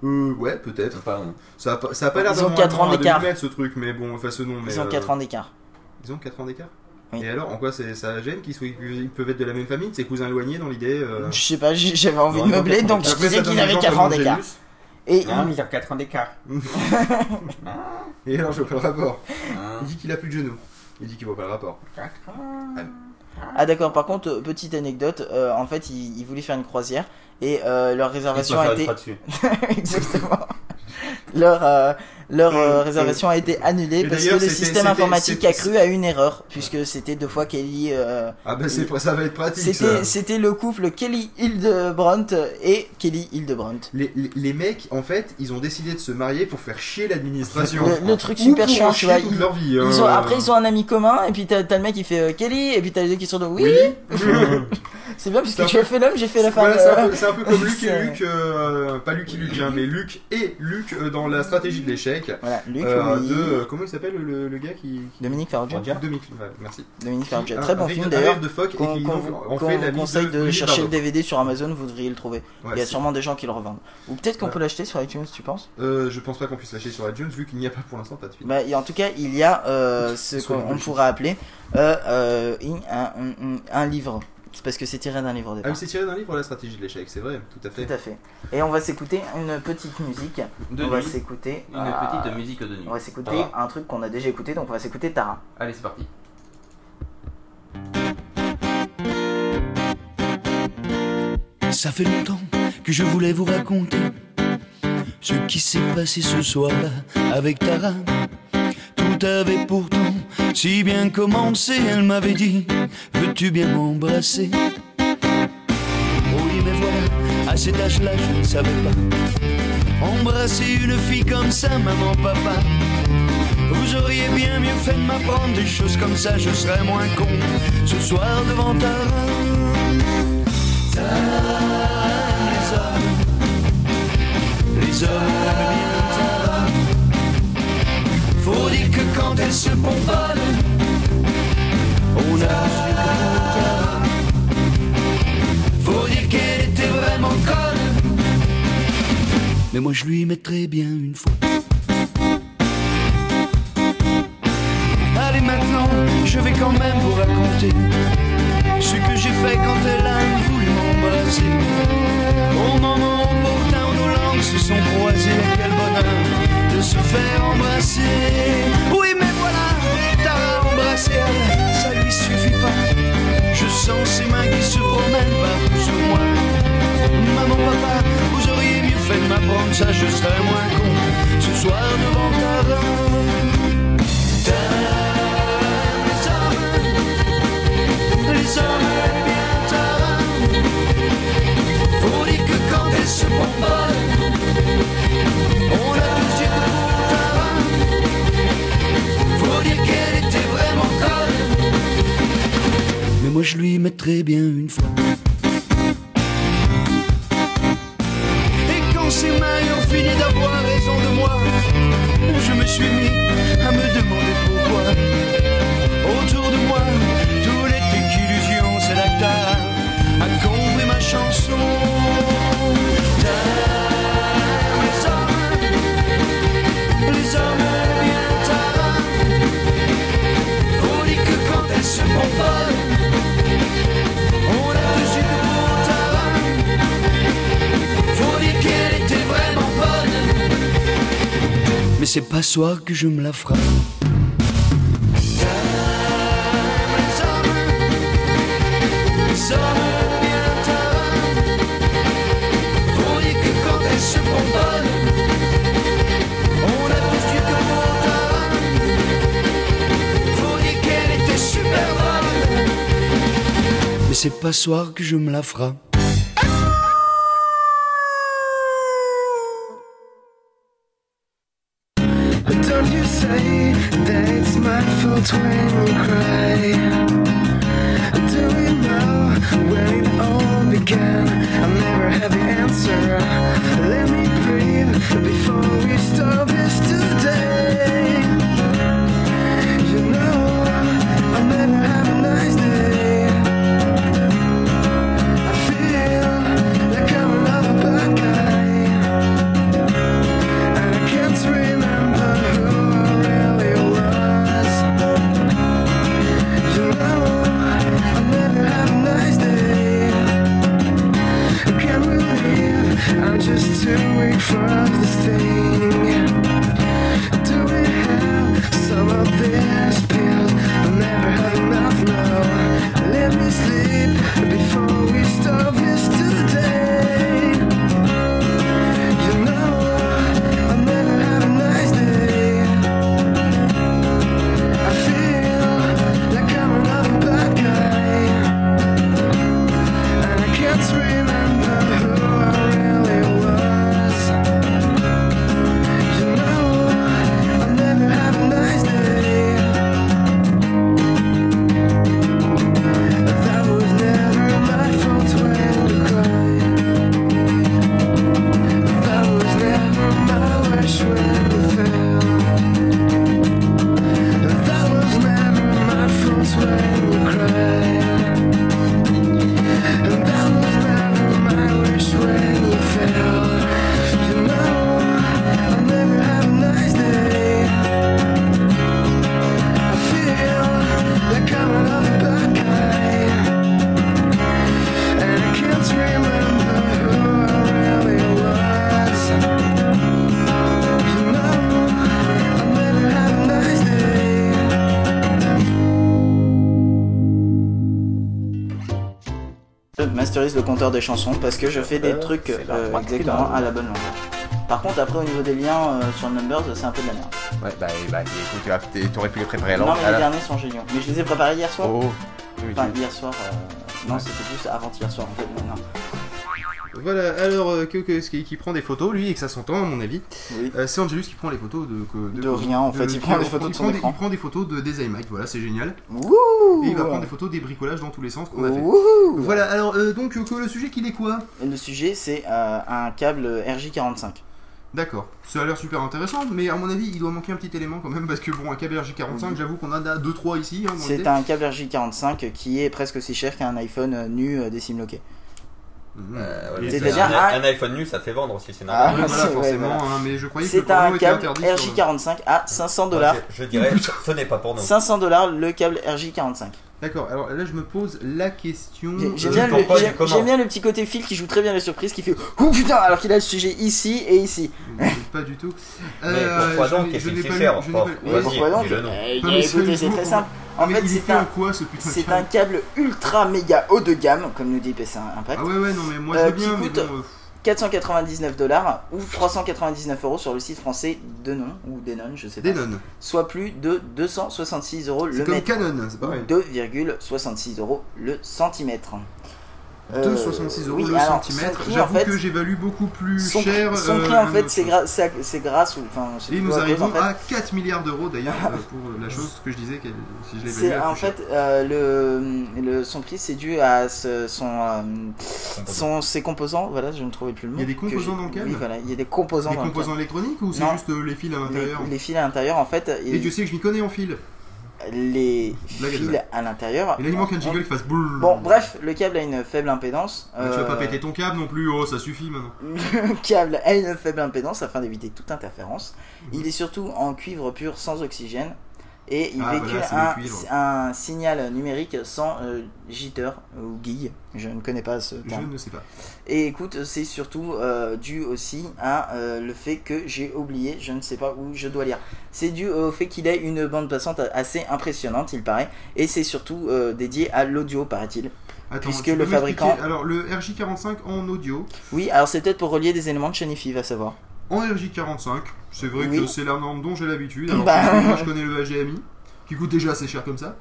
Euh, ouais, peut-être. Hein. Ça a pas, ça a pas l'air Ils ont d'avoir quatre un ans nom à d'écart. demi-mètre, ce truc, mais bon, enfin ce nom. Mais, Ils ont euh, 4 ans d'écart. Ils ont 4 ans d'écart? Oui. Et alors, en quoi c'est- ça gêne qu'ils soient- ils peuvent être de la même famille, de ses cousins éloignés dans l'idée euh, Je sais pas, j'avais envie Non, de meubler donc je disais qu'il avait gens 4 comme ans d'écart. Et Non, mais il a 4 ans d'écart. Et alors, je vois pas le rapport. Hein. Il dit qu'il a plus de genoux. Il dit qu'il voit pas le rapport. Ah d'accord, par contre, euh, petite anecdote, euh, en fait, ils, ils voulaient faire une croisière et euh, leur réservation a été... Exactement. leur euh, leur euh, réservation a été annulée parce que le système informatique a cru à une erreur, puisque c'était deux fois Kelly... euh, Ah bah c'est ça va être pratique. c'était le couple Kelly Hildebrandt et Kelly Hildebrandt. Les, les, les mecs, en fait, ils ont décidé de se marier pour faire chier l'administration. Le, le truc super chiant, tu vois. toute Ils, leur vie. ils hein. ont, après, ils ont un ami commun, et puis t'as le mec qui fait euh, Kelly, et puis t'as les deux qui sont de oui. C'est bien, puisque tu as fait l'homme, j'ai fait la femme. Voilà, c'est un, peu- c'est un peu comme Luc et Luc, euh, pas Luc et Luc, hein, mais Luc et Luc dans la stratégie de l'échec. Voilà, Luc, euh, oui. de, euh, comment il s'appelle le, le gars qui. qui- Dominique Farrugia. Dominique, ouais, merci. Dominique Farrugia. Très bon film d'ailleurs. de et qui qu'on fait la conseille de chercher le. DVD sur Amazon, vous devriez le trouver. Ouais, Il y a sûrement des gens qui le revendent. Ou peut-être qu'on Ouais. peut l'acheter sur iTunes, tu penses? Euh, je pense pas qu'on puisse lâcher sur iTunes vu qu'il n'y a pas pour l'instant pas de film. bah, et En tout cas, il y a euh, ce qu'on pourrait appeler un, un- un livre. C'est parce que c'est tiré d'un livre au Ah, mais c'est tiré d'un livre La stratégie de l'échec, c'est vrai, tout à fait. Tout à fait. Et on va s'écouter une petite musique. De on va s'écouter. Une ah, petite musique de nuit. On va s'écouter Tara. un truc qu'on a déjà écouté, donc on va s'écouter Tara. Allez, c'est parti. Ça fait longtemps que je voulais vous raconter ce qui s'est passé ce soir-là avec Tara. Tout avait pourtant si bien commencé, elle m'avait dit Veux-tu bien m'embrasser? Oui, mais voilà, à cet âge-là, je ne savais pas. Embrasser une fille comme ça, maman, papa. Vous auriez bien mieux fait de m'apprendre des choses comme ça, je serais moins con ce soir devant Tara. Les hommes, les hommes. Faut dire que quand elle se pomponne, on a. Faut dire qu'elle était vraiment conne, mais moi je lui mettrais bien une fois. Allez maintenant, je vais quand même vous raconter ce que j'ai fait quand elle a voulu m'embrasser. Au moment opportun où nos langues se sont croisées, quel bonheur de se faire embrasser. Ça, je serais moins con ce soir devant Tara. Tara, les hommes aiment bien Tara. Faut dire que quand elle se bombarde, on a tous pour Tara. Faut dire qu'elle était vraiment conne, mais moi je lui mettrais bien une fois. Gros tabac Faut dire qu'elle était super bonne Mais c'est pas soir que je me la ferai. Le compteur des chansons parce que je fais des Euh, trucs euh, exactement à la bonne longueur. Par contre, après, au niveau des liens euh, sur le Numbers, c'est un peu de la merde. Ouais, bah, bah écoute, tu as- t'es- t'aurais pu les préparer à Non, l'an- mais les la- derniers sont géniaux. Mais je les ai préparés hier soir. Oh. Oui, Enfin, hier soir. euh, Non, Ouais. c'était plus avant-hier soir en fait. mais non. Voilà, alors euh, que, que- qui, qui prend des photos, lui, et que ça s'entend à mon avis, Oui. euh, c'est Angelus qui prend les photos de. rien, en fait, il prend des photos de son écran. Il prend des photos de, des iMac, voilà, c'est génial. Wouh Et il va prendre des photos des bricolages dans tous les sens qu'on a fait. Voilà, alors euh, donc euh, que le sujet qu'il est quoi? Le sujet, c'est euh, un câble RJ45. D'accord, ça a l'air super intéressant, mais à mon avis, il doit manquer un petit élément quand même, parce que bon, un câble RJ45, j'avoue qu'on en a 2-3 ici. Hein, dans C'est un câble RJ45 qui est presque aussi cher qu'un iPhone euh, nu euh, des simloqués. Mhm. Euh, ouais, Et c'est c'est- bien un, un- un iPhone nu, ça fait vendre aussi, c'est Ah, normal. Voilà, ouais, forcément, voilà. hein, mais je croyais que le C'est un câble interdit sur le- RJ45 à 500 dollars. Je, je dirais, ce, n'est pas pour nous. 500 dollars le câble RJ45. D'accord, alors là je me pose la question. J'ai- J'aime euh, bien, bien le petit côté fil qui joue très bien les surprises, qui fait Oh putain, alors qu'il a le sujet ici et ici. Pas du tout. Mais Euh, pourquoi je donc qu'il n'ai si pas cher pourquoi donc. Eh, c'est très simple. En mais fait, c'est un, quoi ce putain de c'est câble un câble ultra méga haut de gamme, comme nous dit PC Impact. Ah ouais, ouais, non, mais moi Euh, je veux bien, qui mais coûte- bon. euh, 499 dollars ou 399 euros sur le site français Denon ou Denon, je sais pas. Denon. Soit plus de 266 euros C'est le comme mètre. Canon, c'est pareil. 2,66 euros le centimètre. Euh, 2,66 euros oui, le alors, centimètre. son en J'avoue fait, que j'évalue beaucoup plus son, cher. son euh, prix en fait c'est grâce ou enfin c'est Et nous arrivons en fait, à 4 milliards d'euros d'ailleurs euh, pour la chose que je disais, si je l'évalue. En fait euh, le, le son prix c'est dû à ce- son, euh, son ses composants voilà je ne trouvais plus le mot. Il y a des composants dans le câble Oui voilà il y a des composants Des dans composants électroniques ou c'est juste euh, les fils à l'intérieur les, les fils à l'intérieur en fait Et Dieu sait que je m'y connais en fil. Les Blague fils à l'intérieur il manque un jingle qui fasse boule. bon bref le câble a une faible impédance Tu vas pas Euh, péter ton câble non plus, oh ça suffit maintenant. le câble a une faible impédance afin d'éviter toute interférence. Mhm. Il est surtout en cuivre pur sans oxygène et il Ah, véhicule voilà, un, signal numérique sans euh, jitter ou guille. Je ne connais pas ce Je terme. ne sais pas. Et écoute, c'est surtout euh, dû aussi à euh, le fait que j'ai oublié, je ne sais pas où je dois lire. C'est dû au fait qu'il ait une bande passante assez impressionnante, il paraît, et c'est surtout euh, dédié à l'audio, paraît-il. Attends, Puisque le fabricant. Alors, le RJ45 en audio, Oui, alors c'est peut-être pour relier des éléments de Shanifi, va savoir. En RJ45, c'est vrai Oui. que c'est la norme dont j'ai l'habitude. Alors, Bah. moi, je connais le HDMI, qui coûte déjà assez cher comme ça.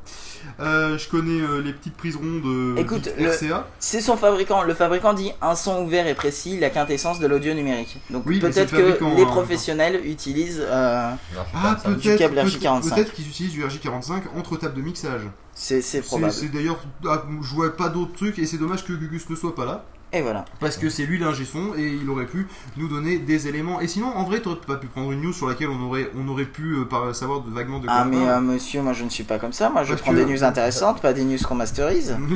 Euh, je connais euh, les petites prises rondes euh, Écoute, dites le- RCA. c'est son fabricant. Le fabricant dit un son ouvert et précis, la quintessence de l'audio numérique. Donc Oui, peut-être que les hein. professionnels utilisent euh, Ah, du peut-être câble peut- RJ45. peut-être qu'ils utilisent du RJ45 entre tables de mixage. C'est probable. C'est d'ailleurs, ah, je vois pas d'autres trucs et c'est dommage que Gugus ne soit pas là. Et voilà. Parce que c'est lui l'ingé son et il aurait pu nous donner des éléments. Et sinon, en vrai, t'aurais pas pu prendre une news sur laquelle on aurait, on aurait pu euh, savoir de, vaguement de quoi Ah mais euh, monsieur, moi je ne suis pas comme ça. Moi je Parce prends que- des news intéressantes, pas des news qu'on masterise.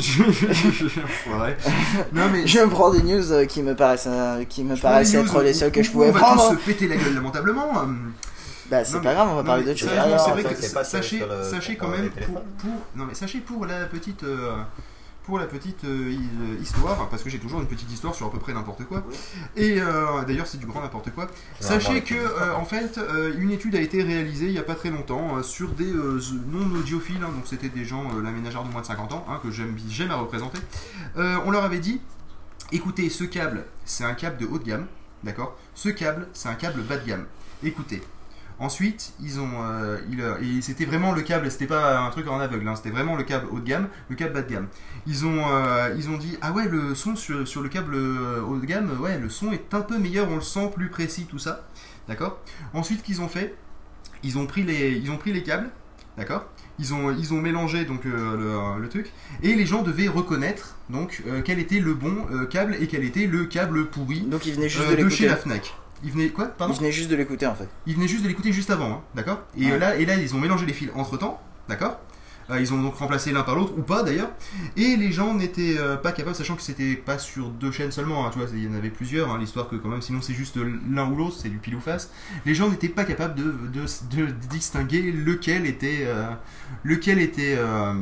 Non mais Je prends des news euh, qui me paraissent, qui me Je paraissent être les seules que je pouvais on va prendre. tous se péter la gueule lamentablement. Bah c'est pas grave, on va parler d'autre chose. sachez, sachez quand même pour, pour- non mais sachez pour la petite pour la petite euh, euh, histoire parce que j'ai toujours une petite histoire sur à peu près n'importe quoi. Et euh, d'ailleurs c'est du grand n'importe quoi. Sachez que euh, en fait une étude a été réalisée il y a pas très longtemps sur des euh, non audiophiles hein, donc c'était des gens la ménagère de moins de 50 ans hein, que j'aime j'aime à représenter. On leur avait dit écoutez ce câble c'est un câble de haut de gamme d'accord? Ce câble c'est un câble bas de gamme. Écoutez Ensuite, ils ont, euh, il, euh, et c'était vraiment le câble, c'était pas un truc en aveugle, hein, c'était vraiment le câble haut de gamme, le câble bas de gamme. Ils ont, euh, ils ont dit ah ouais le son sur, sur le câble euh, haut de gamme, ouais le son est un peu meilleur, on le sent plus précis tout ça, d'accord? Ensuite qu'ils ont fait, ils ont pris les, ils ont pris les câbles, d'accord? Ils ont, ils ont mélangé donc euh, le, le truc et les gens devaient reconnaître donc quel était le bon câble et quel était le câble pourri Donc il venait juste de de chez la Fnac. Il venait quoi Pardon Il venait juste de l'écouter en fait. ils venaient juste de l'écouter juste avant, hein, d'accord? Et, Ouais. euh, là, et là, ils ont mélangé les fils entre temps, d'accord? Euh, Ils ont donc remplacé l'un par l'autre, ou pas d'ailleurs. Et les gens n'étaient euh, pas capables, sachant que c'était pas sur deux chaînes seulement, hein, tu vois, il y en avait plusieurs, hein, l'histoire que quand même, sinon c'est juste l'un ou l'autre, c'est du pile ou face. Les gens n'étaient pas capables de, de, de distinguer lequel était, euh, lequel était euh,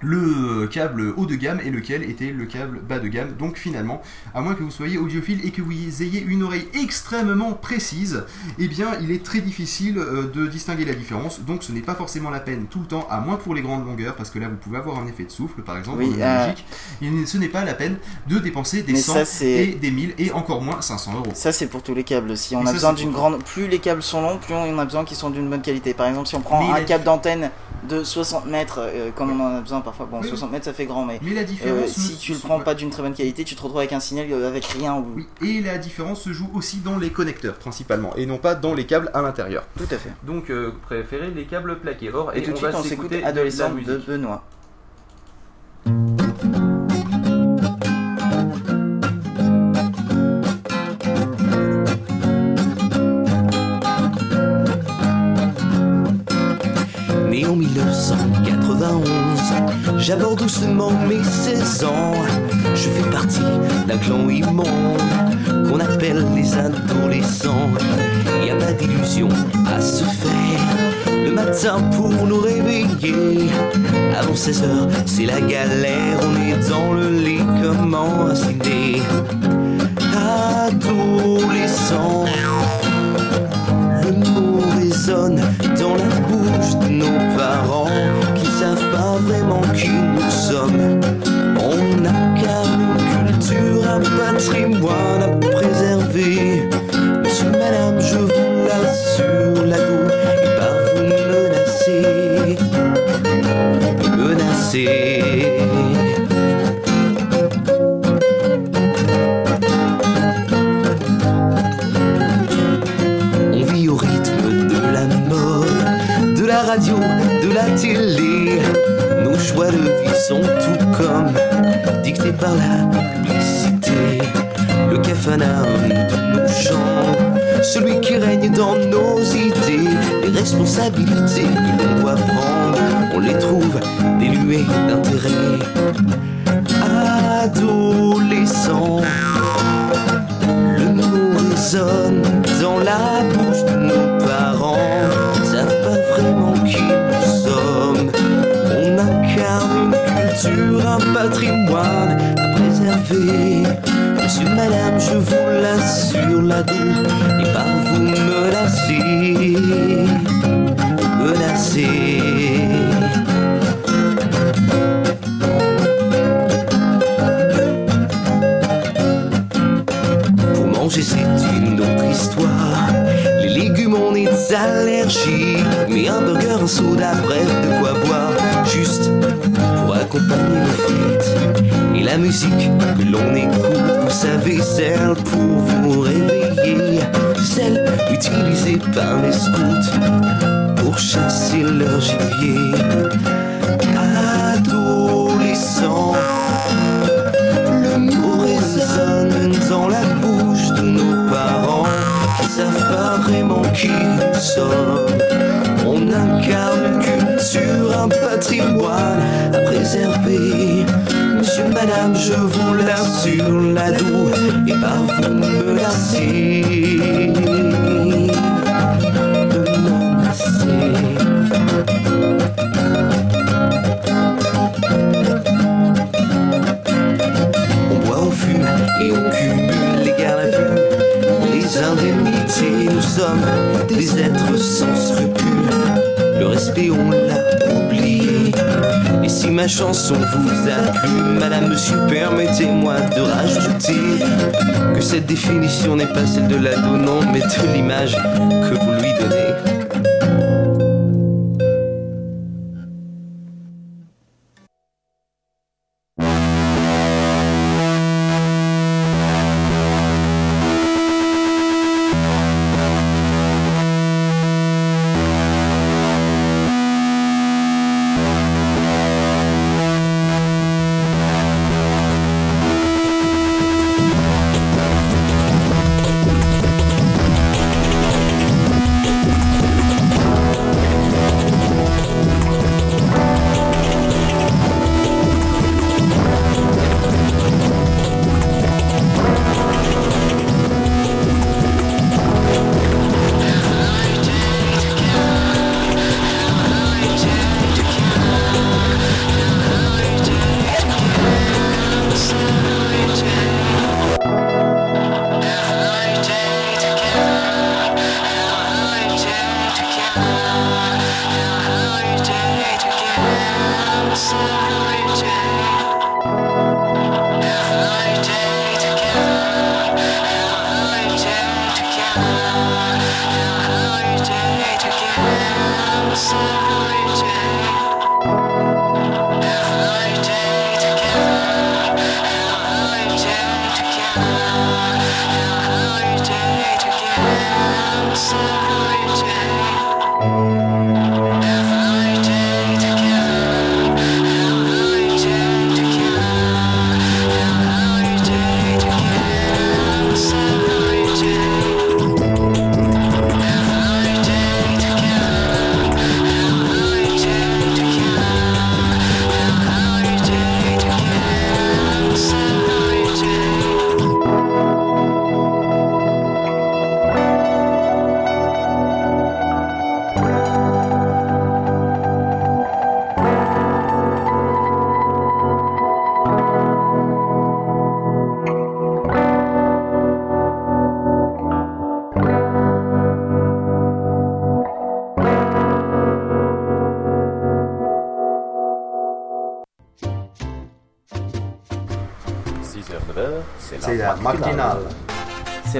le câble haut de gamme et lequel était le câble bas de gamme. Donc finalement, à moins que vous soyez audiophile et que vous ayez une oreille extrêmement précise, eh bien il est très difficile euh, de distinguer la différence. Donc ce n'est pas forcément la peine tout le temps, à moins pour les grandes longueurs, parce que là vous pouvez avoir un effet de souffle par exemple Oui, en euh, logique. Et ce n'est pas la peine de dépenser des Mais 100 ça, c'est- et des 1000 et encore moins 500 euros. Ça c'est pour tous les câbles. Si on a ça, besoin d'une grande, plus les câbles sont longs, plus on a besoin qu'ils sont d'une bonne qualité. Par exemple, si on prend Mais un câble d'antenne de 60 mètres, euh, comme on en a besoin parfois, bon Oui, 60 mètres ça fait grand, mais, Mais la euh, différence si ne- tu le prends pas d'une très bonne qualité, tu te retrouves avec un signal avec rien. Ou... Oui, et la différence se joue aussi dans les connecteurs principalement, et non pas dans les câbles à l'intérieur. Tout à fait. Donc, euh, préférez les câbles plaqués or. Et, tout de suite va on s'écoute s'écouter de de Benoît. Né en 1991, j'aborde doucement mes 16 ans. Je fais partie d'un clan immonde qu'on appelle les adolescents. Y a pas d'illusion à se faire. Le matin pour nous réveiller. Avant 16 heures, c'est la galère. On est dans le lit, comment inciter Adolescent. Le mot résonne dans la bouche de nos parents vraiment qui nous sommes. On incarne une culture, un patrimoine à préserver. Monsieur, madame, je vous l'assure, l'ado est par vous menacé. Menacé. On vit au rythme de la mode, de la radio, de la télé. Choix de vie sont tout comme dictés par la publicité. Le capharnaüm de nos gens, celui qui règne dans nos idées. Les responsabilités que l'on doit prendre, on les trouve dénuées d'intérêt. Adolescent. Le mot résonne dans la Monsieur, madame, je vous l'assure, l'adour et par vous. Pour manger, c'est une autre histoire. Les légumes, on est allergiques. Mais un burger, un soda, bref, de quoi boire. Juste pour accompagner la musique que l'on écoute, vous savez, celle pour vous réveiller. Celle utilisée par les scouts pour chasser leur gibier. Adolescent. Le mot résonne dans la bouche de nos parents qui savent pas vraiment qui nous sommes. Vous l'assure, l'ado et par vous menacé. On boit, on fume et on cumule les gardes à vue. Les indemnités, nous sommes des êtres sans scrupules. Le respect, on l'a ma chanson vous a plu, madame, monsieur, permettez-moi de rajouter que cette définition n'est pas celle de l'ado, non, mais de l'image que vous lui donnez.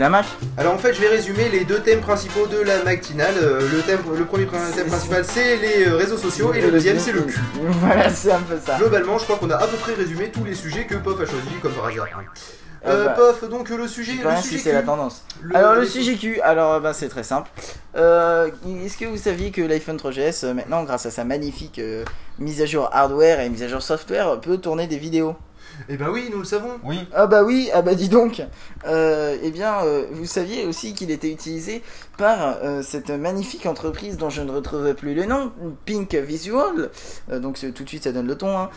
La Mac Alors en fait, je vais résumer les deux thèmes principaux de la matinale. Euh, Le, thème, le premier thème principal, c'est les euh, réseaux sociaux, et le deuxième, c'est le cul. Voilà, c'est un peu ça. Globalement, je crois qu'on a à peu près résumé tous les sujets que Pof a choisi, comme par hasard. Euh, Euh, bah, Pof, donc le sujet, Je sais pas le rien sujet si c'est la tendance. Le- alors le le- sujet Q, alors bah, c'est très simple. Euh, Est-ce que vous saviez que l'iPhone 3GS euh, maintenant, grâce à sa magnifique euh, mise à jour hardware et mise à jour software, peut tourner des vidéos? Eh ben oui, nous le savons. Oui. Ah bah oui, ah bah dis donc. Euh, eh bien, euh, vous saviez aussi qu'il était utilisé par euh, cette magnifique entreprise dont je ne retrouve plus le nom, Pink Visual. Donc tout de suite ça donne le ton. Hein,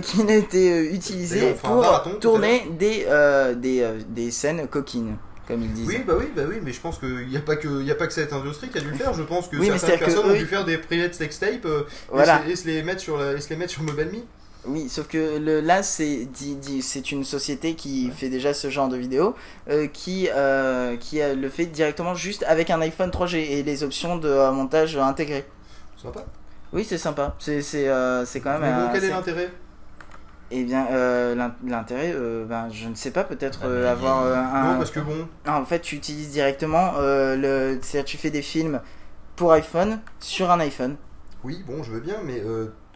qui a été euh, utilisé pour marathon tourner des des, des scènes coquines, comme ils disent. Oui, bah oui, bah oui, mais je pense qu'il n'y a, pas que- y a pas que cette industrie qui a dû le faire. Je pense que Oui, certaines que personnes ont dû faire des private sex tapes euh, Voilà. et, se, et se les mettre sur la, et se les mettre sur MobileMe. Oui, sauf que le, là, c'est une société qui fait déjà ce genre de vidéo, euh, qui, euh, qui euh, le fait directement juste avec un iPhone 3G et les options de montage intégrées. Sympa. Oui, c'est sympa. C'est quand même. Mais bon, un- quel est l'intérêt? Eh bien, euh, l'in- l'intérêt, euh, ben, je ne sais pas, peut-être euh, mais- avoir un. Non, parce que bon. Ah, en fait, tu utilises directement le. C'est-à-dire, tu fais des films pour iPhone sur un iPhone. Oui, bon, je veux bien, mais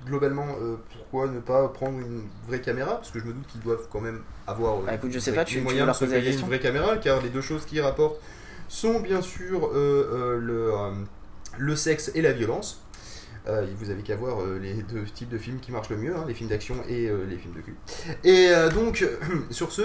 globalement, euh, pourquoi ne pas prendre une vraie caméra? Parce que je me doute qu'ils doivent quand même avoir euh, Bah, écoute, je sais les pas, tu- tu veux moyens de se payer une vraie caméra, car les deux choses qui rapportent sont bien sûr euh, euh, le, le sexe et la violence. Euh, vous avez qu'à voir euh, les deux types de films qui marchent le mieux, hein, les films d'action et euh, les films de cul. Et euh, donc, sur ce,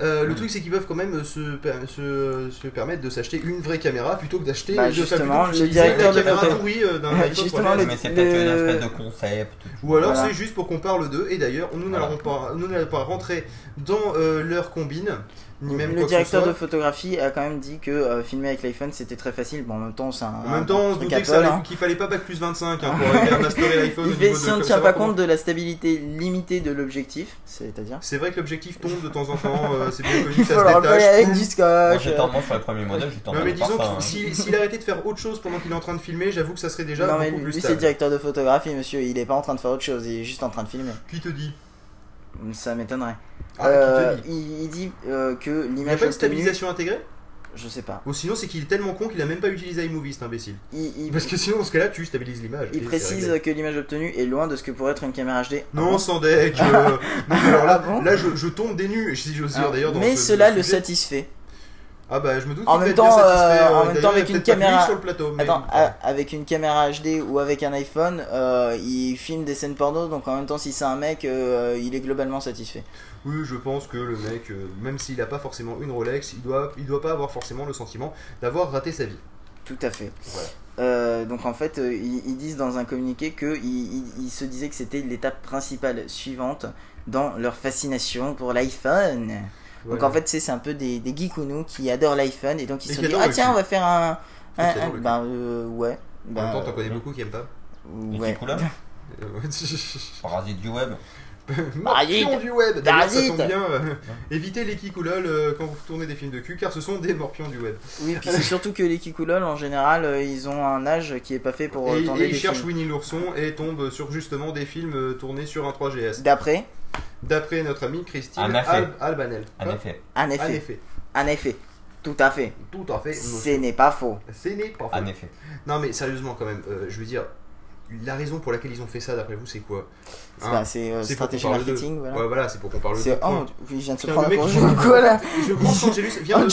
euh, Hmm. le truc c'est qu'ils peuvent quand même se, per- se, se permettre de s'acheter une vraie caméra plutôt que d'acheter Bah, justement, le directeur la de caméra pourrie d'un iPhone Justement, 3GS. le- Mais c'est peut-être une le- espèce de concept. Ou alors Voilà. c'est juste pour qu'on parle d'eux, et d'ailleurs nous n'allons pas, nous n'allons pas rentrer dans euh, leur combine, même le directeur de photographie a quand même dit que euh, filmer avec l'iPhone c'était très facile. Bon, en même temps, c'est un. En même temps, on se doutait hein. qu'il fallait pas bac plus 25 hein, pour à masterer l'iPhone. Si de- on ne tient pas compte de la stabilité limitée de l'objectif, c'est-à-dire. C'est vrai que l'objectif tombe de temps en temps, euh, c'est bien connu, Il ça se détache. avec du scotch. Moi tendance sur les premiers modèles, tendance mais disons hein. que si- s'il arrêtait de faire autre chose pendant qu'il est en train de filmer, j'avoue que ça serait déjà non, mais beaucoup lui, c'est directeur de photographie, monsieur. Il est pas en train de faire autre chose, il est juste en train de filmer. Qui te dit? Ça m'étonnerait. Ah, Euh, il, il dit euh, que Il n'y a l'image pas de stabilisation intégrée? Je sais pas. Ou sinon c'est qu'il est tellement con qu'il a même pas utilisé iMovie cet imbécile. Il, il- Parce que sinon dans ce cas-là tu stabilises l'image. il précise que l'image obtenue est loin de ce que pourrait être une caméra HD. Non, Ah sans deck. euh, non, alors là, Ah bon là je, je tombe des nues, si j'ose dire d'ailleurs. Mais ce- cela ce le satisfait. Ah bah je me doute En qu'il même temps, euh, euh, en même temps a avec une caméra, sur le plateau, mais attends, avec une caméra HD ou avec un iPhone, euh, il filme des scènes porno, donc en même temps si c'est un mec, euh, il est globalement satisfait. Oui, je pense que le mec, euh, même s'il a pas forcément une Rolex, il doit, il doit pas avoir forcément le sentiment d'avoir raté sa vie. Tout à fait. Voilà. Euh, donc en fait, euh, ils, ils disent dans un communiqué que ils, ils- ils se disaient que c'était l'étape principale suivante dans leur fascination pour l'iPhone. Donc en fait, c'est c'est un peu des, des geekounous qui adorent l'iPhone et donc ils se qui sont dit ah tiens on va faire un, un, qui un- ben euh, ouais. En même temps, t'en connais beaucoup qui aiment pas. ouais. Parasite du web. Morpion du web D'ailleurs, ça tombe bien. euh, évitez les kikoulol euh, quand vous tournez des films de cul, car ce sont des morpions du web. Oui, puis c'est surtout que les kikoulol en général, euh, ils ont un âge qui est pas fait pour Et, tourner et ils cherchent films. Winnie l'ourson et tombent sur justement des films tournés sur un 3GS. D'après D'après notre amie Christine En effet. Al- Albanel. En Quoi effet. En effet. En effet. En effet. Tout à fait. Tout à fait. Ce n'est pas faux. Ce n'est pas faux. En effet. Non mais sérieusement quand même, euh, je veux dire, la raison pour laquelle ils ont fait ça d'après vous c'est quoi C'est Hein bah, c'est, euh, pour stratégie marketing, voilà. Ouais voilà, c'est pour qu'on parle de oh, oui, je viens de se prendre le un mec, congé je- ou quoi là Je pense Angelus vient de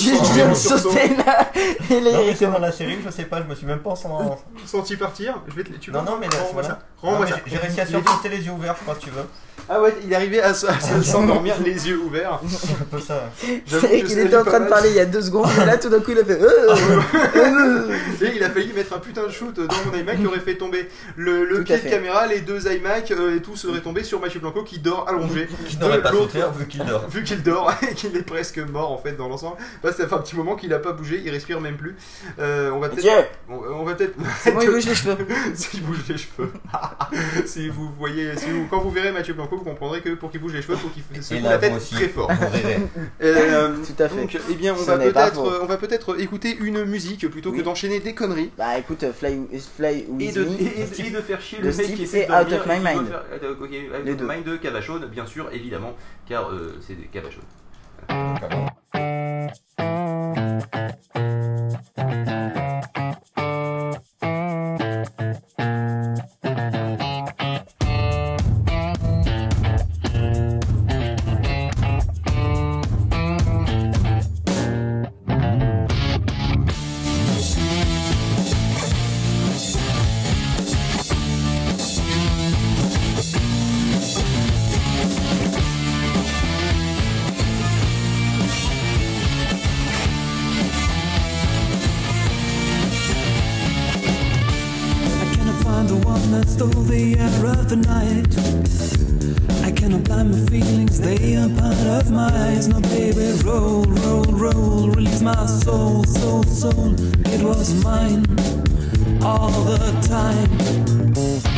sursaut. sauter là les- mais c'est dans la série, je sais pas, je me suis même pas sans. Senti partir Je vais te tu Non, veux non, mais là, Rends-moi voilà. ça. Rends-moi Non, mais ça. j'ai- réussi à Il est- surmonter les yeux ouverts, je crois, si tu veux. Ah ouais, il est arrivé à, à s'endormir les yeux ouverts. C'est un peu ça. C'est qu'il était en train de parler il y a deux secondes et là tout d'un coup il a fait euh, euh, Et il a failli mettre un putain de shoot dans mon iMac qui aurait fait tomber le, pied de caméra, les deux iMac euh, et tout serait tombé sur Mathieu Blanco qui dort allongé. Qui n'aurait pas vu qu'il dort. Vu qu'il dort et qu'il est presque mort en fait dans l'ensemble. Parce que ça fait un petit moment qu'il a pas bougé, il respire même plus. Euh, on va peut-être. On, on va peut-être. C'est bon, il bouge les cheveux. S'il bouge les cheveux. si vous voyez, si vous, quand vous verrez Mathieu Blanco, vous comprendrez que pour qu'il bouge les cheveux, faut qu'il secoue la tête très fort. Euh, Tout à fait. Donc, eh bien, on Ce va peut-être, on va peut-être écouter une musique plutôt que d'enchaîner des conneries. Bah écoute, euh, Fly, Fly Et With de, Me, et, et- et de faire chier le mec Steve qui essaie et de Out of et My Mind. faire- euh, Out Les of deux. Mind de Cavachaude, bien sûr, évidemment, car euh, c'est des Cavachaudes. I stole the air of the night. I cannot blind my feelings, they are part of my eyes. No, baby, roll, roll, roll, release my soul, soul, soul. It was mine all the time.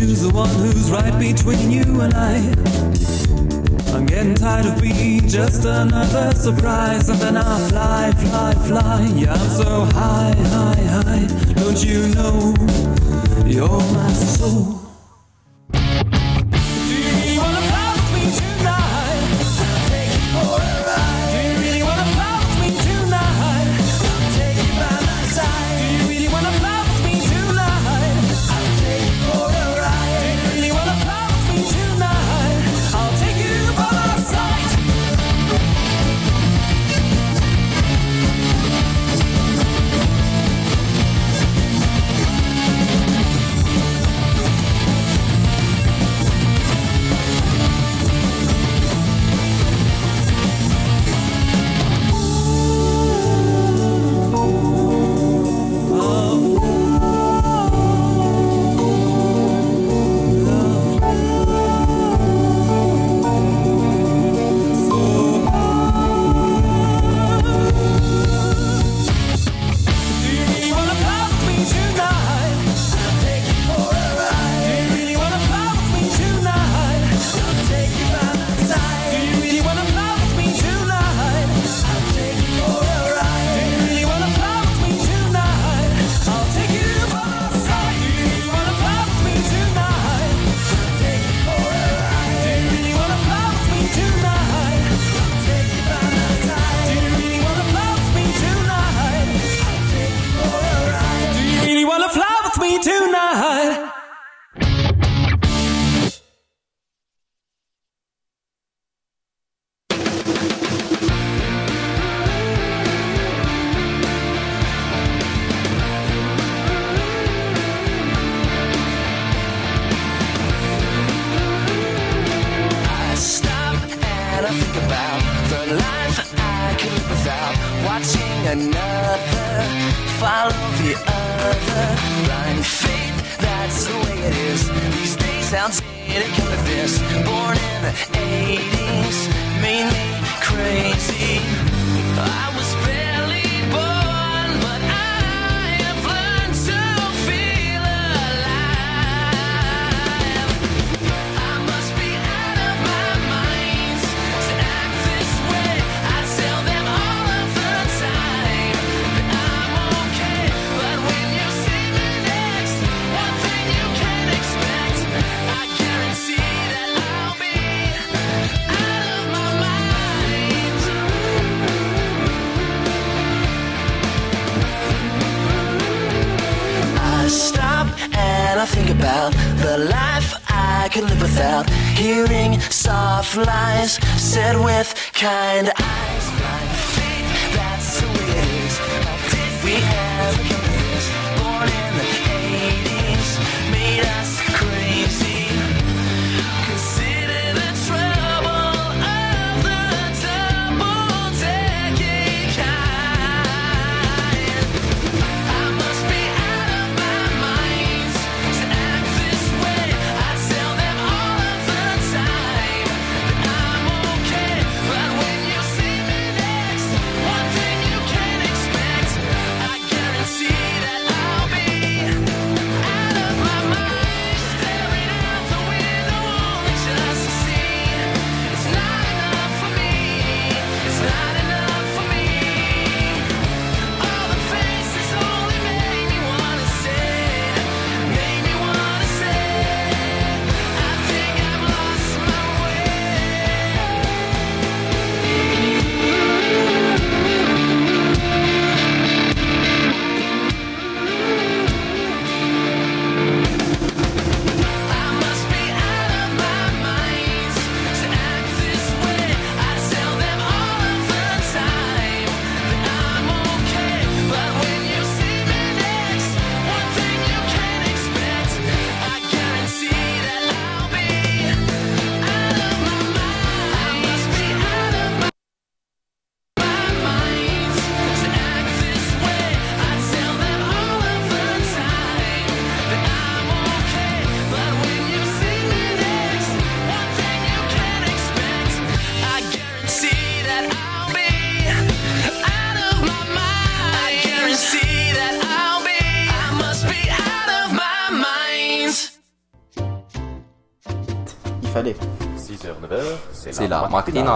choose the one who's right between you and I. I'm getting tired of being just another surprise. And then I fly, fly, fly. Yeah, I'm so high, high, high. Don't you know? You're my soul.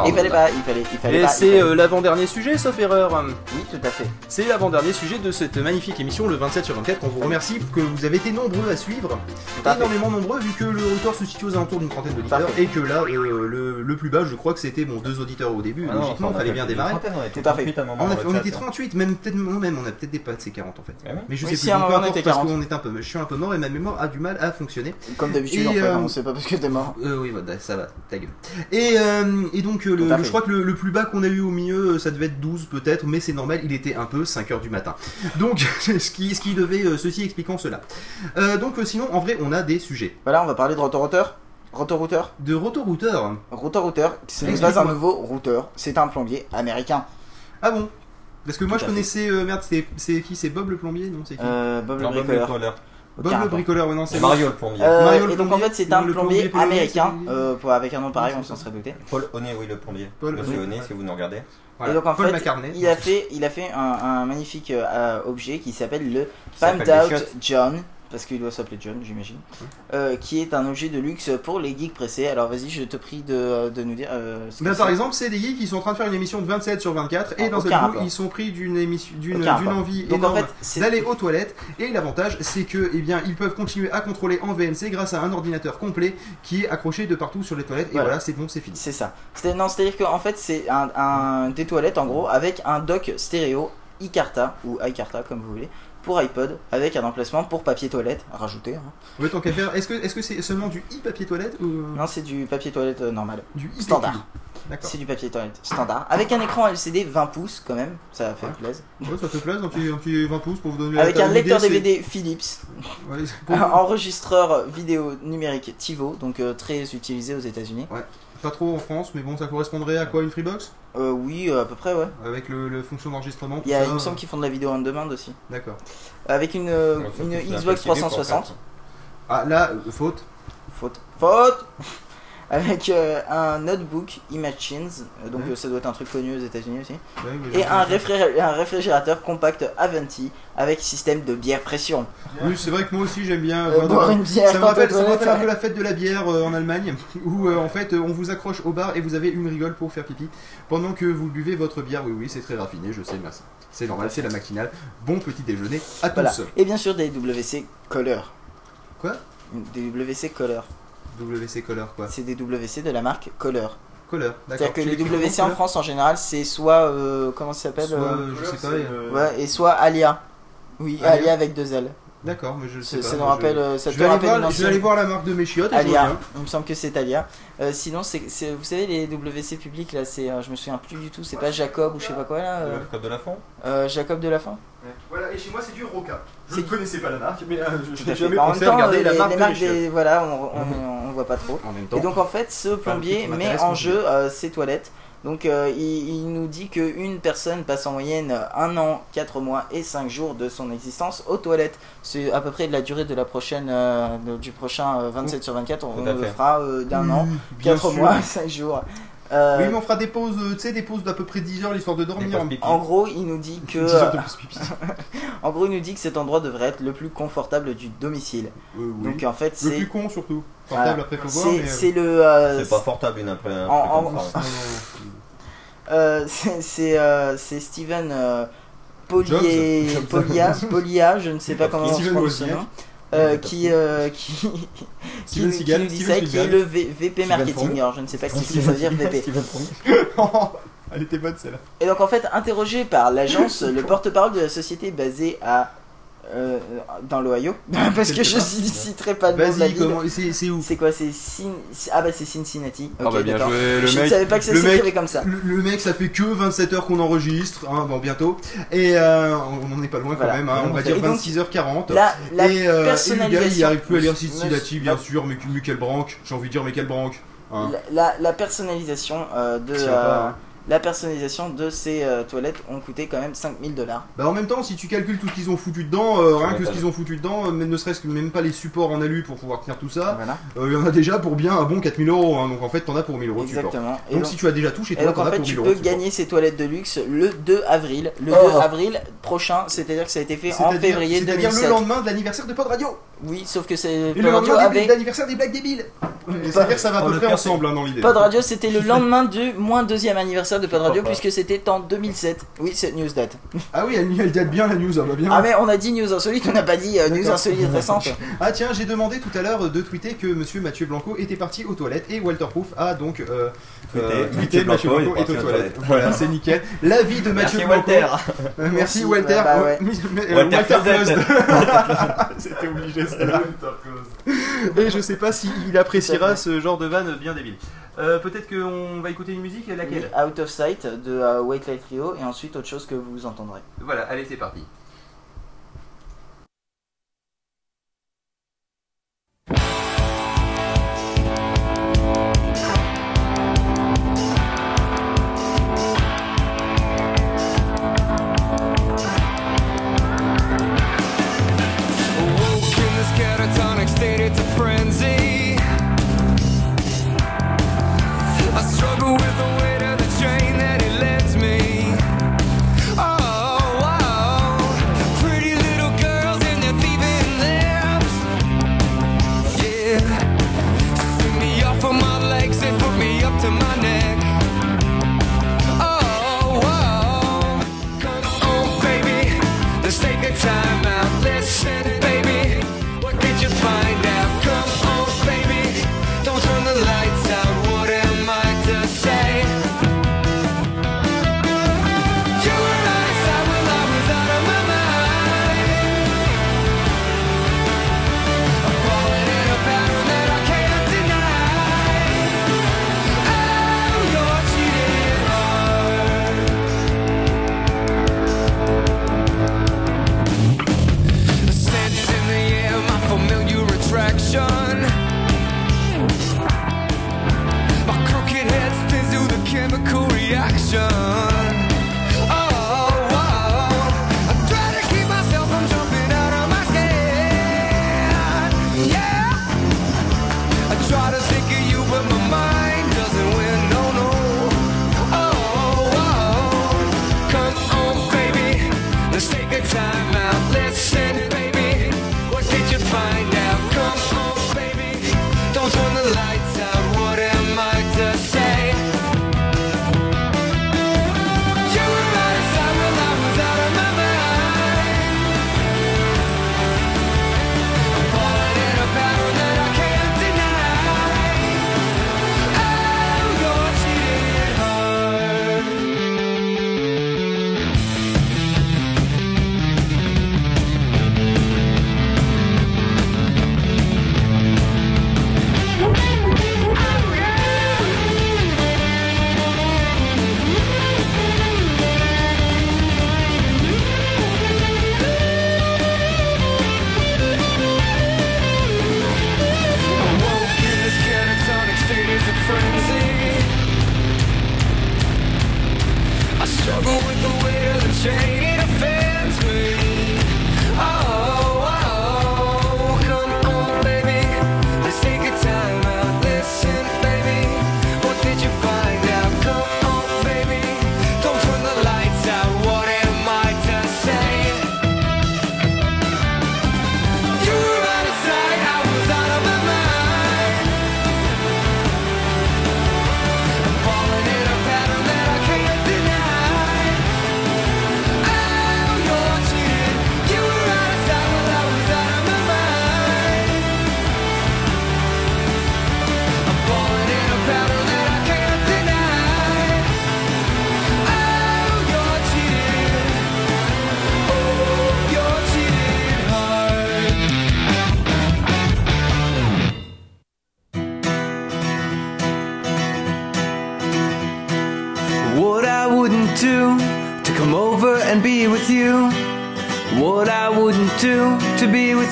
Il fallait pas, il fallait, il fallait Et c'est euh, l'avant-dernier sujet, sauf erreur. Oui, tout à fait. C'est l'avant-dernier sujet de cette magnifique émission, le 27 sur 24. On vous remercie que vous avez été nombreux à suivre. fait. Énormément nombreux, vu que le record se situe aux alentours d'une trentaine. Tout fait. Et que là, euh, le, le plus bas, je crois que c'était bon, deux auditeurs au début. Ah Logiquement, on il fallait bien démarrer. on était Tout à fait. 38 à un moment On, a dans fait- le on chat. était 38, même peut-être même, on a peut-être dépassé 40 en fait. Oui Mais je Oui, sais si, plus, peu importe, parce 40. qu'on est un peu, je suis un peu mort et ma mémoire a du mal à fonctionner. Comme d'habitude, Et, en fait, euh, on sait pas parce que t'es mort. Euh, oui, voilà, ça va, ta gueule. Et, euh, et donc, le, je crois que le, le plus bas qu'on a eu au milieu, ça devait être 12 peut-être, mais c'est normal, il était un peu 5h du matin. Donc, ce qui, ce qui devait, ceci expliquant cela. Donc, sinon, en vrai, on a des sujets. Voilà, on va parler de rotor-routeur. Rotor-routeur. De rotor-routeur. Rotor-routeur, ce n'est pas un nouveau routeur, c'est un plombier américain. Ah bon? Parce que moi, Tout je à connaissais, euh, merde, c'est c'est qui? C'est Bob le plombier? Non, c'est qui? Euh, Bob le Non, Bob bricoleur. Bricoleur. Bob le rapport. bricoleur, ouais, non, c'est Mario le plombier. Euh, Mario le et donc en plombier, fait c'est un le plombier, américain, euh, pour- avec un nom pareil Non, on s'en ça. serait douté. Paul Honnet, oui, le plombier. Paul Monsieur Honnet, si vous nous regardez. Voilà, Et donc en Paul fait McCartney. il a fait, il a fait un, un magnifique euh, objet qui s'appelle le s'appelle des Out chiottes. John, parce qu'il doit s'appeler John j'imagine, euh, qui est un objet de luxe pour les geeks pressés. Alors vas-y je te prie de, de nous dire... euh, ce que Ben, par exemple, c'est des geeks qui sont en train de faire une émission de 27 sur 24 et Ah, aucun coup, rapport. ils sont pris d'une émission, d'une envie Donc, en énorme fait, d'aller aux toilettes. Et l'avantage, c'est que, eh bien, ils peuvent continuer à contrôler en VNC grâce à un ordinateur complet qui est accroché de partout sur les toilettes. Et Voilà. voilà, c'est bon, c'est fini. C'est ça. C'est- Non, c'est-à-dire qu'en fait, c'est un, un- des toilettes en gros avec un dock stéréo iCarta ou iCarta comme vous voulez pour iPod avec un emplacement pour papier toilette rajouté. hein. Ouais, tant qu'à faire, est-ce que est-ce que c'est seulement du e-papier toilette ou Non, c'est du papier toilette euh, normal. du e Standard. C'est du papier toilette standard avec un écran LCD 20 pouces quand même, ça fait plaisir. Ouais, ça fait plaisir, un petit, un petit 20 pouces pour vous donner Avec un lecteur DVD Philips, Ouais, un enregistreur vidéo numérique TiVo, donc euh, très utilisé aux États-Unis. Pas trop en France, mais bon, ça correspondrait à quoi une Freebox Euh, oui, euh, à peu près, ouais. Avec le, le fonction d'enregistrement Il, y a, ça, il me euh, semble qu'ils font de la vidéo on demand aussi. D'accord. Avec une, euh, une Xbox petit début pour 360. faire. Ah, là, euh, faute. Faute. Faute Avec euh, un notebook Imagines, euh, donc Ouais. euh, ça doit être un truc connu aux États-Unis aussi. Ouais, Et un, réfrigé- un réfrigérateur compact Avanti avec système de bière pression. Oui, c'est vrai que moi aussi j'aime bien Euh, boire une bière ça me rappelle, ça me rappelle un peu la fête de la bière euh, en Allemagne, où en fait on vous accroche au bar et vous avez une rigole pour faire pipi pendant que vous buvez votre bière. Oui, oui, c'est très raffiné, je sais, merci. C'est normal, c'est la matinale. Bon petit déjeuner à Voilà. tous. Et bien sûr des WC Color. Quoi? Des WC Color. WC Color, quoi. C'est des WC de la marque Color. Color, d'accord. C'est-à-dire que les WC en France en général c'est soit. euh, comment ça s'appelle Soit, euh, euh, je sais pas. euh, Ouais, et soit Alia. Oui, Alia. Alia avec deux L. D'accord, mais je sais Ça pas. ça nous rappelle. je- euh, ça Je te aller rappelle voir, une je vais aller voir la marque de mes chiottes je Alia, il me semble que c'est Alia. Euh, sinon, c'est, c'est- vous savez, les WC publics, là, c'est, euh, je me souviens plus du tout, c'est pas Jacob ou je sais pas quoi là euh, flotte de la fond euh, Jacob de la fin Voilà, et chez moi c'est du Roca. Je ne connaissais pas la marque, mais euh, je n'ai jamais Bah, en pensé temps, regarder euh, la les, marque les de marques des. Voilà, on, on, on voit pas trop. En même temps. Et donc, en fait, ce plombier met en jeu ses toilettes. Donc, euh, il, il nous dit qu'une personne passe en moyenne 1 an, 4 mois et 5 jours de son existence aux toilettes. C'est à peu près de la durée de la prochaine, euh, de- du prochain euh, 27 sur 24. On, on le fera euh, d'un an, bien 4 sûr. mois, 5 jours. Euh, Oui, mais on fera des pauses, euh, tu sais, des pauses d'à peu près 10 heures l'histoire de dormir. pauses pipi. En gros, il nous dit que 10 heures de pause pipi. en gros, il nous dit que cet endroit devrait être le plus confortable du domicile. Euh, oui. Donc en fait, Le c'est plus con surtout. Voilà. Portable après faut voir, c'est mais. euh, c'est le euh, C'est pas portable une après un En- comme en- ça. non, non. euh, c'est c'est euh, c'est Steven euh, Polier- Jobs. Polia, Polia, je ne sais pas comment on Steven prononce ce Wozniak. nom. Euh, qui, euh, qui, qui, Steven qui Seagal, nous dit Steven ça, qui est le V- VP marketing. Alors je ne sais pas ce que ça veut dire VP. Elle était bonne celle-là. Et donc en fait, interrogé par l'agence, le porte-parole de la société basée à euh, dans l'Ohio, parce que je ne citerai pas le nom de la ville. C'est où? C'est quoi C'est Cin- ah bah c'est Cincinnati. Ah Ok, bah bien joué, le je ne mec. savais pas que ça s'écrivait comme ça. Le, le mec, ça fait que 27 heures qu'on enregistre, hein, bon bientôt, et euh, on en est pas loin Voilà. quand même, hein, on va dire donc, 26h40. La, la et, euh, et le gars, il arrive plus à lire Cincinnati, bien sûr, mais, mais quelle branque J'ai envie de dire, mais quelle branque hein. La, la- la personnalisation euh, de La personnalisation de ces euh, toilettes ont coûté quand même 5000 dollars. Bah en même temps, si tu calcules tout ce qu'ils ont foutu dedans, euh, rien que ce qu'ils ont foutu dedans, euh, même ne serait-ce que même pas les supports en alu pour pouvoir tenir tout ça, Voilà. euh, il y en a déjà pour bien un bon 4000 euros, hein, donc en fait t'en as pour 1000 euros. Exactement. Donc, donc, si tu as déjà tout chez toi, donc, en as fait pour 1000 tu peux gagner ces toilettes de luxe le 2 avril. Le 2 Oh. avril prochain, c'est-à-dire que ça a été fait en février c'est-à-dire 2007. le lendemain de l'anniversaire de Pod Radio Oui, sauf que c'est Et le Radio lendemain avait. d'anniversaire des blagues débiles. C'est-à-dire que ça va à peu près ensemble hein, dans l'idée. Pod Radio, c'était le lendemain du moins deuxième anniversaire de Pod Radio, puisque c'était en 2007. Oui, cette news date. Ah oui, elle, elle date bien la news, elle va bien. Ah, mais on a dit news insolite, on n'a pas dit euh, news insolite récente. Ah tiens, j'ai demandé tout à l'heure de tweeter que Monsieur Mathieu Blanco était parti aux toilettes et Walter Proof a donc euh, euh, Mathieu Blanco est aux toilettes. Voilà, c'est nickel. L'avis de Mathieu Merci, Blanco. Walter. Euh, merci, Merci, Walter. bah, bah, ouais. Euh, Walter Walter. Closet. C'était obligé celle-là. Et je sais pas s'il appréciera ce genre de vanne bien débile. Euh, Peut-être qu'on va écouter une musique, laquelle? Out of Sight de euh, White Light Trio, et ensuite autre chose que vous entendrez. Voilà, allez, c'est parti.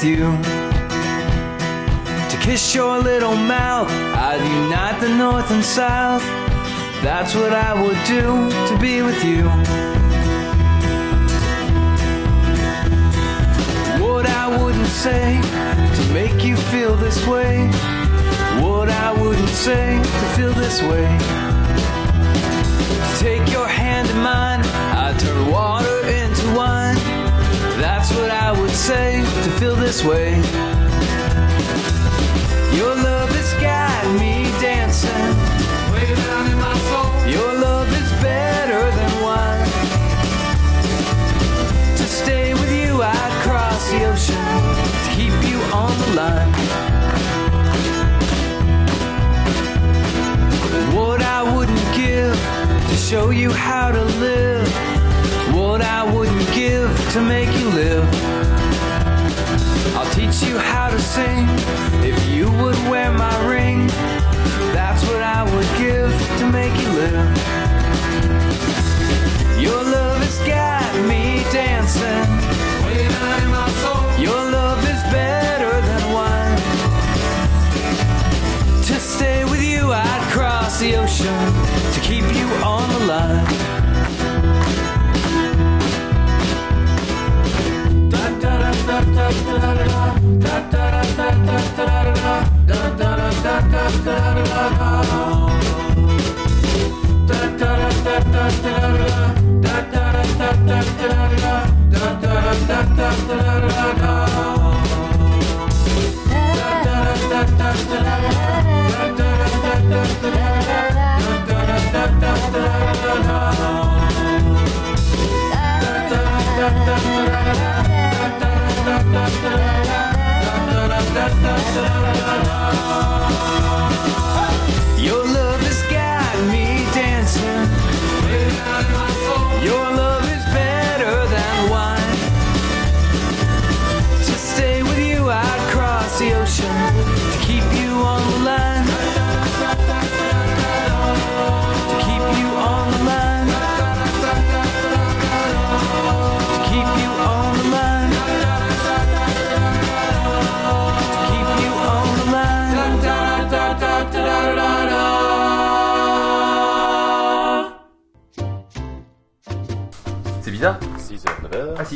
With you. To kiss your little mouth, I'd unite the north and south. That's what I would do to be with you. What I wouldn't say to make you feel this way. What I wouldn't say to feel this way. this way. Your love has got me dancing. Way down in my soul. Your love is better than wine. To stay with you, I'd cross the ocean. To keep you on the line. What I wouldn't give to show you how to live. What I wouldn't give to make you live. You how to sing if you would wear my ring. That's what I would give to make you live. Your love has got me dancing. Your love is better than wine. To stay with you, I'd cross the ocean to keep you on the line. da da da da da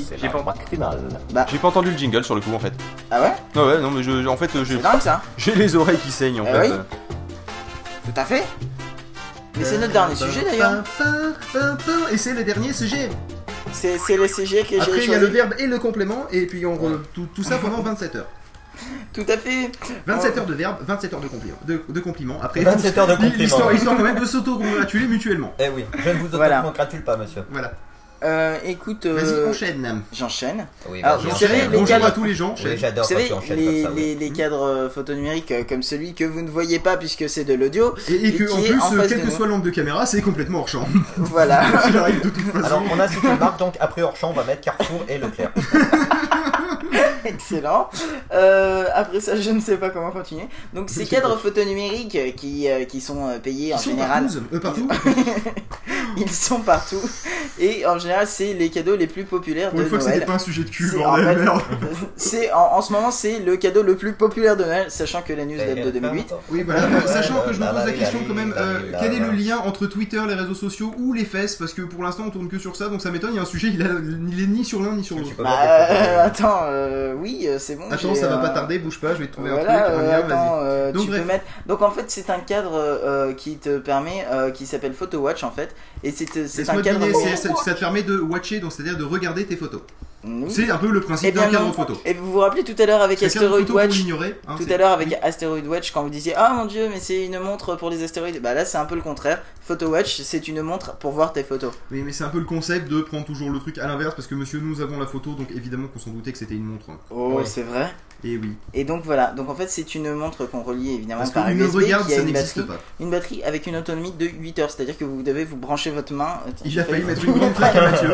9h, Ah si, c'est j'ai pas-. J'ai entendu le jingle sur le coup en fait. Ah ouais? Ah ouais, non mais je, en fait j'ai. C'est dingue ça J'ai les oreilles qui saignent en Eh fait. oui. Tout à fait Mais c'est notre dernier sujet d'ailleurs. Et c'est le dernier sujet. C'est c'est le CG que j'ai Après, il y a le verbe et le complément, et puis on re- tout, tout ça pendant 27 heures. Tout à fait. 27 heures de verbe, 27 heures de compliments. De, de compliments. Après, 27 heures de compliments. Histoire, histoire quand même de s'auto-congratuler mutuellement. Eh oui, je ne vous Voilà. congratule pas, monsieur. Voilà. Euh, écoute. Vas-y, euh, enchaîne. J'enchaîne. Oui, Alors, vas-y, vous savez, enchaîne. les Bonjour cadres. à tous les gens. Oui, j'adore Vous savez, les, comme ça. oui. les, les cadres euh, photo numériques euh, comme celui que vous ne voyez pas puisque c'est de l'audio. Et, et que, en plus, en de que nous. soit l'angle de caméra, c'est complètement hors champ. Voilà. Il arrive de toute façon. Alors, on a cité marque, donc après hors champ, on va mettre Carrefour et Leclerc. Excellent. Euh, après ça, je ne sais pas comment continuer. Donc, ces cadres pas. photo numériques euh, qui, euh, qui sont euh, payés en Ils sont général. partout. Euh, partout. Ils sont partout. Et en général, c'est les cadeaux les plus populaires Pour de une fois que Noël. c'était pas un sujet de cul, bordel, fait, merde. c'est en, en ce moment, c'est le cadeau le plus populaire de Noël, sachant que la news date de 2008. Oui, voilà. Sachant que je me pose la question quand même, euh, quel est le lien entre Twitter, les réseaux sociaux ou les fesses? Parce que pour l'instant, on tourne que sur ça, donc ça m'étonne. Il y a un sujet, il, a- il est ni sur l'un ni sur l'autre. Bah, euh, attends, euh, oui, euh, c'est bon. Attends, ça va euh, pas tarder, bouge pas, je vais te trouver Voilà, un truc. euh, un lien, attends, vas-y. euh, Donc, tu bref. peux mettre. Donc en fait, c'est un cadre euh, qui te permet, euh, qui s'appelle PhotoWatch en fait, et c'est un cadre. ça, ça te permet de watcher, donc c'est-à-dire de regarder tes photos. Oui. C'est un peu le Eh principe bien d'un cadre photo. Et vous vous rappelez tout à l'heure avec Asteroid photo, Watch hein, Tout à l'heure avec Asteroid Watch quand vous disiez ah mon dieu mais c'est une montre pour les astéroïdes. Bah là c'est un peu le contraire. PhotoWatch c'est une montre pour voir tes photos. Oui, mais c'est un peu le concept de prendre toujours le truc à l'inverse parce que monsieur, nous avons la photo, donc évidemment qu'on s'en doutait que c'était une montre. oh c'est vrai Et oui. et donc voilà donc en fait c'est une montre qu'on relie évidemment Parce par qu'une USB regarde, qui a ça une n'existe batterie pas. une batterie avec une autonomie de 8 heures c'est à dire que vous devez vous brancher votre main Attends, Il j'ai a failli mettre une grande claque à Mathieu.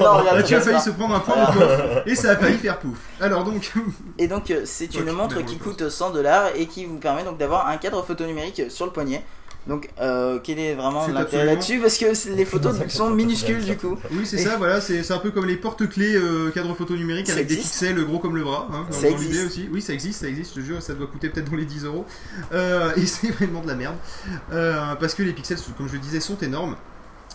Non, Mathieu a failli se prendre un point de coffre et ça a failli faire pouf. Alors donc, Et donc euh, c'est une montre qui coûte 100 dollars et qui vous permet donc d'avoir un cadre photo numérique sur le poignet. Donc euh, quel est vraiment C'est l'intérêt absolument- là-dessus Parce que c'est- les photos sont minuscules du coup. oui, c'est Et- ça, voilà, c'est c'est un peu comme les porte-clés euh, cadre photo numérique Ça avec des existe pixels gros comme le bras. Hein, dans- Ça dans l'idée existe. aussi. Oui, ça existe, ça existe, je te jure, ça doit coûter peut-être dans les 10 euros. Euh, Et c'est vraiment de la merde. Euh, parce que les pixels, comme je le disais, sont énormes.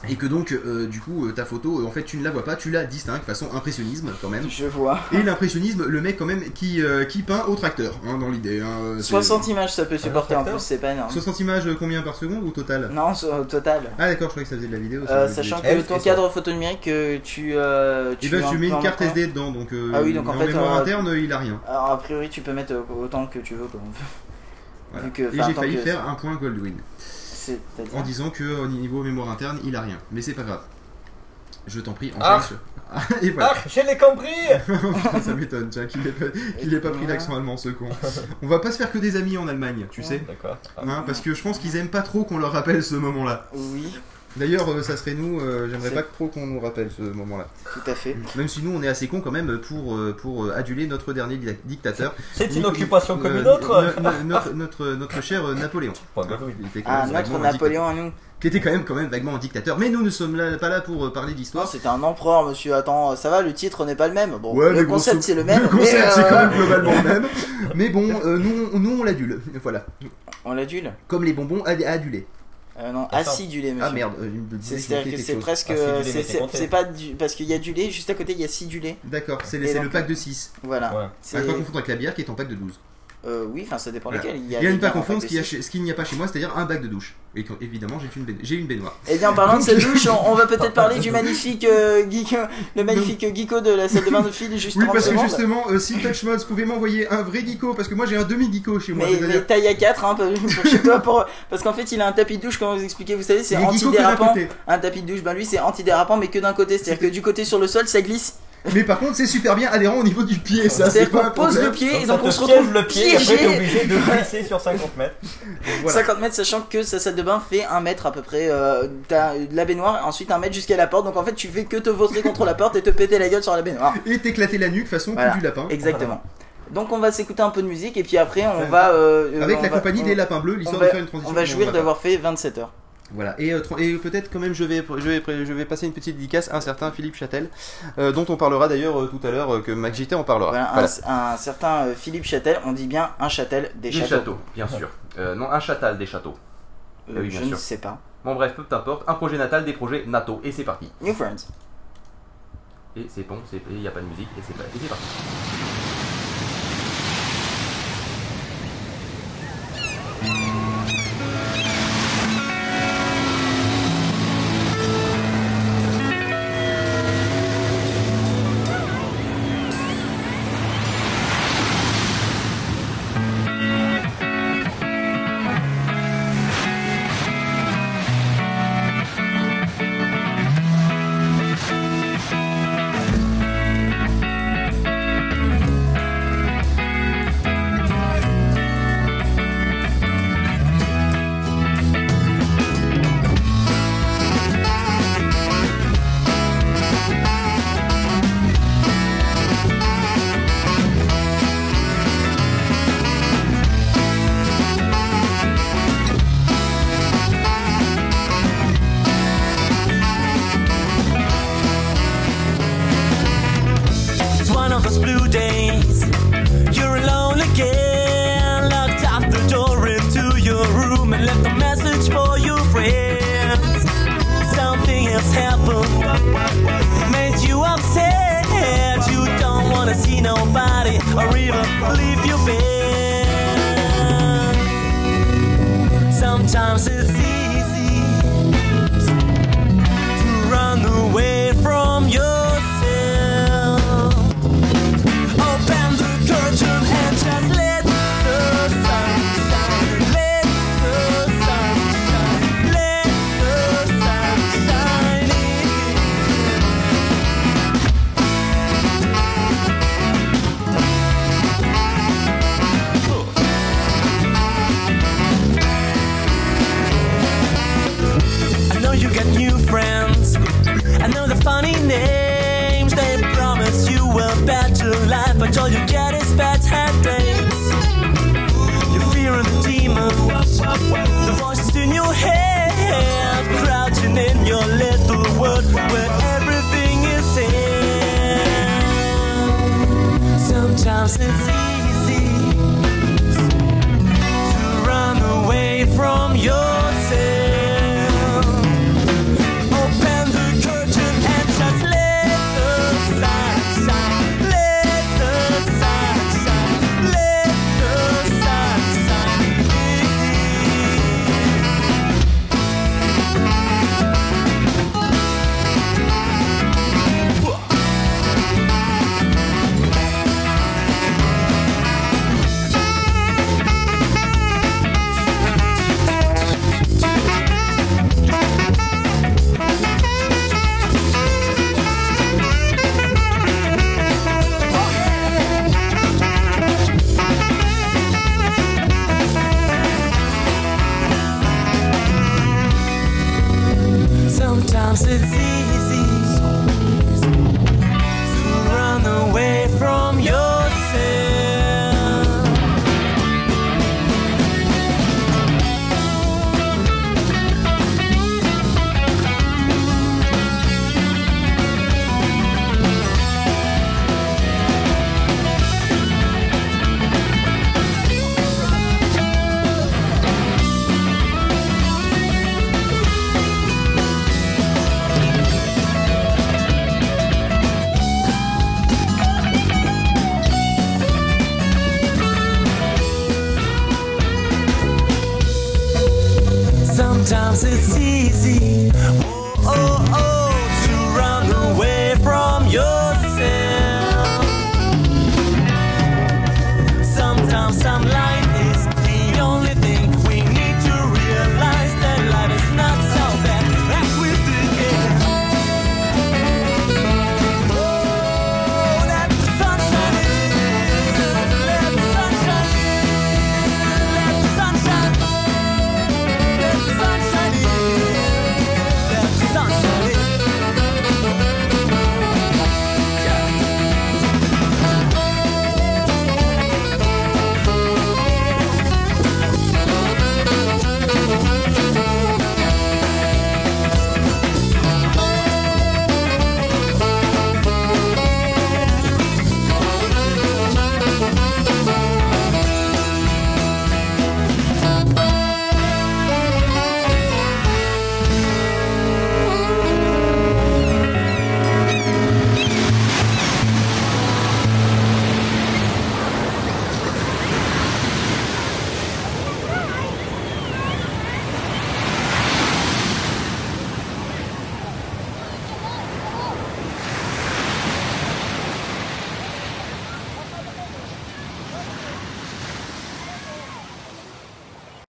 Et que donc, euh, du coup, euh, ta photo, euh, en fait, tu ne la vois pas, tu la distingues façon impressionnisme quand même. Je vois. Et l'impressionnisme, le mec quand même qui, euh, qui peint au tracteur, hein, dans l'idée. hein, euh, c'est- 60 images ça peut supporter en plus, c'est pas énorme. 60 images combien par seconde ou total? Non, total. Ah d'accord, je croyais que ça faisait de la vidéo. ça Euh, sachant que ton cadre photo numérique, euh, tu. Euh, Et tu ben en je mets une en carte. SD dedans, donc euh, Ah oui, donc en fait, mémoire euh, interne, il a rien. Alors a priori, tu peux mettre autant que tu veux. Quoi. Voilà. Que- Et j'ai failli que- faire un point Goldwyn. C'est-à-dire En disant que au niveau mémoire interne, il a rien. Mais c'est pas grave. Je t'en prie, Ah. enchaîne. Et voilà. Ah, je l'ai compris ça m'étonne, tiens, qu'il ait pas, qu'il ait pas pris l'accent allemand, ce con. On va pas se faire que des amis en Allemagne, tu sais. D'accord. Hein, parce que je pense qu'ils aiment pas trop qu'on leur rappelle ce moment-là. Oui. D'ailleurs, euh, ça serait nous, euh, j'aimerais pas trop qu'on nous rappelle ce moment-là. Tout à fait. Même si nous, on est assez cons quand même pour, euh, pour aduler notre dernier di- dictateur. C'est une occupation comme une autre. no- no- notre, notre, notre cher Napoléon. Ah, notre Napoléon à nous. Qui était quand même, quand même vaguement un dictateur. Mais nous ne sommes là, pas là pour parler Non, d'histoire. c'était un empereur, monsieur. Attends, ça va, le titre n'est pas le même. Bon, Ouais, le concept c'est le même. Le concept c'est quand même globalement le même. Mais bon, euh, nous, nous on l'adule. Voilà. On l'adule Comme les bonbons ad- adulés. Euh, non, acidulé, monsieur. Ah merde, euh, il me C'est- disait C'est-à-dire que c'est presque. c'est- pas du. Parce qu'il y a du lait, juste à côté il y a sidulé. D'accord, c'est le, Et c'est donc- le pack de 6. Voilà. C'est- À pas confondre avec la bière qui est en pack de 12. Euh, oui, enfin ça dépend Voilà. lesquels. Il Il y y a, a, une pas confondre ce qu'il y a n'y a pas chez moi, c'est-à-dire un bac de douche. Et évidemment, j'ai une, baign- j'ai une baignoire. Eh bien, en parlant de cette douche, on, on va peut-être parler du magnifique euh, geek, le magnifique geeko de la salle de bain de juste Oui, 30 parce que secondes. justement, euh, si Touchmods pouvait m'envoyer un vrai geeko, parce que moi j'ai un demi-geeko chez moi. Mais, c'est-à-dire- mais taille à 4 hein, pour chez toi pour... parce qu'en fait il a un tapis de douche comment vous expliquez vous savez c'est geeko antidérapant un tapis de douche ben lui c'est antidérapant mais que d'un côté c'est à dire que du côté sur le sol ça glisse Mais par contre, c'est super bien adhérent au niveau du pied, ça, c'est qu'on pose le pied et donc on se retrouve le pied et après t'es obligé de glisser sur 50 mètres. Voilà. 50 mètres sachant que sa salle de bain fait 1 mètre à peu près euh, t'as la baignoire ensuite 1 mètre jusqu'à la porte donc en fait tu fais que te vautrer contre la porte et te péter la gueule sur la baignoire Et t'éclater la nuque façon Voilà. coup du lapin. exactement donc on va s'écouter un peu de musique et puis après on va euh, Avec on la va- compagnie on- des lapins bleus, on l'histoire va- de faire une transition. on va jouir d'avoir fait 27 heures Voilà, et, euh, et peut-être quand même je vais, je, vais, je vais passer une petite dédicace à un certain Philippe Châtel, euh, dont on parlera d'ailleurs euh, tout à l'heure, euh, que MacJT en parlera. Voilà, Voilà. Un, un certain Philippe Châtel, on dit bien un Châtel des, Des châteaux, bien sûr. Euh, non, un châtal des châteaux. Euh, Ah oui, bien je sûr. ne sais pas. Bon, bref, peu importe. Un projet natal, des projets NATO. Et c'est parti. New Friends. Et c'est bon, il n'y a pas de musique. Et c'est pas- et c'est parti.